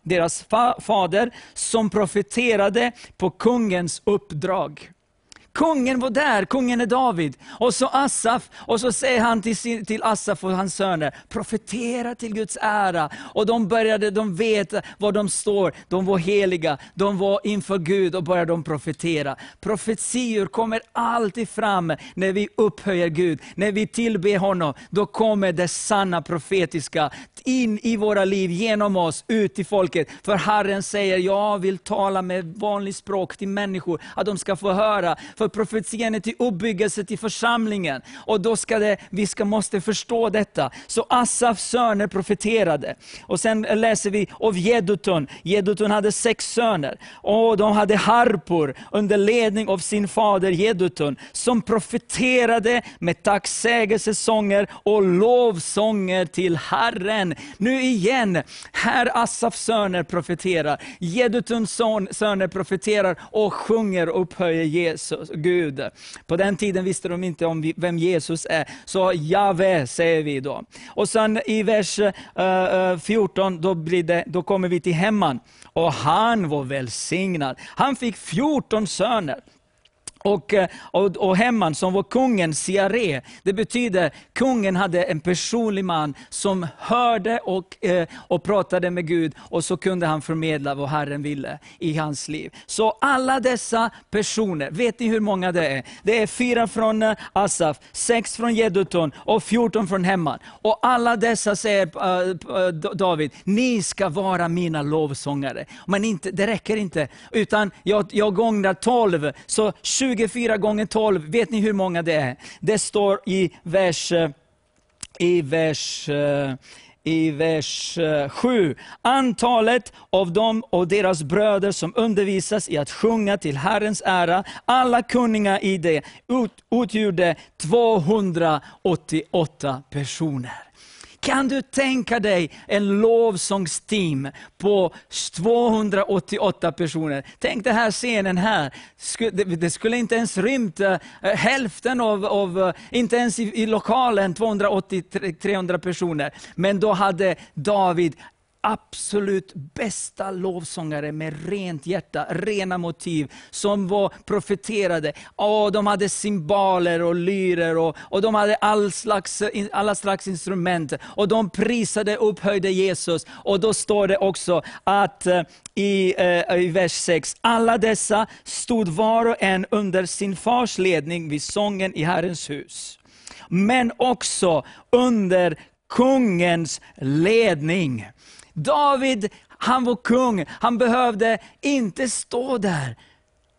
deras fa fader, som profeterade på kungens uppdrag. Kungen var där, kungen är David. Och så Asaf, och så säger han till, sin, till Asaf och hans söner, profetera till Guds ära. Och de började, de vet var de står, de var heliga, de var inför Gud och började de profetera. Profetior kommer alltid fram när vi upphöjer Gud, när vi tillber honom. Då kommer det sanna profetiska in i våra liv, genom oss, ut till folket. För Herren säger, jag vill tala med vanligt språk till människor, att de ska få höra. För profetian är till uppbyggelse till församlingen. Och då ska det, vi ska, måste förstå detta. Så Asafs söner profeterade. Och sen läser vi av Jedutun. Jedutun hade sex söner. Och de hade harpor under ledning av sin fader Jedutun, som profeterade med tacksägelsesånger och lovsånger till Herren. Nu igen, här Asafs söner profeterar. Jedutuns söner profeterar och sjunger och upphöjer Jesus. Gud. På den tiden visste de inte om vem Jesus är, så Jave säger vi då. Och sen i vers eh, eh, 14, då, blir det, då kommer vi till Hemman. Och han var välsignad. Han fick 14 söner. Eh, och, och, och Hemman som var kungen, Siare, det betyder kungen hade en personlig man som hörde och, eh, och pratade med Gud och så kunde han förmedla vad Herren ville i hans liv. Så alla dessa personer, vet ni hur många det är? Det är fyra från eh, Asaf, sex från Jeduton och 14 från Hemman. Och alla dessa säger David, ni ska vara mina lovsångare. Men inte, det räcker inte, utan jag, jag gångrar 12, så 20 24 gånger 12, vet ni hur många det är? Det står i vers, eh, i vers eh, i vers eh, 7. Antalet av dem och deras bröder som undervisas i att sjunga till Herrens ära, alla kunniga i det, utgjorde 288 personer. Kan du tänka dig en lovsångsteam på 288 personer? Tänk den här scenen här. Det skulle inte ens rymt eh, hälften av, av eh, inte ens i, i lokalen 280-300 personer. Men då hade David absolut bästa lovsångare med rent hjärta, rena motiv, som var profeterade. Oh, de hade cymbaler och lyrer och, och de hade all slags, alla slags instrument. Och de prisade och upphöjde Jesus. Och då står det också att eh, i, eh, i vers 6, alla dessa stod var och en under sin fars ledning vid sången i Herrens hus. Men också under kungens ledning. David, han var kung, han behövde inte stå där.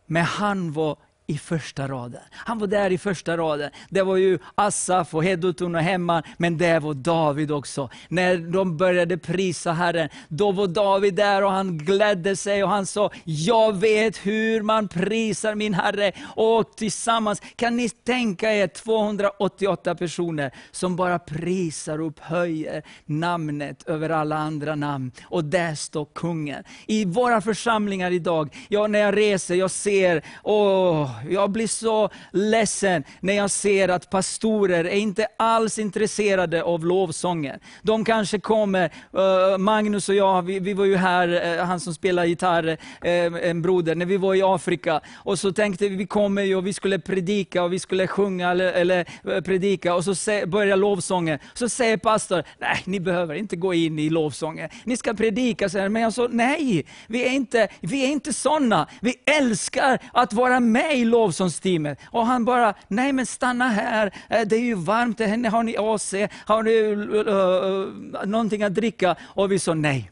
Men han var i första raden. Han var där i första raden. Det var ju Asaf och Hedutun och Hemman, men det var David också. När de började prisa Herren, då var David där och han glädde sig och han sa, jag vet hur man prisar min Herre. Och tillsammans, kan ni tänka er 288 personer som bara prisar och upphöjer namnet över alla andra namn. Och där står kungen. I våra församlingar idag, ja, när jag reser, jag ser, åh, jag blir så ledsen när jag ser att pastorer är inte alls intresserade av lovsånger. De kanske kommer, eh, Magnus och jag, vi, vi var ju här, eh, han som spelar gitarr, eh, en broder, när vi var i Afrika. Och så tänkte vi, vi kommer ju och vi skulle predika och vi skulle sjunga eller, eller predika och så se, börjar lovsången. Så säger pastor, nej ni behöver inte gå in i lovsången. Ni ska predika. Så här. Men jag sa, nej, vi är inte, vi är inte sådana. Vi älskar att vara med i lovsångsteamet. Och han bara, nej men stanna här, eh, det är ju varmt, har ni AC, har ni uh, någonting att dricka? Och vi sa nej.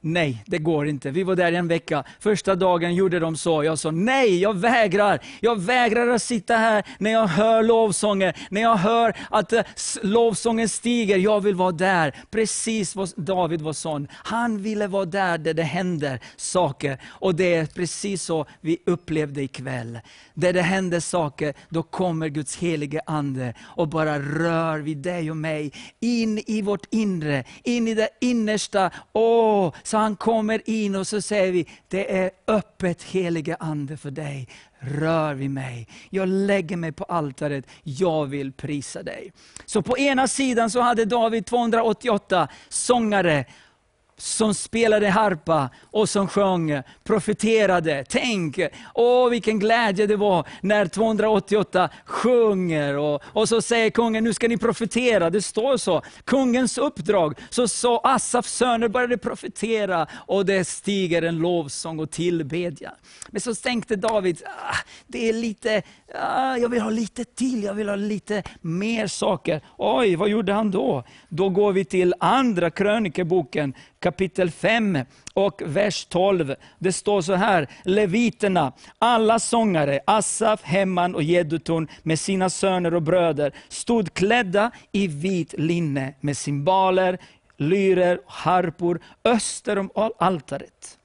Nej, det går inte. Vi var där en vecka. Första dagen gjorde de så. Jag sa nej, jag vägrar. Jag vägrar att sitta här när jag hör lovsånger, när jag hör att eh, lovsången stiger. Jag vill vara där. Precis vad David var sån. Han ville vara där, där det händer saker. Och det är precis så vi upplevde ikväll. Där det händer saker, då kommer Guds helige Ande och bara rör vid dig och mig. In i vårt inre, in i det innersta. Åh, så han kommer in och så säger vi, det är öppet helige Ande för dig. Rör vid mig. Jag lägger mig på altaret, jag vill prisa dig. Så på ena sidan så hade David 288 sångare som spelade harpa och som sjöng, profeterade. Tänk, åh vilken glädje det var när 288 sjunger. Och, och så säger kungen, nu ska ni profetera. Det står så. Kungens uppdrag. Så, så Asafs söner började profetera och det stiger en lovsång och tillbedjan. Men så tänkte David, ah, det är lite, Ah, jag vill ha lite till, jag vill ha lite mer saker. Oj, vad gjorde han då? Då går vi till andra krönikeboken, kapitel 5 och vers 12. Det står så här, Leviterna, alla sångare, Asaf, Hemman och Jedutun med sina söner och bröder, stod klädda i vit linne med cymbaler, lyrer harpor öster om altaret.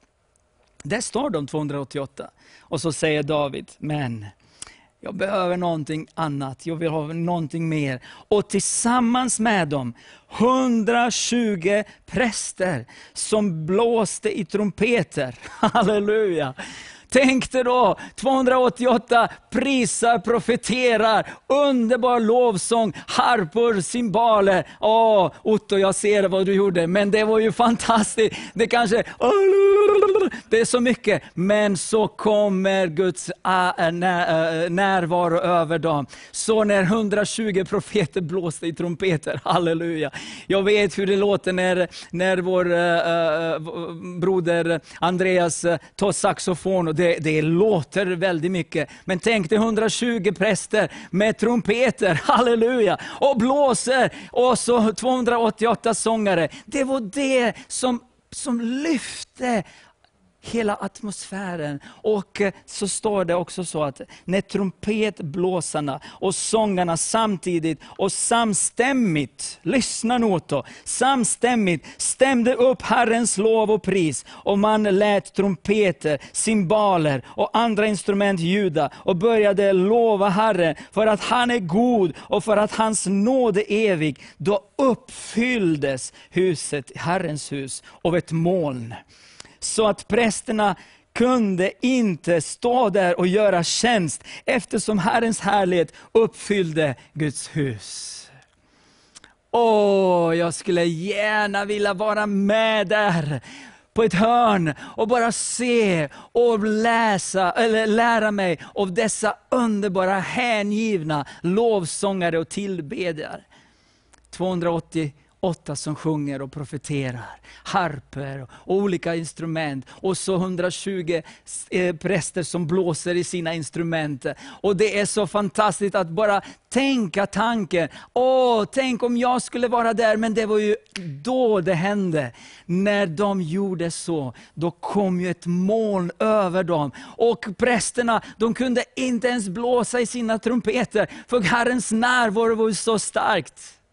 Där står de 288. Och så säger David, men jag behöver någonting annat, jag vill ha någonting mer. Och tillsammans med dem 120 präster som blåste i trumpeter. Halleluja! Tänk dig då, 288 prisar, profeterar, underbar lovsång, harpor, cymbaler. Åh, Otto, jag ser vad du gjorde, men det var ju fantastiskt. Det kanske, det är så mycket, men så kommer Guds äh, äh, äh, närvaro över dem. Så när 120 profeter blåste i trumpeter, halleluja. Jag vet hur det låter när, när vår uh, broder Andreas tar saxofon och det, det låter väldigt mycket. Men tänk dig 120 präster med trumpeter, halleluja, och blåser. Och så 288 sångare. Det var det som, som lyfte hela atmosfären. Och eh, så står det också så att när trumpetblåsarna och sångarna samtidigt och samstämmigt, lyssna nu då, samstämmigt stämde upp Herrens lov och pris och man lät trumpeter, cymbaler och andra instrument ljuda och började lova Herren för att han är god och för att hans nåd är evig. Då uppfylldes huset, Herrens hus, av ett moln så att prästerna kunde inte stå där och göra tjänst, eftersom Herrens härlighet uppfyllde Guds hus. Åh, jag skulle gärna vilja vara med där på ett hörn och bara se och läsa, eller lära mig av dessa underbara hängivna lovsångare och tillbedjare. 280 åtta som sjunger och profeterar. Harper och olika instrument. Och så 120 eh, präster som blåser i sina instrument. Och det är så fantastiskt att bara tänka tanken, åh, tänk om jag skulle vara där, men det var ju då det hände. När de gjorde så, då kom ju ett moln över dem. Och prästerna, de kunde inte ens blåsa i sina trumpeter, för Herrens närvaro var ju så starkt.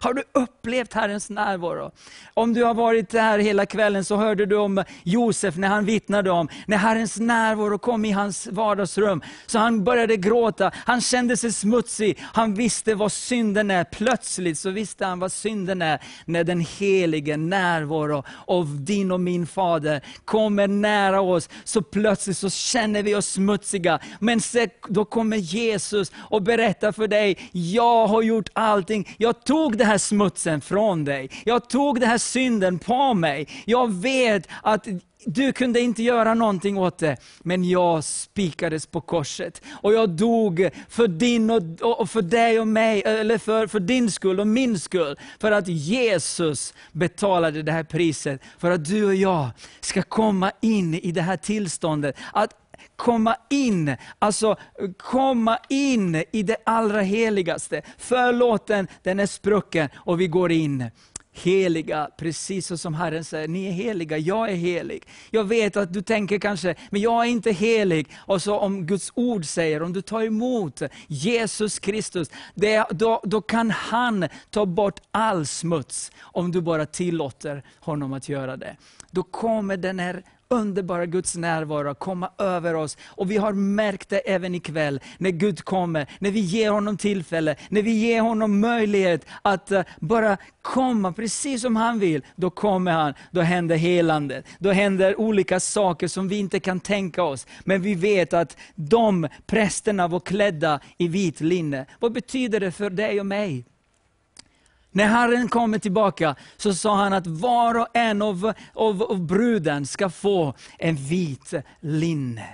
Har du upplevt Herrens närvaro? Om du har varit här hela kvällen så hörde du om Josef när han vittnade om, när Herrens närvaro kom i hans vardagsrum. Så han började gråta, han kände sig smutsig, han visste vad synden är. Plötsligt så visste han vad synden är, när den helige närvaro av din och min fader kommer nära oss. Så plötsligt så känner vi oss smutsiga. Men se, då kommer Jesus och berättar för dig, jag har gjort allting. Jag tog den här smutsen från dig. Jag tog den här synden på mig. Jag vet att du kunde inte göra någonting åt det, men jag spikades på korset. Och jag dog för din och, och för dig och mig, eller för, för din skull och min skull. För att Jesus betalade det här priset, för att du och jag ska komma in i det här tillståndet. Att komma in, alltså komma in i det allra heligaste. Förlåten, den är sprucken och vi går in heliga, precis så som Herren säger, ni är heliga, jag är helig. Jag vet att du tänker kanske, men jag är inte helig. Och så om Guds ord säger, om du tar emot Jesus Kristus, det, då, då kan han ta bort all smuts, om du bara tillåter honom att göra det. Då kommer den här underbara Guds närvaro komma över oss. Och vi har märkt det även ikväll, när Gud kommer, när vi ger honom tillfälle, när vi ger honom möjlighet att eh, bara komma precis som han vill. Då kommer han, då händer helandet, då händer olika saker som vi inte kan tänka oss. Men vi vet att de prästerna var klädda i vit linne. Vad betyder det för dig och mig? När Herren kommer tillbaka så sa han att var och en av, av, av bruden ska få en vit linne.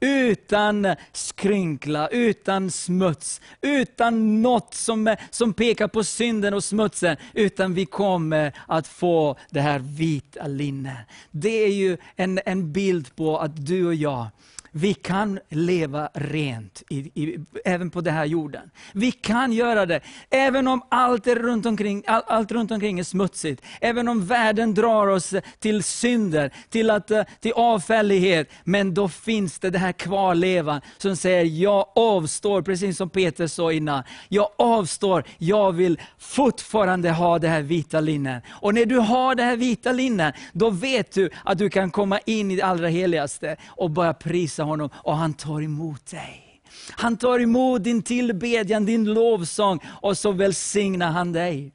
Utan skrynkla, utan smuts, utan något som, som pekar på synden och smutsen. Utan vi kommer att få det här vita linne. Det är ju en, en bild på att du och jag, vi kan leva rent, i, i, även på den här jorden. Vi kan göra det, även om allt, är runt omkring, all, allt runt omkring är smutsigt. Även om världen drar oss till synder, till, att, eh, till avfällighet. Men då finns det det här kvarlevan som säger, jag avstår, precis som Peter sa innan. Jag avstår, jag vill fortfarande ha det här vita linnen. Och när du har det här vita linnen, då vet du att du kan komma in i det allra heligaste och börja prisa honom och han tar emot dig. Han tar emot din tillbedjan, din lovsång och så välsignar han dig.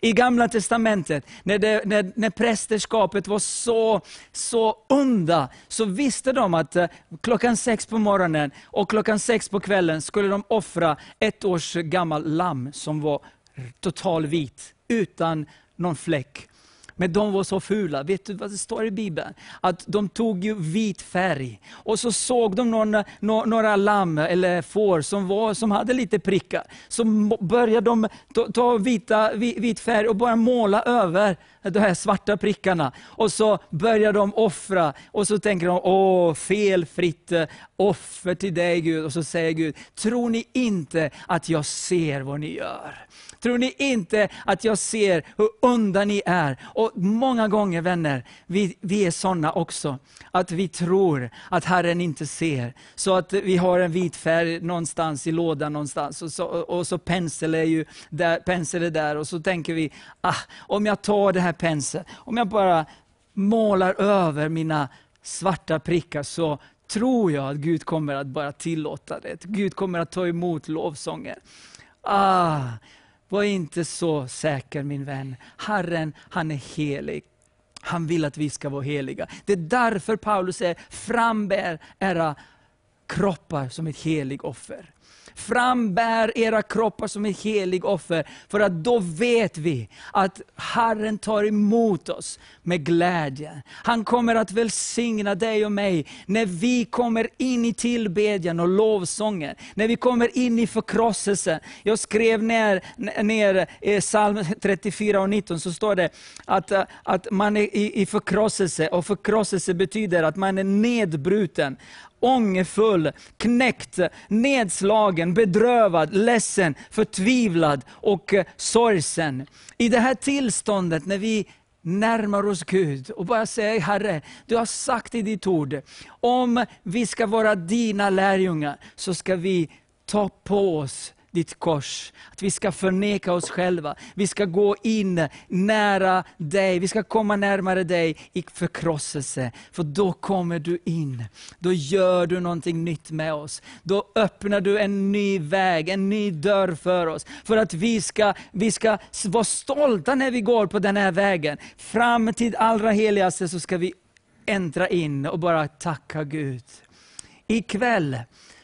I Gamla Testamentet, när, det, när, när prästerskapet var så, så onda, så visste de att eh, klockan sex på morgonen och klockan sex på kvällen skulle de offra ett års gammal lamm som var total vit, utan någon fläck. Men de var så fula. Vet du vad det står i Bibeln? Att de tog ju vit färg. Och så såg de några, några lamm eller får som, var, som hade lite prickar. Så började de ta, ta vita, vit färg och bara måla över de här svarta prickarna. Och så börjar de offra och så tänker de, åh, felfritt eh, offer till dig Gud. Och så säger Gud, tror ni inte att jag ser vad ni gör? Tror ni inte att jag ser hur onda ni är? Och många gånger vänner, vi, vi är sådana också. Att vi tror att Herren inte ser. Så att vi har en vit färg någonstans i lådan någonstans. Och så, och så pensel är ju där, pensel är där. Och så tänker vi, ah, om jag tar det här penseln, om jag bara målar över mina svarta prickar så tror jag att Gud kommer att bara tillåta det. Gud kommer att ta emot lovsången. Ah, var inte så säker min vän. Herren, han är helig. Han vill att vi ska vara heliga. Det är därför Paulus säger, frambär era kroppar som ett heligt offer. Frambär era kroppar som ett heligt offer, för att då vet vi att Herren tar emot oss med glädje. Han kommer att välsigna dig och mig när vi kommer in i tillbedjan och lovsången, när vi kommer in i förkrosselse. Jag skrev ner, ner i psalm 34 och 19, så står det att, eh, att man är i, i förkrosselse, och förkrosselse betyder att man är nedbruten ångerfull, knäckt, nedslagen, bedrövad, ledsen, förtvivlad och eh, sorgsen. I det här tillståndet när vi närmar oss Gud och bara säger, Herre, du har sagt i ditt ord, om vi ska vara dina lärjungar, så ska vi ta på oss ditt kors. Att vi ska förneka oss själva. Vi ska gå in nära dig. Vi ska komma närmare dig i förkrosselse. För då kommer du in. Då gör du någonting nytt med oss. Då öppnar du en ny väg, en ny dörr för oss. För att vi ska, vi ska vara stolta när vi går på den här vägen. Fram till allra heligaste så ska vi äntra in och bara tacka Gud. Ikväll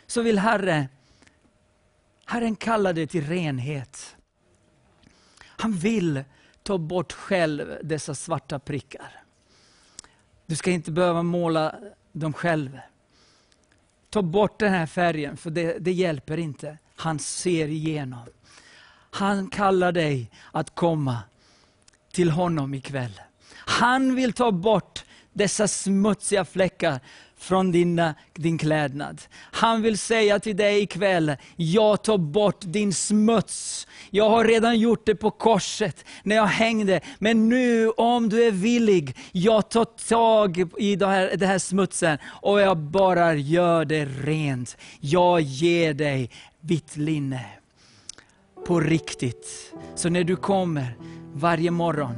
så vill Herre Herren kallar dig till renhet. Han vill ta bort själv dessa svarta prickar. Du ska inte behöva måla dem själv. Ta bort den här färgen, för det, det hjälper inte. Han ser igenom. Han kallar dig att komma till honom ikväll. Han vill ta bort dessa smutsiga fläckar från din, din klädnad. Han vill säga till dig ikväll, jag tar bort din smuts. Jag har redan gjort det på korset, när jag hängde. Men nu, om du är villig, jag tar tag i det här, det här smutsen och jag bara gör det rent. Jag ger dig vitt linne. På riktigt. Så när du kommer varje morgon,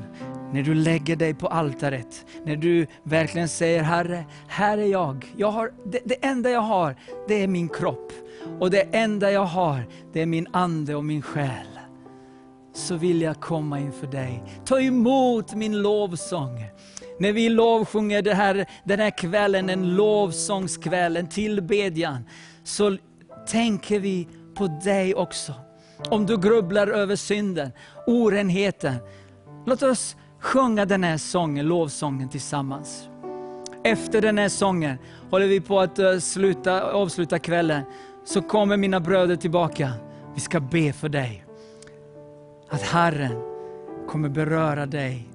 när du lägger dig på altaret, när du verkligen säger Herre, här är jag. jag har, det, det enda jag har, det är min kropp. Och det enda jag har, det är min ande och min själ. Så vill jag komma inför dig. Ta emot min lovsång. När vi lovsjunger det här, den här kvällen, en lovsångskväll, en tillbedjan, så tänker vi på dig också. Om du grubblar över synden, orenheten, låt oss sjunga den här sången, lovsången tillsammans. Efter den här sången håller vi på att eh, sluta, avsluta kvällen, så kommer mina bröder tillbaka. Vi ska be för dig. Att Herren kommer beröra dig.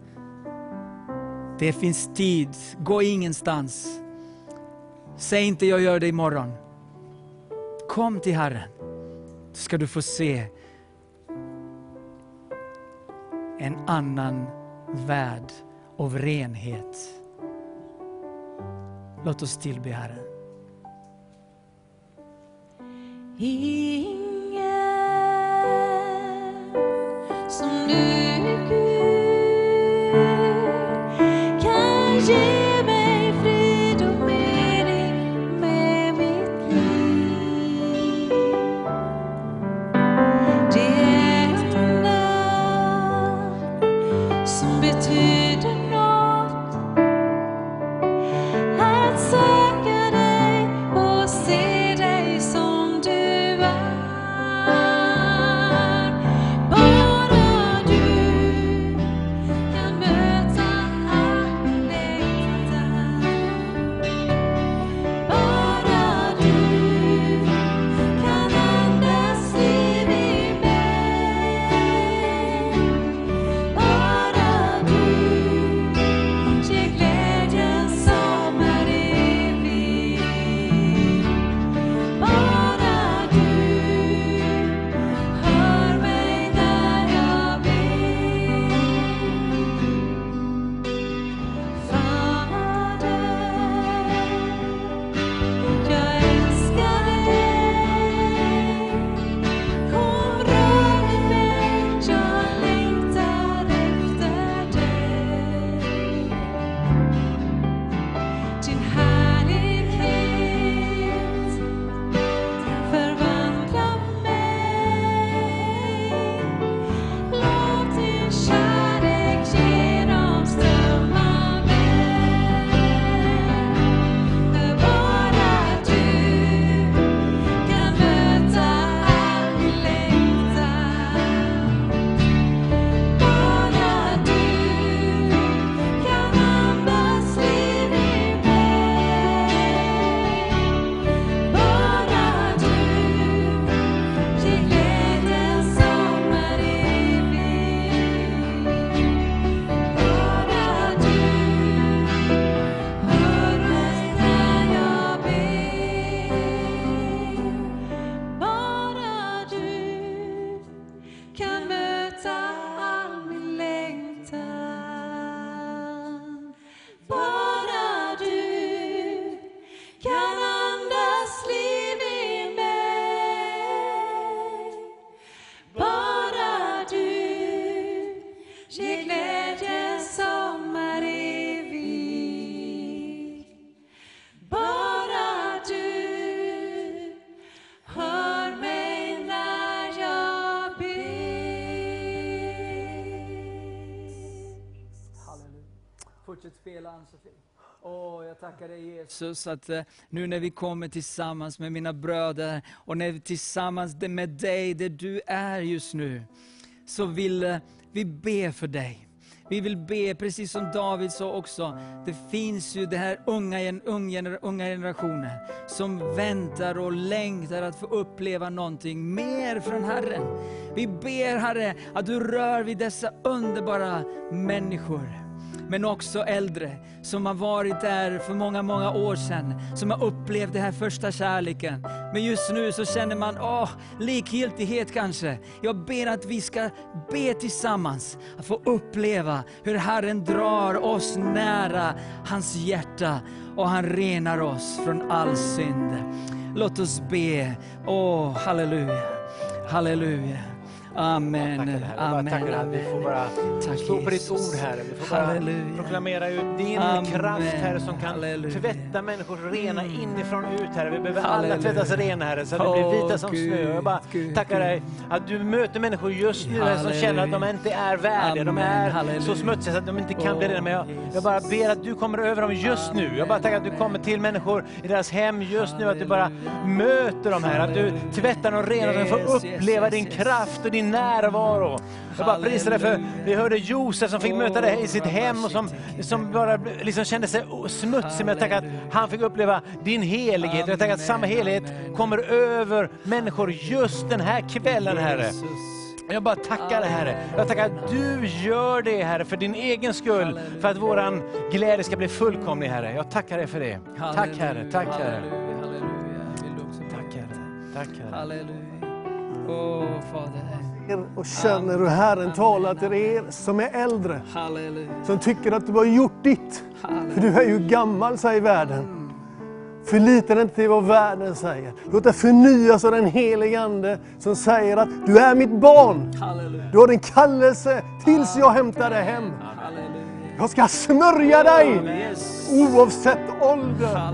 Det finns tid, gå ingenstans. Säg inte jag gör det imorgon. Kom till Herren, så ska du få se en annan värld av renhet. Låt oss tillbe Herren. Ingen som du spela Ann-Sofie. Åh, jag tackar dig Jesus att eh, nu när vi kommer tillsammans med mina bröder och när vi tillsammans med dig, där du är just nu, så vill eh, vi be för dig. Vi vill be, precis som David sa också, det finns ju den här unga, unga generationen som väntar och längtar att få uppleva någonting mer från Herren. Vi ber Herre att du rör vid dessa underbara människor men också äldre som har varit där för många, många år sedan, som har upplevt den här första kärleken. Men just nu så känner man, åh, likgiltighet kanske. Jag ber att vi ska be tillsammans, att få uppleva hur Herren drar oss nära hans hjärta och han renar oss från all synd. Låt oss be. Åh, halleluja, halleluja. Amen. Tackar. Jag bara Amen. tackar att vi får bara Tack, stå på ditt ord Herre. Vi får bara Halleluja. proklamera ut din Amen. kraft Herre som kan Halleluja. tvätta människor rena inifrån och ut Herre. Vi behöver Halleluja. alla tvättas rena Herre så att det blir vita som Gud, snö. Jag bara Gud, tackar Gud. dig att du möter människor just nu Herre, som känner att de inte är värdiga. De Amen. är så smutsiga så att de inte kan bli rena. Men jag, jag bara ber att du kommer över dem just nu. Jag bara tackar att du kommer till människor i deras hem just nu. Att du bara möter dem här. Att du tvättar dem rena. Att de får uppleva din kraft och din närvaro. Jag bara prisar dig för, vi hörde Josef som fick möta dig i sitt hem och som, som bara liksom kände sig smutsig. Men jag tackar att han fick uppleva din helighet. Jag tackar att samma helighet kommer över människor just den här kvällen Herre. Jag bara tackar dig Herre. Jag tackar att du gör det Herre för din egen skull. För att våran glädje ska bli fullkomlig Herre. Jag tackar dig för det. Tack Herre, tack Herre. Tack Herre. Tack Herre. Halleluja. Åh, Fader. Er och känner hur Herren talar till er som är äldre. Halleluja. Som tycker att du har gjort ditt. Halleluja. För du är ju gammal, säger världen. Förlita dig inte till vad världen säger. Låt dig förnyas av den helige Ande som säger att du är mitt barn. Halleluja. Du har en kallelse tills jag hämtar dig hem. Jag ska smörja dig oavsett ålder.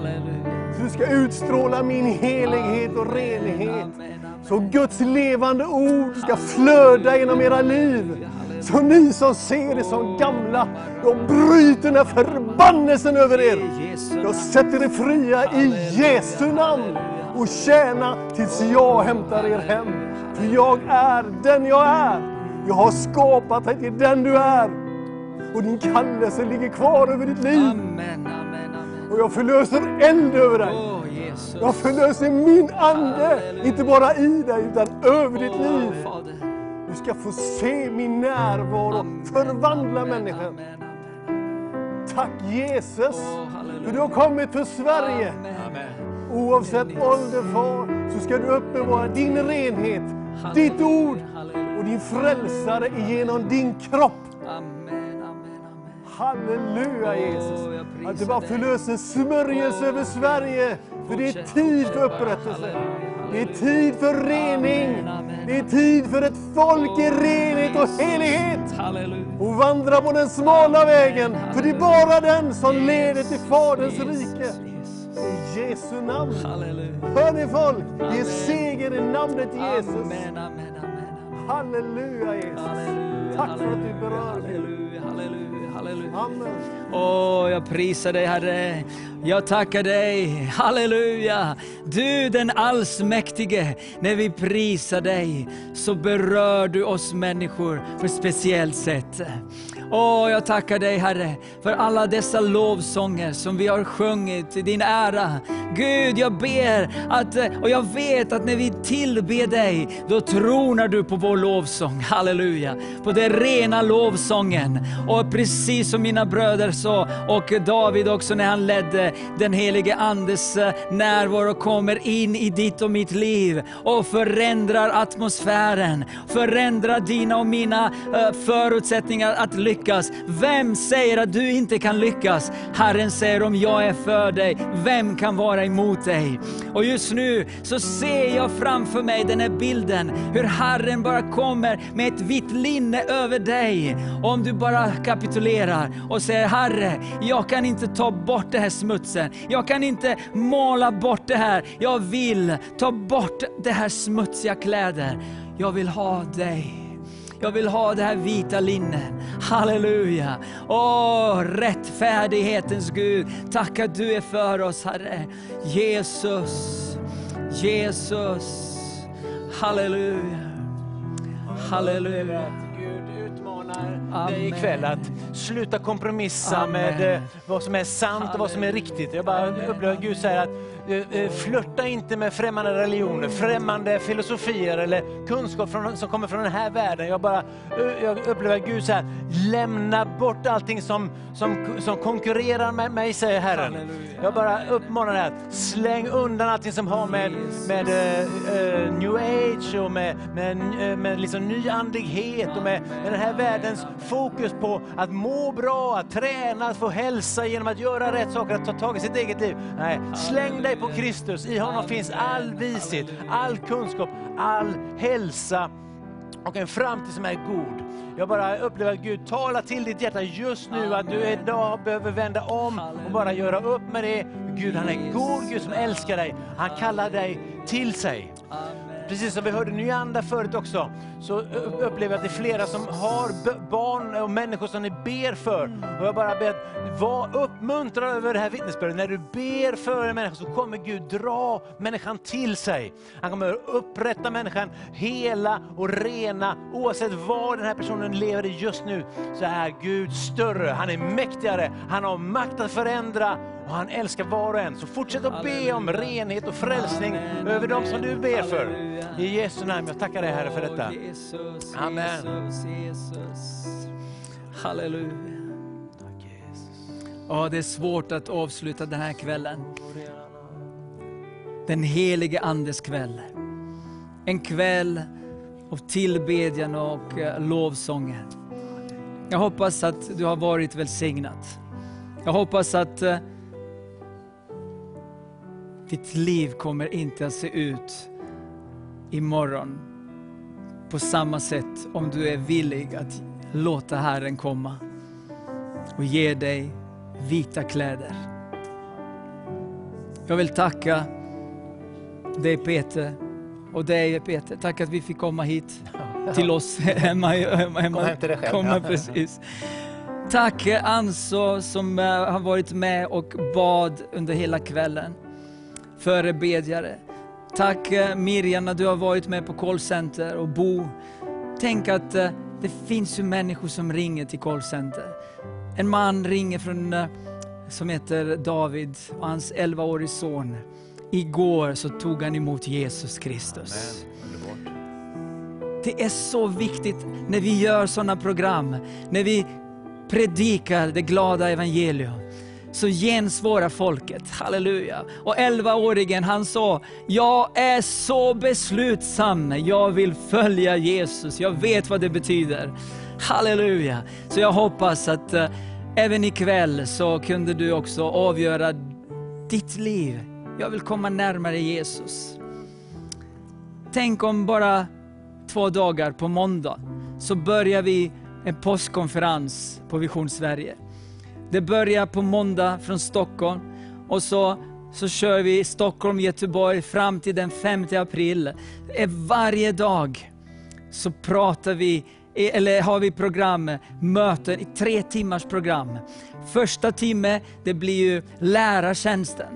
Du ska utstråla min helighet och renhet. Så Guds levande ord ska flöda genom era liv. Så ni som ser det som gamla, jag bryter den här förbannelsen över er. Jag sätter er fria i Jesu namn och tjäna tills jag hämtar er hem. För jag är den jag är. Jag har skapat dig till den du är. Och din kallelse ligger kvar över ditt liv. Och jag förlöser eld över dig. Jag förlöser min ande, inte bara i dig utan över ditt liv. Du ska få se min närvaro förvandla människan. Tack Jesus, för du har kommit för Sverige. Oavsett ålder far, så ska du uppenbara din renhet, ditt ord och din frälsare genom din kropp. Halleluja Jesus. Att du bara förlöser smörjelse över Sverige. För det är tid för upprättelse. Det är tid för rening. Det är tid för ett folk i renhet och helighet. Och vandra på den smala vägen. För det är bara den som leder till Faderns rike. I Jesu namn. Hör ni folk? Ge seger i namnet Jesus. Halleluja Jesus. Tack för att du berör mig. Halleluja, halleluja, halleluja. Amen. Åh, jag prisar dig Herre. Jag tackar dig. Halleluja. Du den allsmäktige. När vi prisar dig så berör du oss människor på ett speciellt sätt. Åh, jag tackar dig Herre för alla dessa lovsånger som vi har sjungit i din ära. Gud, jag ber att, och jag vet att när vi tillber dig, då tronar du på vår lovsång. Halleluja. På den rena lovsången. Och precis som mina bröder sa, och David också när han ledde den helige Andes eh, närvaro kommer in i ditt och mitt liv och förändrar atmosfären, förändrar dina och mina eh, förutsättningar att lyckas. Vem säger att du inte kan lyckas? Herren säger om jag är för dig, vem kan vara emot dig? Och just nu så ser jag framför mig den här bilden, hur Herren bara kommer med ett vitt linne över dig. Om du bara kapitulerar och säger Herre, jag kan inte ta bort det här smutsen. Jag kan inte måla bort det här. Jag vill ta bort det här smutsiga kläder. Jag vill ha dig. Jag vill ha det här vita linnen. Halleluja! Åh, rättfärdighetens Gud. Tack att du är för oss, Herre. Jesus, Jesus. Halleluja. Halleluja. Gud utmanar dig ikväll att sluta kompromissa Amen. med eh, vad som är sant och vad som är riktigt. Jag bara upplever att Gud säger att eh, eh, flörta inte med främmande religioner, främmande filosofier eller kunskap från, som kommer från den här världen. Jag bara eh, jag upplever att Gud säger lämna bort allting som, som, som konkurrerar med mig, säger Herren. Halleluja. Jag bara uppmanar dig att släng undan allting som har med, med eh, eh, new age och med, med, eh, med liksom nyandlighet och med, med den här världens fokus på att må bra, att träna, att få hälsa genom att göra rätt saker, att ta tag i sitt eget liv. Nej, släng dig på Kristus. I honom finns all vishet, all kunskap, all hälsa och en framtid som är god. Jag bara upplever att Gud talar till ditt hjärta just nu att du idag behöver vända om och bara göra upp med det. Gud han är god Gud som älskar dig. Han kallar dig till sig. Precis som vi hörde Nyanda förut också, så upplever jag att det är flera som har barn och människor som ni ber för. Och jag bara ber var uppmuntrad över det här vittnesbördet. När du ber för en människa så kommer Gud dra människan till sig. Han kommer upprätta människan hela och rena. Oavsett vad den här personen lever i just nu så är Gud större. Han är mäktigare, han har makt att förändra och han älskar var och en. Så fortsätt att be om renhet och frälsning Amen, över dem som du ber för. I Jesu namn, jag tackar dig Herre för detta. Amen. Halleluja. Ja, det är svårt att avsluta den här kvällen. Den helige Andes kväll. En kväll av tillbedjan och eh, lovsånger. Jag hoppas att du har varit välsignat. Jag hoppas att eh, ditt liv kommer inte att se ut imorgon på samma sätt om du är villig att låta Herren komma och ge dig vita kläder. Jag vill tacka dig Peter och dig Peter. Tack att vi fick komma hit till oss hemma. hemma, hemma. Kom hem till dig själv. Komma precis. Tack Anso som eh, har varit med och bad under hela kvällen. Förebedjare. Tack eh, Miriam du har varit med på callcenter och Bo. Tänk att eh, det finns ju människor som ringer till callcenter. En man ringer från, eh, som heter David och hans 11-årige son. Igår så tog han emot Jesus Kristus. Det är så viktigt när vi gör sådana program, när vi predikar det glada evangelium, så gensvarade folket. Halleluja. Och 11-åringen han sa, jag är så beslutsam, jag vill följa Jesus, jag vet vad det betyder. Halleluja. Så jag hoppas att eh, även ikväll så kunde du också avgöra ditt liv. Jag vill komma närmare Jesus. Tänk om bara två dagar på måndag så börjar vi en påskkonferens på Vision Sverige. Det börjar på måndag från Stockholm och så, så kör vi Stockholm, Göteborg fram till den 5 april. Varje dag så pratar vi, eller har vi program, möten, i tre timmars program. Första timme, det blir ju lärartjänsten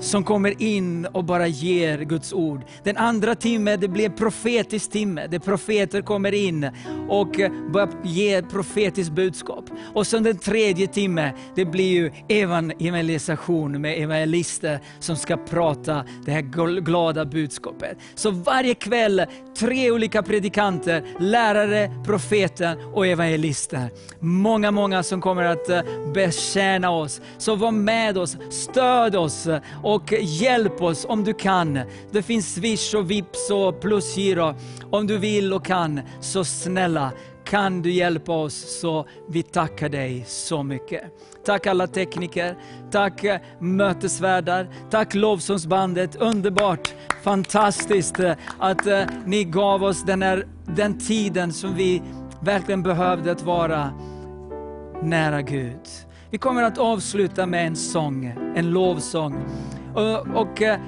som kommer in och bara ger Guds ord. Den andra timmen, det blir profetisk timme, där profeter kommer in och börjar ge profetiskt budskap. Och sen den tredje timmen, det blir ju evangelisation med evangelister som ska prata det här glada budskapet. Så varje kväll, tre olika predikanter, lärare, profeten och evangelister. Många, många som kommer att eh, betjäna oss. Så var med oss, stöd oss och hjälp oss om du kan. Det finns Swish och Vips och Plusgiro. Om du vill och kan, så snälla kan du hjälpa oss så vi tackar dig så mycket. Tack alla tekniker, tack eh, mötesvärdar, tack lovsångsbandet. Underbart, fantastiskt eh, att eh, ni gav oss den, här, den tiden som vi verkligen behövde att vara nära Gud. Vi kommer att avsluta med en sång, en lovsång. Och, och eh,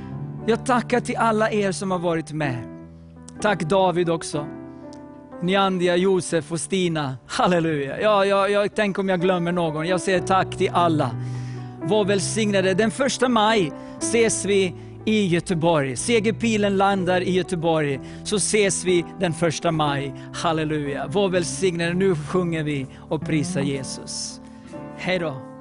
jag tackar till alla er som har varit med. Tack David också. Nyandia, Josef och Stina. Halleluja. Ja, ja, jag tänk om jag glömmer någon. Jag säger tack till alla. Var välsignade. Den första maj ses vi i Göteborg. Segerpilen landar i Göteborg. Så ses vi den första maj. Halleluja. Var välsignade. Nu sjunger vi och prisar Jesus. Hej då.